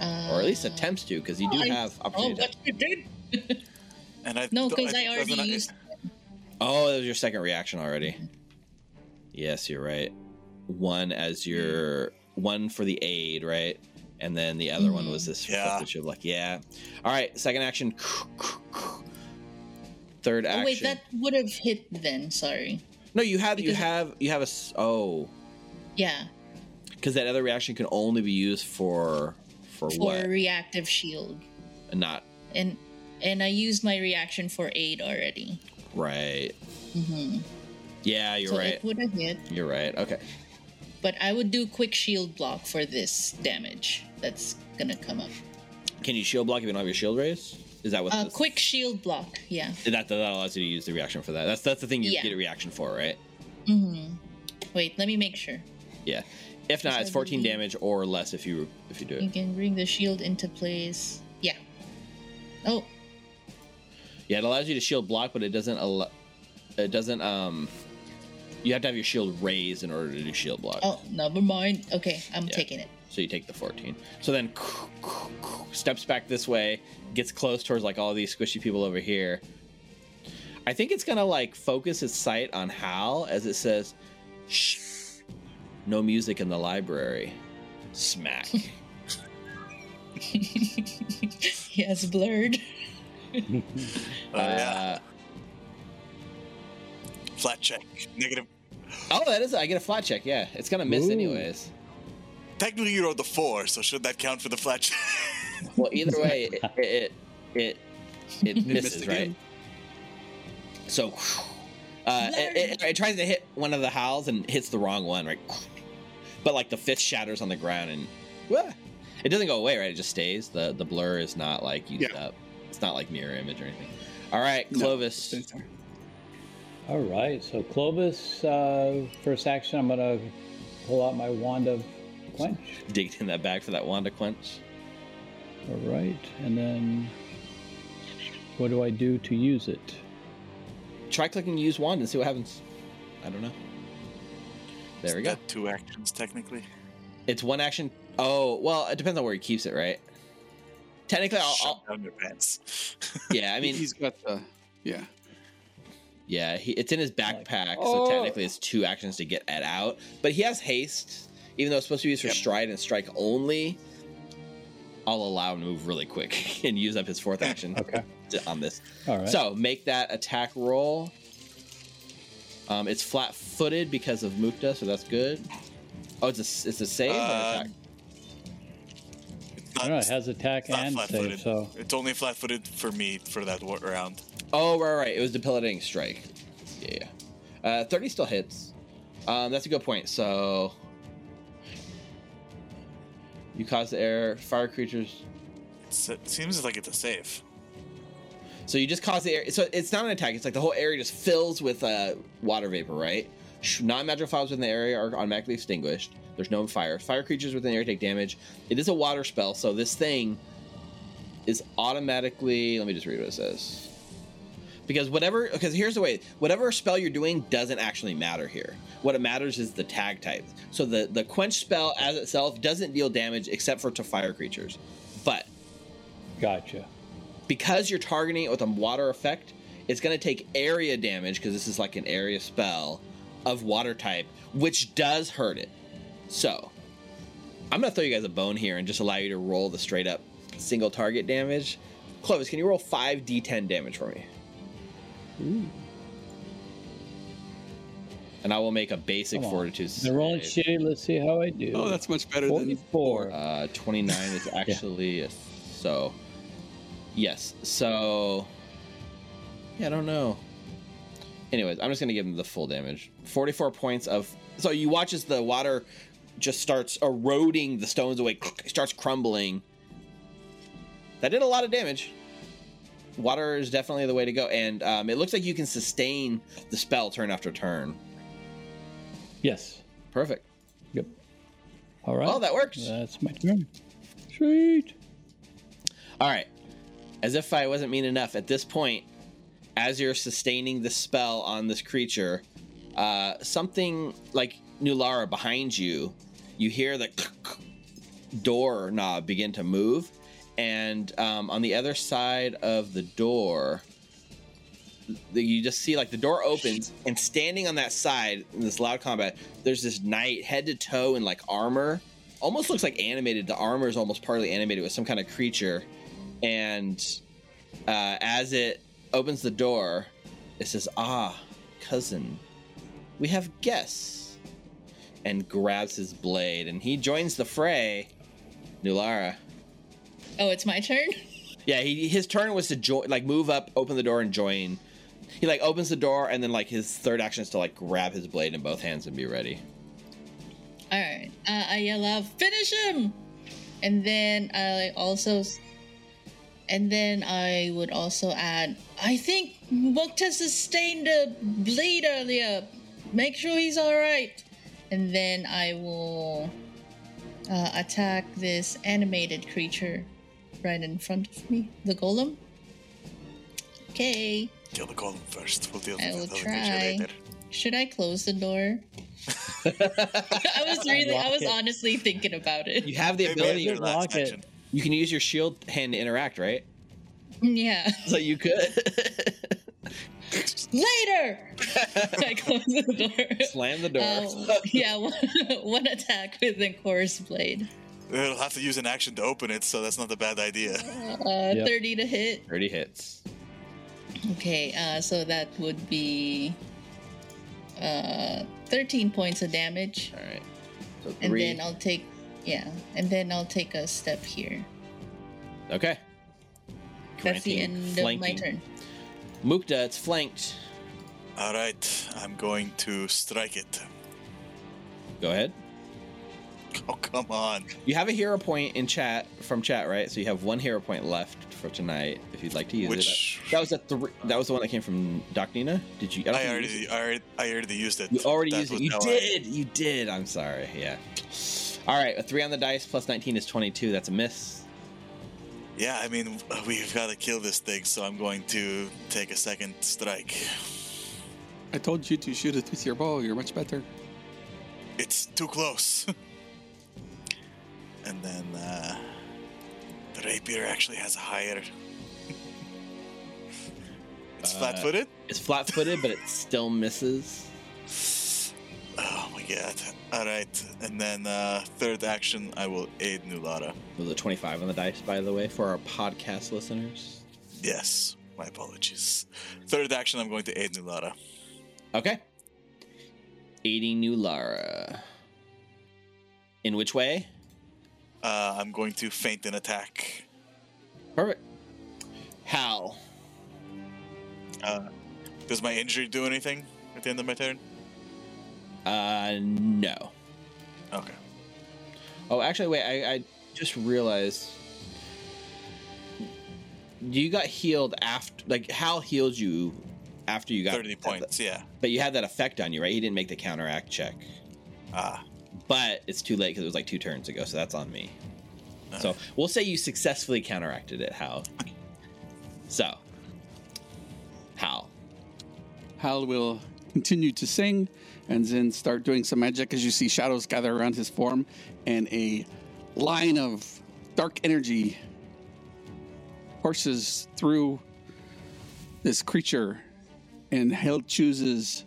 Uh, or at least attempts to, because you do I- have Oh, opportunity. to- what you did? And I No, because I think already doesn't- used. Oh, that was your second reaction already. Yes, you're right. One as your one for the aid, right? And then the other one was this Yeah. reflective shield. Like, yeah. All right, second action. Third action. Oh wait, that would have hit then. Sorry. No, you have you have you have a oh. Yeah, Because that other reaction can only be used for for, for what? reactive shield, and not and and I used my reaction for aid already. right. hmm Yeah, you're so right. it would have hit, You're right. Okay. but I would do quick shield block for this damage that's gonna come up. Can you shield block if you don't have your shield raise? Is that what? Uh, this- quick shield block. Yeah. That, that allows you to use the reaction for that. That's that's the thing you Yeah. get a reaction for, right? Mm-hmm. Wait, let me make sure. Yeah. If not, it's 14 damage or less if you if you do it. You can bring the shield into place. Yeah. Oh, Yeah, it allows you to shield block, but it doesn't allow. It doesn't. Um. You have to have your shield raised in order to do shield block. oh, never mind. Okay, I'm Yeah. taking it. So you take the 14. So then steps back this way, gets close towards like all these squishy people over here. I think it's gonna like focus its sight on Hal as it says, Shh, no music in the library. Smack. he has blurred. Oh, yeah. Uh, Flat check. Negative. oh, that is. I get a flat check. Yeah, it's gonna miss Ooh. anyways. Technically, you rolled the four, so should that count for the flat? Well, either way, it it it, it, It misses, missed right? So, uh, it, it, it tries to hit one of the howls and hits the wrong one, right? But like the fifth shatters on the ground and Wah! it doesn't go away, right? It just stays. the The blur is not like used Yeah. up. It's not like mirror image or anything. All right, Clovis. stays there. All right. So Clovis, uh, first action, I'm gonna pull out my wand of quench. Dig in that bag for that Wanda quench. All right, and then what do I do to use it? Try clicking use wand and see what happens. I don't know. There we go. Got two actions technically. It's one action. Oh, well, it depends on where he keeps it, right? Technically, I'll, Shove I'll down your pants. yeah. I mean, he's got the yeah. yeah, he, it's in his backpack, oh. so technically it's two actions to get it out. But he has haste, even though it's supposed to be used for Yep. stride and strike only. I'll allow him to move really quick and use up his fourth action Okay. to- on this. All right. So make that attack roll. Um, it's flat-footed because of Mukta, so that's good. Oh, it's a it's a save or Uh, attack. I don't know, it has attack and save, so It's only flat-footed for me for that round. Oh, right, right. It was debilitating strike. Yeah. Uh, 30 still hits. Um, that's a good point. So you cause the air, fire creatures. It's, it seems like it's a save. So you just cause the air. So it's not an attack. It's like the whole area just fills with uh, water vapor, right? Non magical fires within the area are automatically extinguished. There's no fire. Fire creatures within the area take damage. It is a water spell, so this thing is automatically. Let me just read what it says. Because whatever, because here's the way: whatever spell you're doing doesn't actually matter here. What it matters is the tag type. So the the quench spell as itself doesn't deal damage except for to fire creatures, but gotcha. because you're targeting it with a water effect, it's going to take area damage because this is like an area spell of water type, which does hurt it. So, I'm going to throw you guys a bone here and just allow you to roll the straight up single target damage. Clovis, can you roll 5d10 damage for me? And I will make a basic fortitude. They're rolling save. shitty. Let's see how I do. Oh, that's much better than 44. Uh, 29 is actually a, so. Yes. So. Yeah, I don't know. Anyways, I'm just gonna give him the full damage. 44 points of. So you watch as the water just starts eroding the stones away, starts crumbling. That did a lot of damage. Water is definitely the way to go, and um, it looks like you can sustain the spell turn after turn. Yes. Perfect. Yep. All right. Oh, that works. That's my turn. Sweet. All right. As if I wasn't mean enough, at this point, as you're sustaining the spell on this creature, uh, something like Nulara behind you, you hear the door knob begin to move, and um, on the other side of the door, you just see like the door opens, and standing on that side in this loud combat, there's this knight head to toe in like armor. Almost looks like animated. The armor is almost partly animated with some kind of creature and uh, as it opens the door, it says, "Ah, cousin, we have guests," and grabs his blade, and he joins the fray. Nulara, Oh, it's my turn? yeah, he, his turn was to join, like move up, open the door, and join. He like opens the door, and then like his third action is to like grab his blade in both hands and be ready. Alright. Uh, I yell out, finish him! And then I also. And then I would also add, I think Mukta sustained a bleed earlier. Make sure he's alright. And then I will uh, attack this animated creature right in front of me, the golem. Okay. Kill the golem first. We'll deal I with will the try. later. Should I close the door? I was really, I was it. honestly thinking about it. You have the ability. after the last lock it. action. You can use your shield hand to interact, right? Yeah. So you could Later. I close the door. slam the door. Uh, yeah, one, one attack with the course blade. We'll have to use an action to open it, so that's not a bad idea. Uh, Yep. 30 to hit. 30 hits. Okay, uh, so that would be uh, 13 points of damage. All right. So And then I'll take, yeah, and then I'll take a step here. Okay. That's the Granting end of my turn. Mukta, it's flanked. All right, I'm going to strike it. Go ahead. Oh, come on. You have a hero point in chat from chat, right? So you have one hero point left for tonight if you'd like to use Which- it. That was a three. That was the one that came from Doc Nina. Did you? don't I think you used already, I already, I already used it. it. You already That used it. was You how I- did. You did. I'm sorry. Yeah. All right. A three on the dice plus 19 is 22. That's a miss. Yeah, I mean, we've got to kill this thing, so I'm going to take a second strike. I told you to shoot it with your bow. You're much better. It's too close. and then uh, the rapier actually has a higher. it's Uh, flat-footed. It's flat footed, but it still misses. Oh my god! All right, and then uh, third action, I will aid Nulara. Was a 25 on the dice, by the way, for our podcast listeners. Yes, my apologies. Third action, I'm going to aid Nulara. Okay. Aiding Nulara. In which way? Uh, I'm going to feint an attack. Perfect. Hal. Uh, does my injury do anything at the end of my turn? Uh, no. Okay. Oh, actually, wait. I, I just realized. You got healed after, like Hal healed you after you got 30 points, yeah. but you had that effect on you, right? He didn't make the counteract check, Ah, but it's too late because it was like two turns ago, so that's on me. So we'll say you successfully counteracted it, Hal. So, Hal. Hal will continue to sing and then start doing some magic as you see shadows gather around his form and a line of dark energy courses through this creature and Hal chooses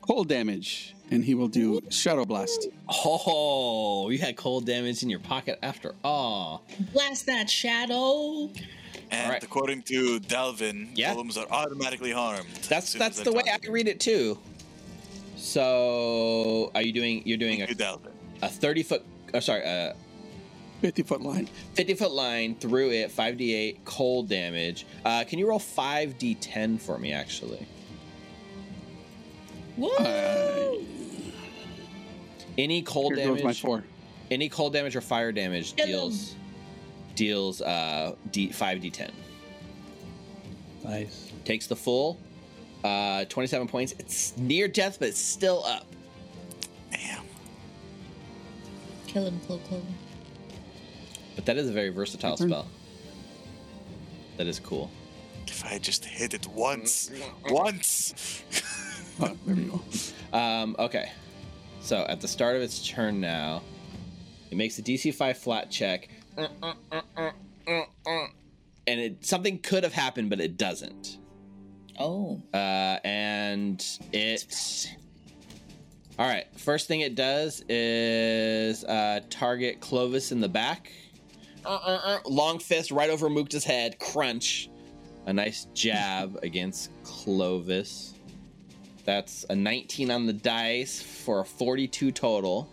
cold damage and he will do shadow blast. Oh, you had cold damage in your pocket after all. Blast that shadow. and Alright. according to Dalvin, Yeah. golems are automatically harmed. That's that's the way they're I read it too. So, are you doing? You're doing targeted. a, you, Dalvin. a thirty foot. Oh, sorry, a 50 foot line. fifty foot line through it. Five d eight cold damage. Uh, can you roll five d ten for me? Actually, Woo! Any cold here goes my damage. four. Any cold damage or fire damage Kill 'em. deals deals uh d five d ten. Nice. Takes the full. Uh, 27 points. It's near death, but it's still up. Damn. Kill him, Clo Clover. But that is a very versatile turn. spell. That is cool. If I just hit it once, once. Oh, there you go. Um, okay. So at the start of its turn now, it makes a DC 5 flat check. And it something could have happened, but it doesn't. Oh. Uh, and it. All right. First thing it does is uh, target Clovis in the back. Long fist right over Mukta's head. Crunch. A nice jab against Clovis. That's a 19 on the dice for a 42 total.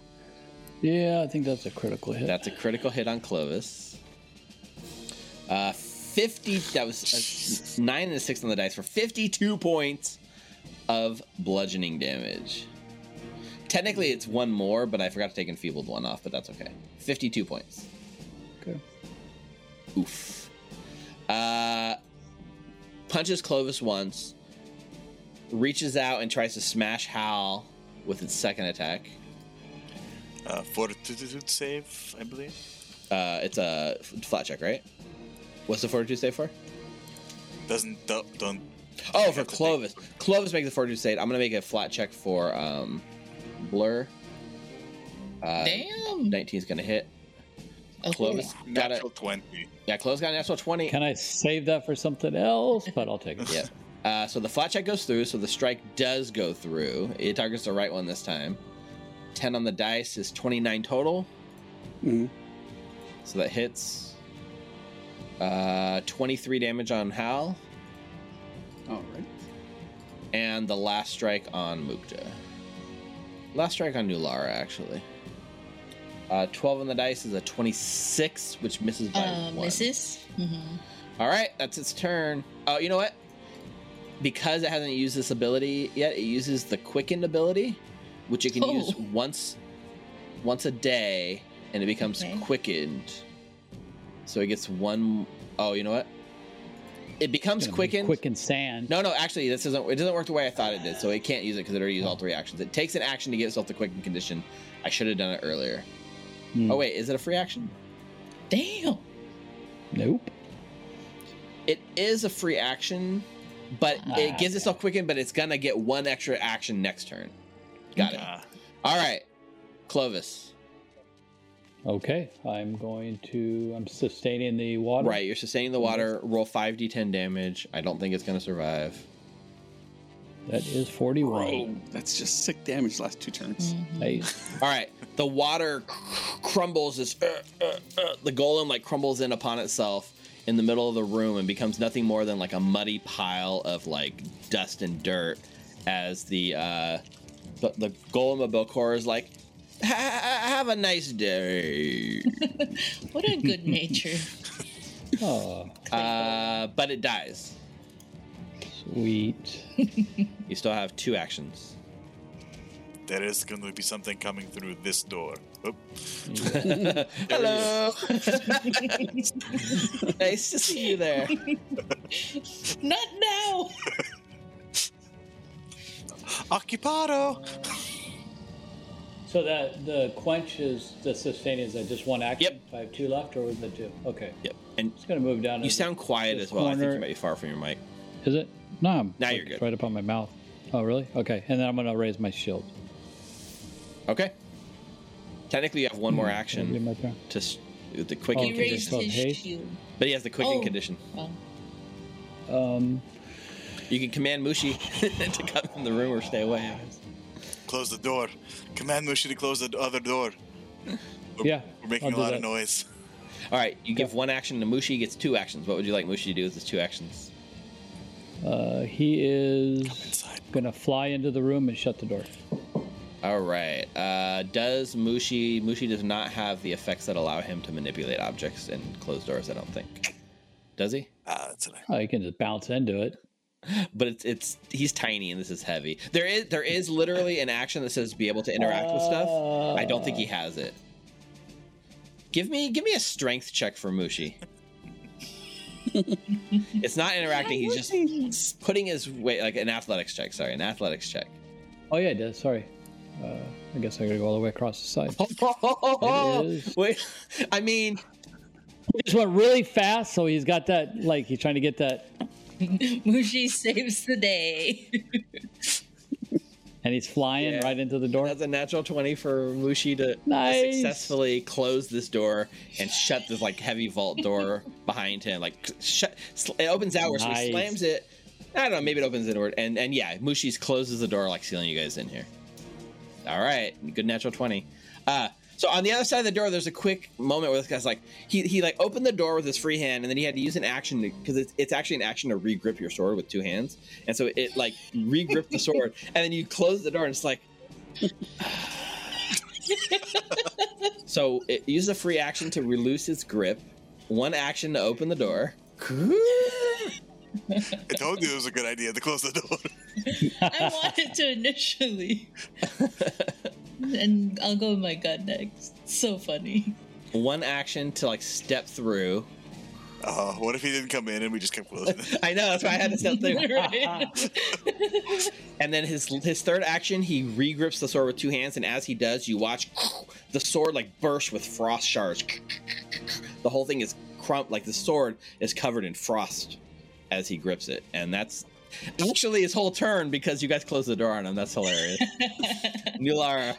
Yeah, I think that's a critical hit. That's a critical hit on Clovis. Uh, 50. That was a 9 and a 6 on the dice for 52 points of bludgeoning damage. Technically, it's one more, but I forgot to take enfeebled one off, but that's okay. 52 points. okay. Oof. Uh, punches Clovis once, reaches out and tries to smash Hal with its second attack. Uh, fortitude save, I believe. Uh, it's a flat check, right? What's the fortitude save for? Doesn't don't, don't Oh, for have to take- Clovis. Clovis makes the fortitude save. I'm gonna make a flat check for um, Blur. Uh, Damn. 19 is gonna hit. Oh, Clovis got it. natural twenty. Yeah, Clovis got an natural 20. Can I save that for something else? But I'll take it. Yeah. Uh, so the flat check goes through, so the strike does go through. It targets the right one this time. 10 on the dice is 29 total. Mhm. So that hits. Uh, 23 damage on Hal, All right. and the last strike on Mukta. Last strike on Nulara, actually. Uh, 12 on the dice is a 26, which misses by Uh, one. misses. Mm-hmm. All right, that's its turn. Oh, you know what? Because it hasn't used this ability yet, it uses the quickened ability, which it can Oh. use once, once a day, and it becomes Okay. quickened. So it gets one oh you know what? It becomes Gonna be quickened. Sand. No, no, actually, this doesn't. It doesn't work the way I thought it did. So it can't use it because it already used all three actions. It takes an action to get itself the quicken condition. I should have done it earlier. Hmm. Oh wait, is it a free action? Damn. Nope. It is a free action, but Ah, it gives itself quicken, but it's gonna get one extra action next turn. Got it. Uh, All right, Clovis. Okay, I'm going to. I'm sustaining the water. Right, you're sustaining the water. Roll five d10 damage. I don't think it's going to survive. That is 41. Bro, that's just sick damage last two turns. Nice. All right, the water cr- crumbles. As, uh, uh, uh, the golem like crumbles in upon itself in the middle of the room and becomes nothing more than like a muddy pile of like dust and dirt. As the uh, the, the golem of Belcor is like, "Ha- ha- have a nice day. What a good nature. Oh, uh, but it dies. sweet. You still have two actions. There is going to be something coming through this door. Oh, Hello. nice to see you there. Not now. Occupado! So that the quench is the sustain is that just one action? Yep. I have two left, or was it two? Okay. Yep. And It's gonna move down. you to sound quiet as well. I think you might be far from your mic. Is it? No. I'm Now like, you're good. Right up on my mouth. Oh, really? Okay. And then I'm gonna raise my shield. Okay. Technically, you have one more Can I do action my turn? to s- the quicken Oh, He raised So his haste? shield. but he has the quicken Oh. condition. Wow. Um. You can command Mushi to come in the room or stay away. Close the door. Command Mushi to close the other door. Yeah. We're making I'll a do lot that. of noise. All right, you give one action to Mushi. He gets two actions. What would you like Mushi to do with his two actions? Uh, he is Inside. gonna fly into the room and shut the door. All right. Uh, does Mushi Mushi does not have the effects that allow him to manipulate objects and close doors? I don't think. Does he? Ah, that's an Oh, you can just bounce into it. But it's it's he's tiny and this is heavy. There is there is literally an action that says be able to interact with stuff. I don't think he has it. Give me give me a strength check for Mushi. it's not interacting. He's just putting his weight like an athletics check. Sorry, an athletics check. Oh yeah, it does. Sorry. Uh, I guess I gotta go all the way across the side. It is. Wait, I mean, He just went really fast, so he's got that like he's trying to get that, Mushi saves the day. and he's flying Yeah. right into the door. that's a natural twenty for Mushi to Nice. successfully close this door and shut this like heavy vault door behind him. Like shut, it opens outward, so he slams it. I don't know, maybe it opens inward, and and yeah, Mushi's closes the door like sealing you guys in here. All right, good natural twenty. Uh, so on the other side of the door, there's a quick moment where this guy's like he he like opened the door with his free hand, and then he had to use an action because it's, it's actually an action to regrip your sword with two hands, and so it like regripped the sword, and then you close the door, and it's like. so it used a free action to release its grip, one action to open the door. I told you it was a good idea to close the door. I wanted to initially. and I'll go with my gut next. So funny. one action to like step through. Uh, what if he didn't come in and we just kept closing? I know that's why I had to step through. And then his his third action, he regrips the sword with two hands, and as he does, you watch the sword like burst with frost shards. The whole thing is crump like the sword is covered in frost as he grips it, and that's actually his whole turn because you guys closed the door on him. That's hilarious. Nulara,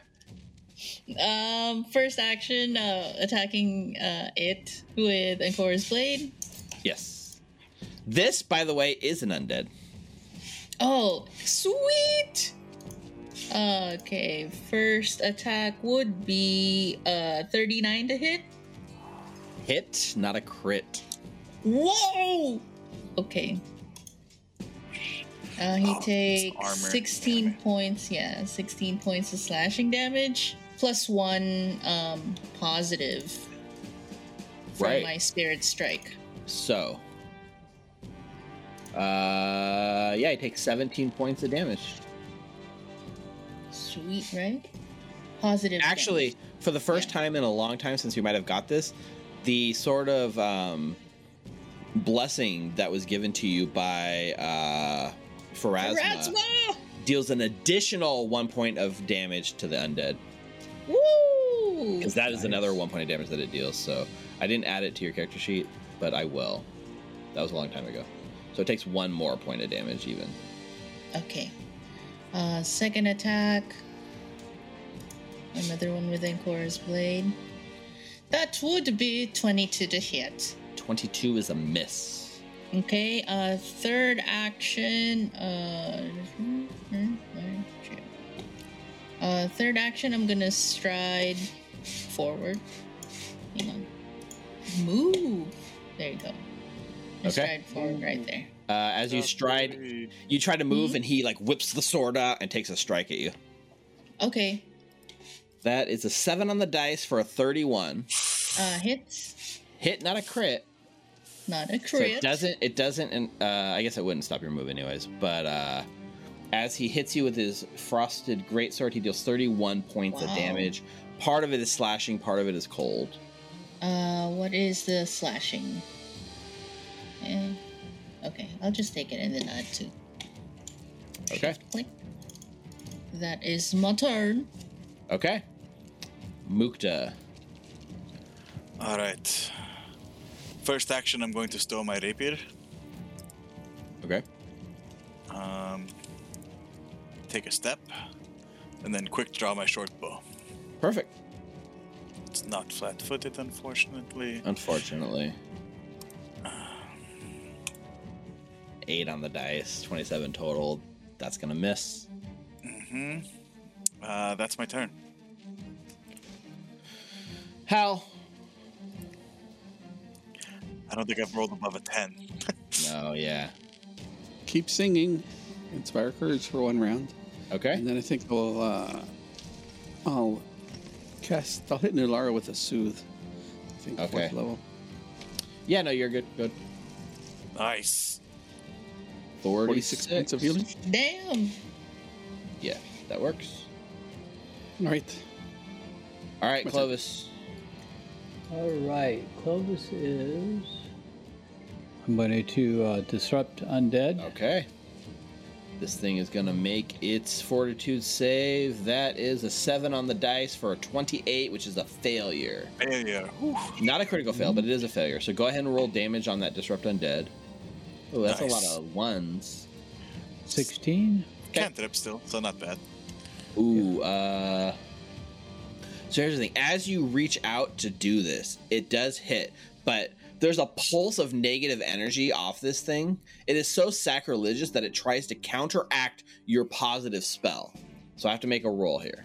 um, first action, uh, attacking uh, it with Ancora's blade. yes. This, by the way, is an undead. Oh, sweet! Okay, first attack would be uh 39 to hit. Hit, not a crit. Whoa! Okay. Uh, he Oh, takes 16 Damn it. points, yeah, 16 points of slashing damage, plus one um, positive from Right. my spirit strike. So, uh, yeah, he takes 17 points of damage. Sweet, right? Positive. Actually, for the first Yeah. time in a long time since you might have got this, the sort of um, blessing that was given to you by uh, Pharasma, damage. Pharasma! deals an additional one point of damage to the undead. Woo! Because that is Nice. another one point of damage that it deals. So I didn't add it to your character sheet, but I will. That was a long time ago. So it takes one more point of damage, even. Okay. Uh, second attack. Another one with Ancora's blade. That would be 22 to hit. 22 is a miss. Okay, uh, third action, uh, uh, third action, I'm gonna stride forward. Hang on. Move. There you go. I Okay. Stride forward right there. Uh, as you stride, you try to move, and he like whips the sword out and takes a strike at you. Okay, That is a seven on the dice for a 31. uh, hits. Hit, not a crit. Not a So it doesn't. It doesn't. And uh, I guess it wouldn't stop your move anyways. But uh, as he hits you with his frosted greatsword, he deals 31 points of damage. Part of it is slashing. Part of it is cold. Uh, what is the slashing? Eh, okay, I'll just take it and then add two. Okay. Click. That is my turn. Okay. Mukta. All right. First action, I'm going to stow my rapier. Okay. Um, take a step, and then quick draw my short bow. Perfect. It's not flat-footed, unfortunately. Unfortunately. Eight on the dice, 27 total. That's going to miss. Mm-hmm. Uh, that's my turn. Hal. I don't think I've rolled above a ten. No, yeah. Keep singing. Inspire courage for one round. Okay. And then I think we'll, uh, I'll cast. I'll hit Nulara with a soothe. I think Okay. fourth level. Yeah, no, you're good. Good. Nice. 46, 46 points of healing. Damn. Yeah, that works. All right. All right, What's Clovis. All right, Clovis is. I'm going to uh, disrupt undead. Okay. This thing is going to make its fortitude save. That is a 7 on the dice for a 28, which is a failure. Failure. Whew. Not a critical fail, but it is a failure. So go ahead and roll damage on that disrupt undead. Oh, that's Nice. a lot of ones. 16. Cantrip still, so not bad. Ooh, uh. So here's the thing: as you reach out to do this, it does hit, but there's a pulse of negative energy off this thing. It is so sacrilegious that it tries to counteract your positive spell. So I have to make a roll here.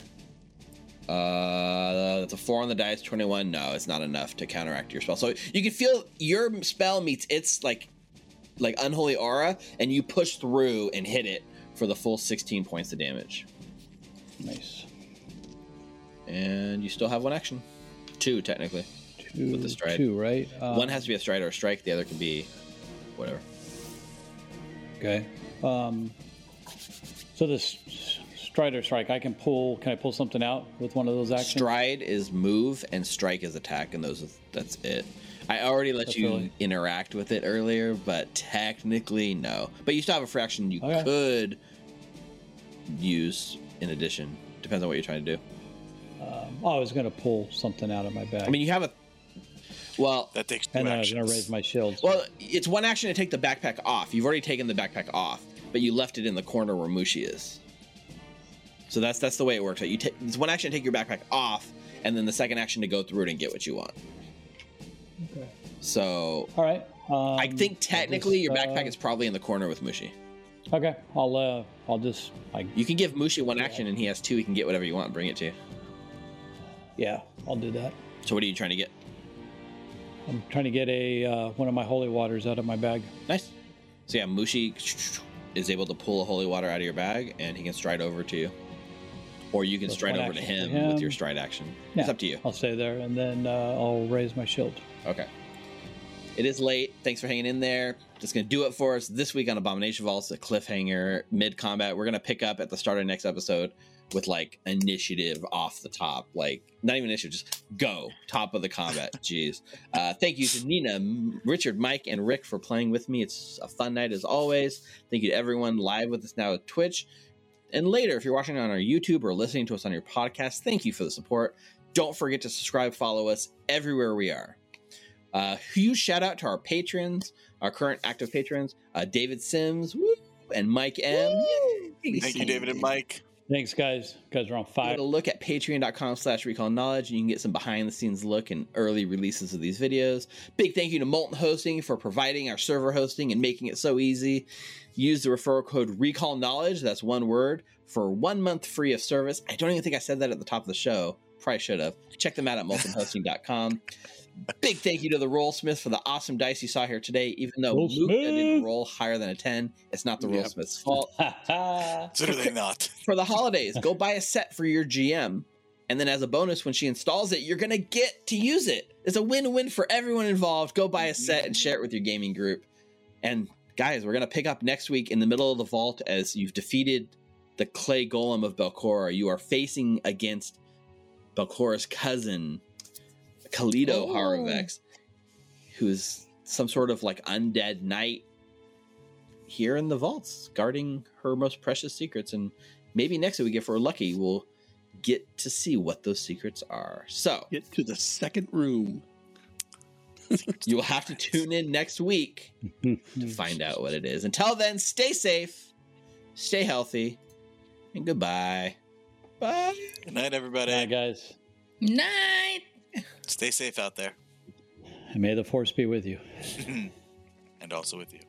Uh, that's a four on the dice, twenty-one. No, it's not enough to counteract your spell. So you can feel your spell meets its like, like unholy aura, and you push through and hit it for the full sixteen points of damage. Nice. And you still have one action. Two, technically. Two, With the stride. Two, right? Uh, one has to be a stride or a strike, the other can be whatever. Okay. Um, so this stride or strike, I can pull. Can I pull something out with one of those actions? Stride is move and strike is attack, and those that's it. I already let That's you really- interact with it earlier, but technically no. But you still have a fraction you Okay. could use in addition. Depends on what you're trying to do. Um, oh, I was going to pull something out of my bag. I mean, you have a well, That takes two and then I'm going to raise my shield. Well, it's one action to take the backpack off. You've already taken the backpack off, but you left it in the corner where Mushi is. So that's that's the way it works. You take it's one action to take your backpack off, and then the second action to go through it and get what you want. Okay. So All right. Um, I think technically just, your backpack uh, is probably in the corner with Mushi. Okay. I'll uh, I'll just I You can give Mushi one action, and he has two. He can get whatever you want and bring it to you. yeah, I'll do that. So what are you trying to get? I'm trying to get a uh, one of my holy waters out of my bag. Nice. So yeah, Mushi is able to pull a holy water out of your bag, and he can stride over to you, or you can That's stride over to action him, with your stride action. Yeah, It's up to you. I'll stay there, and then uh, I'll raise my shield. Okay. It is late. Thanks for hanging in there. That's going to do it for us this week on Abomination Vaults, a cliffhanger mid combat. We're going to pick up at the start of next episode with like initiative off the top. Like, not even initiative, just go. Top of the combat. Jeez. Uh, thank you to Nina, M- Richard, Mike, and Rick for playing with me. It's a fun night as always. Thank you to everyone live with us now at Twitch. And later, if you're watching on our YouTube or listening to us on your podcast, thank you for the support. Don't forget to subscribe, follow us everywhere we are. Uh, huge shout out to our patrons, our current active patrons, uh, David Sims woo, and Mike M. Yay! Thank you, David and Mike. Thanks, guys. You guys are on fire. a look at patreon.com slash recall knowledge and you can get some behind the scenes look and early releases of these videos. Big thank you to molten hosting for providing our server hosting and making it so easy. Use the referral code recall knowledge that's one word for one month free of service. I don't even think i said that at the top of the show. Probably should have. Check them out at moltenhosting.com big thank you to the rollsmith for the awesome dice you saw here today even though luke Rollsmith. didn't roll higher than a 10 it's not the Yep. rollsmith's fault Certainly not. for the holidays. Go buy a set for your GM, and then as a bonus, when she installs it, you're gonna get to use it. It's a win-win for everyone involved. Go buy a set and share it with your gaming group. And guys, we're gonna pick up next week in the middle of the vault as you've defeated the clay golem of Belcorra. You are facing against Belcorra's cousin, Caliddo Oh. Haruvex, who's some sort of like undead knight here in the vaults, guarding her most precious secrets. And maybe next week, if we're lucky, we'll get to see what those secrets are. So Get to the second room. you will have to tune in next week to find out what it is. Until then, stay safe, stay healthy, and goodbye. Bye. Good night, everybody. Bye, guys. Night. Stay safe out there And may the force be with you. and also with you.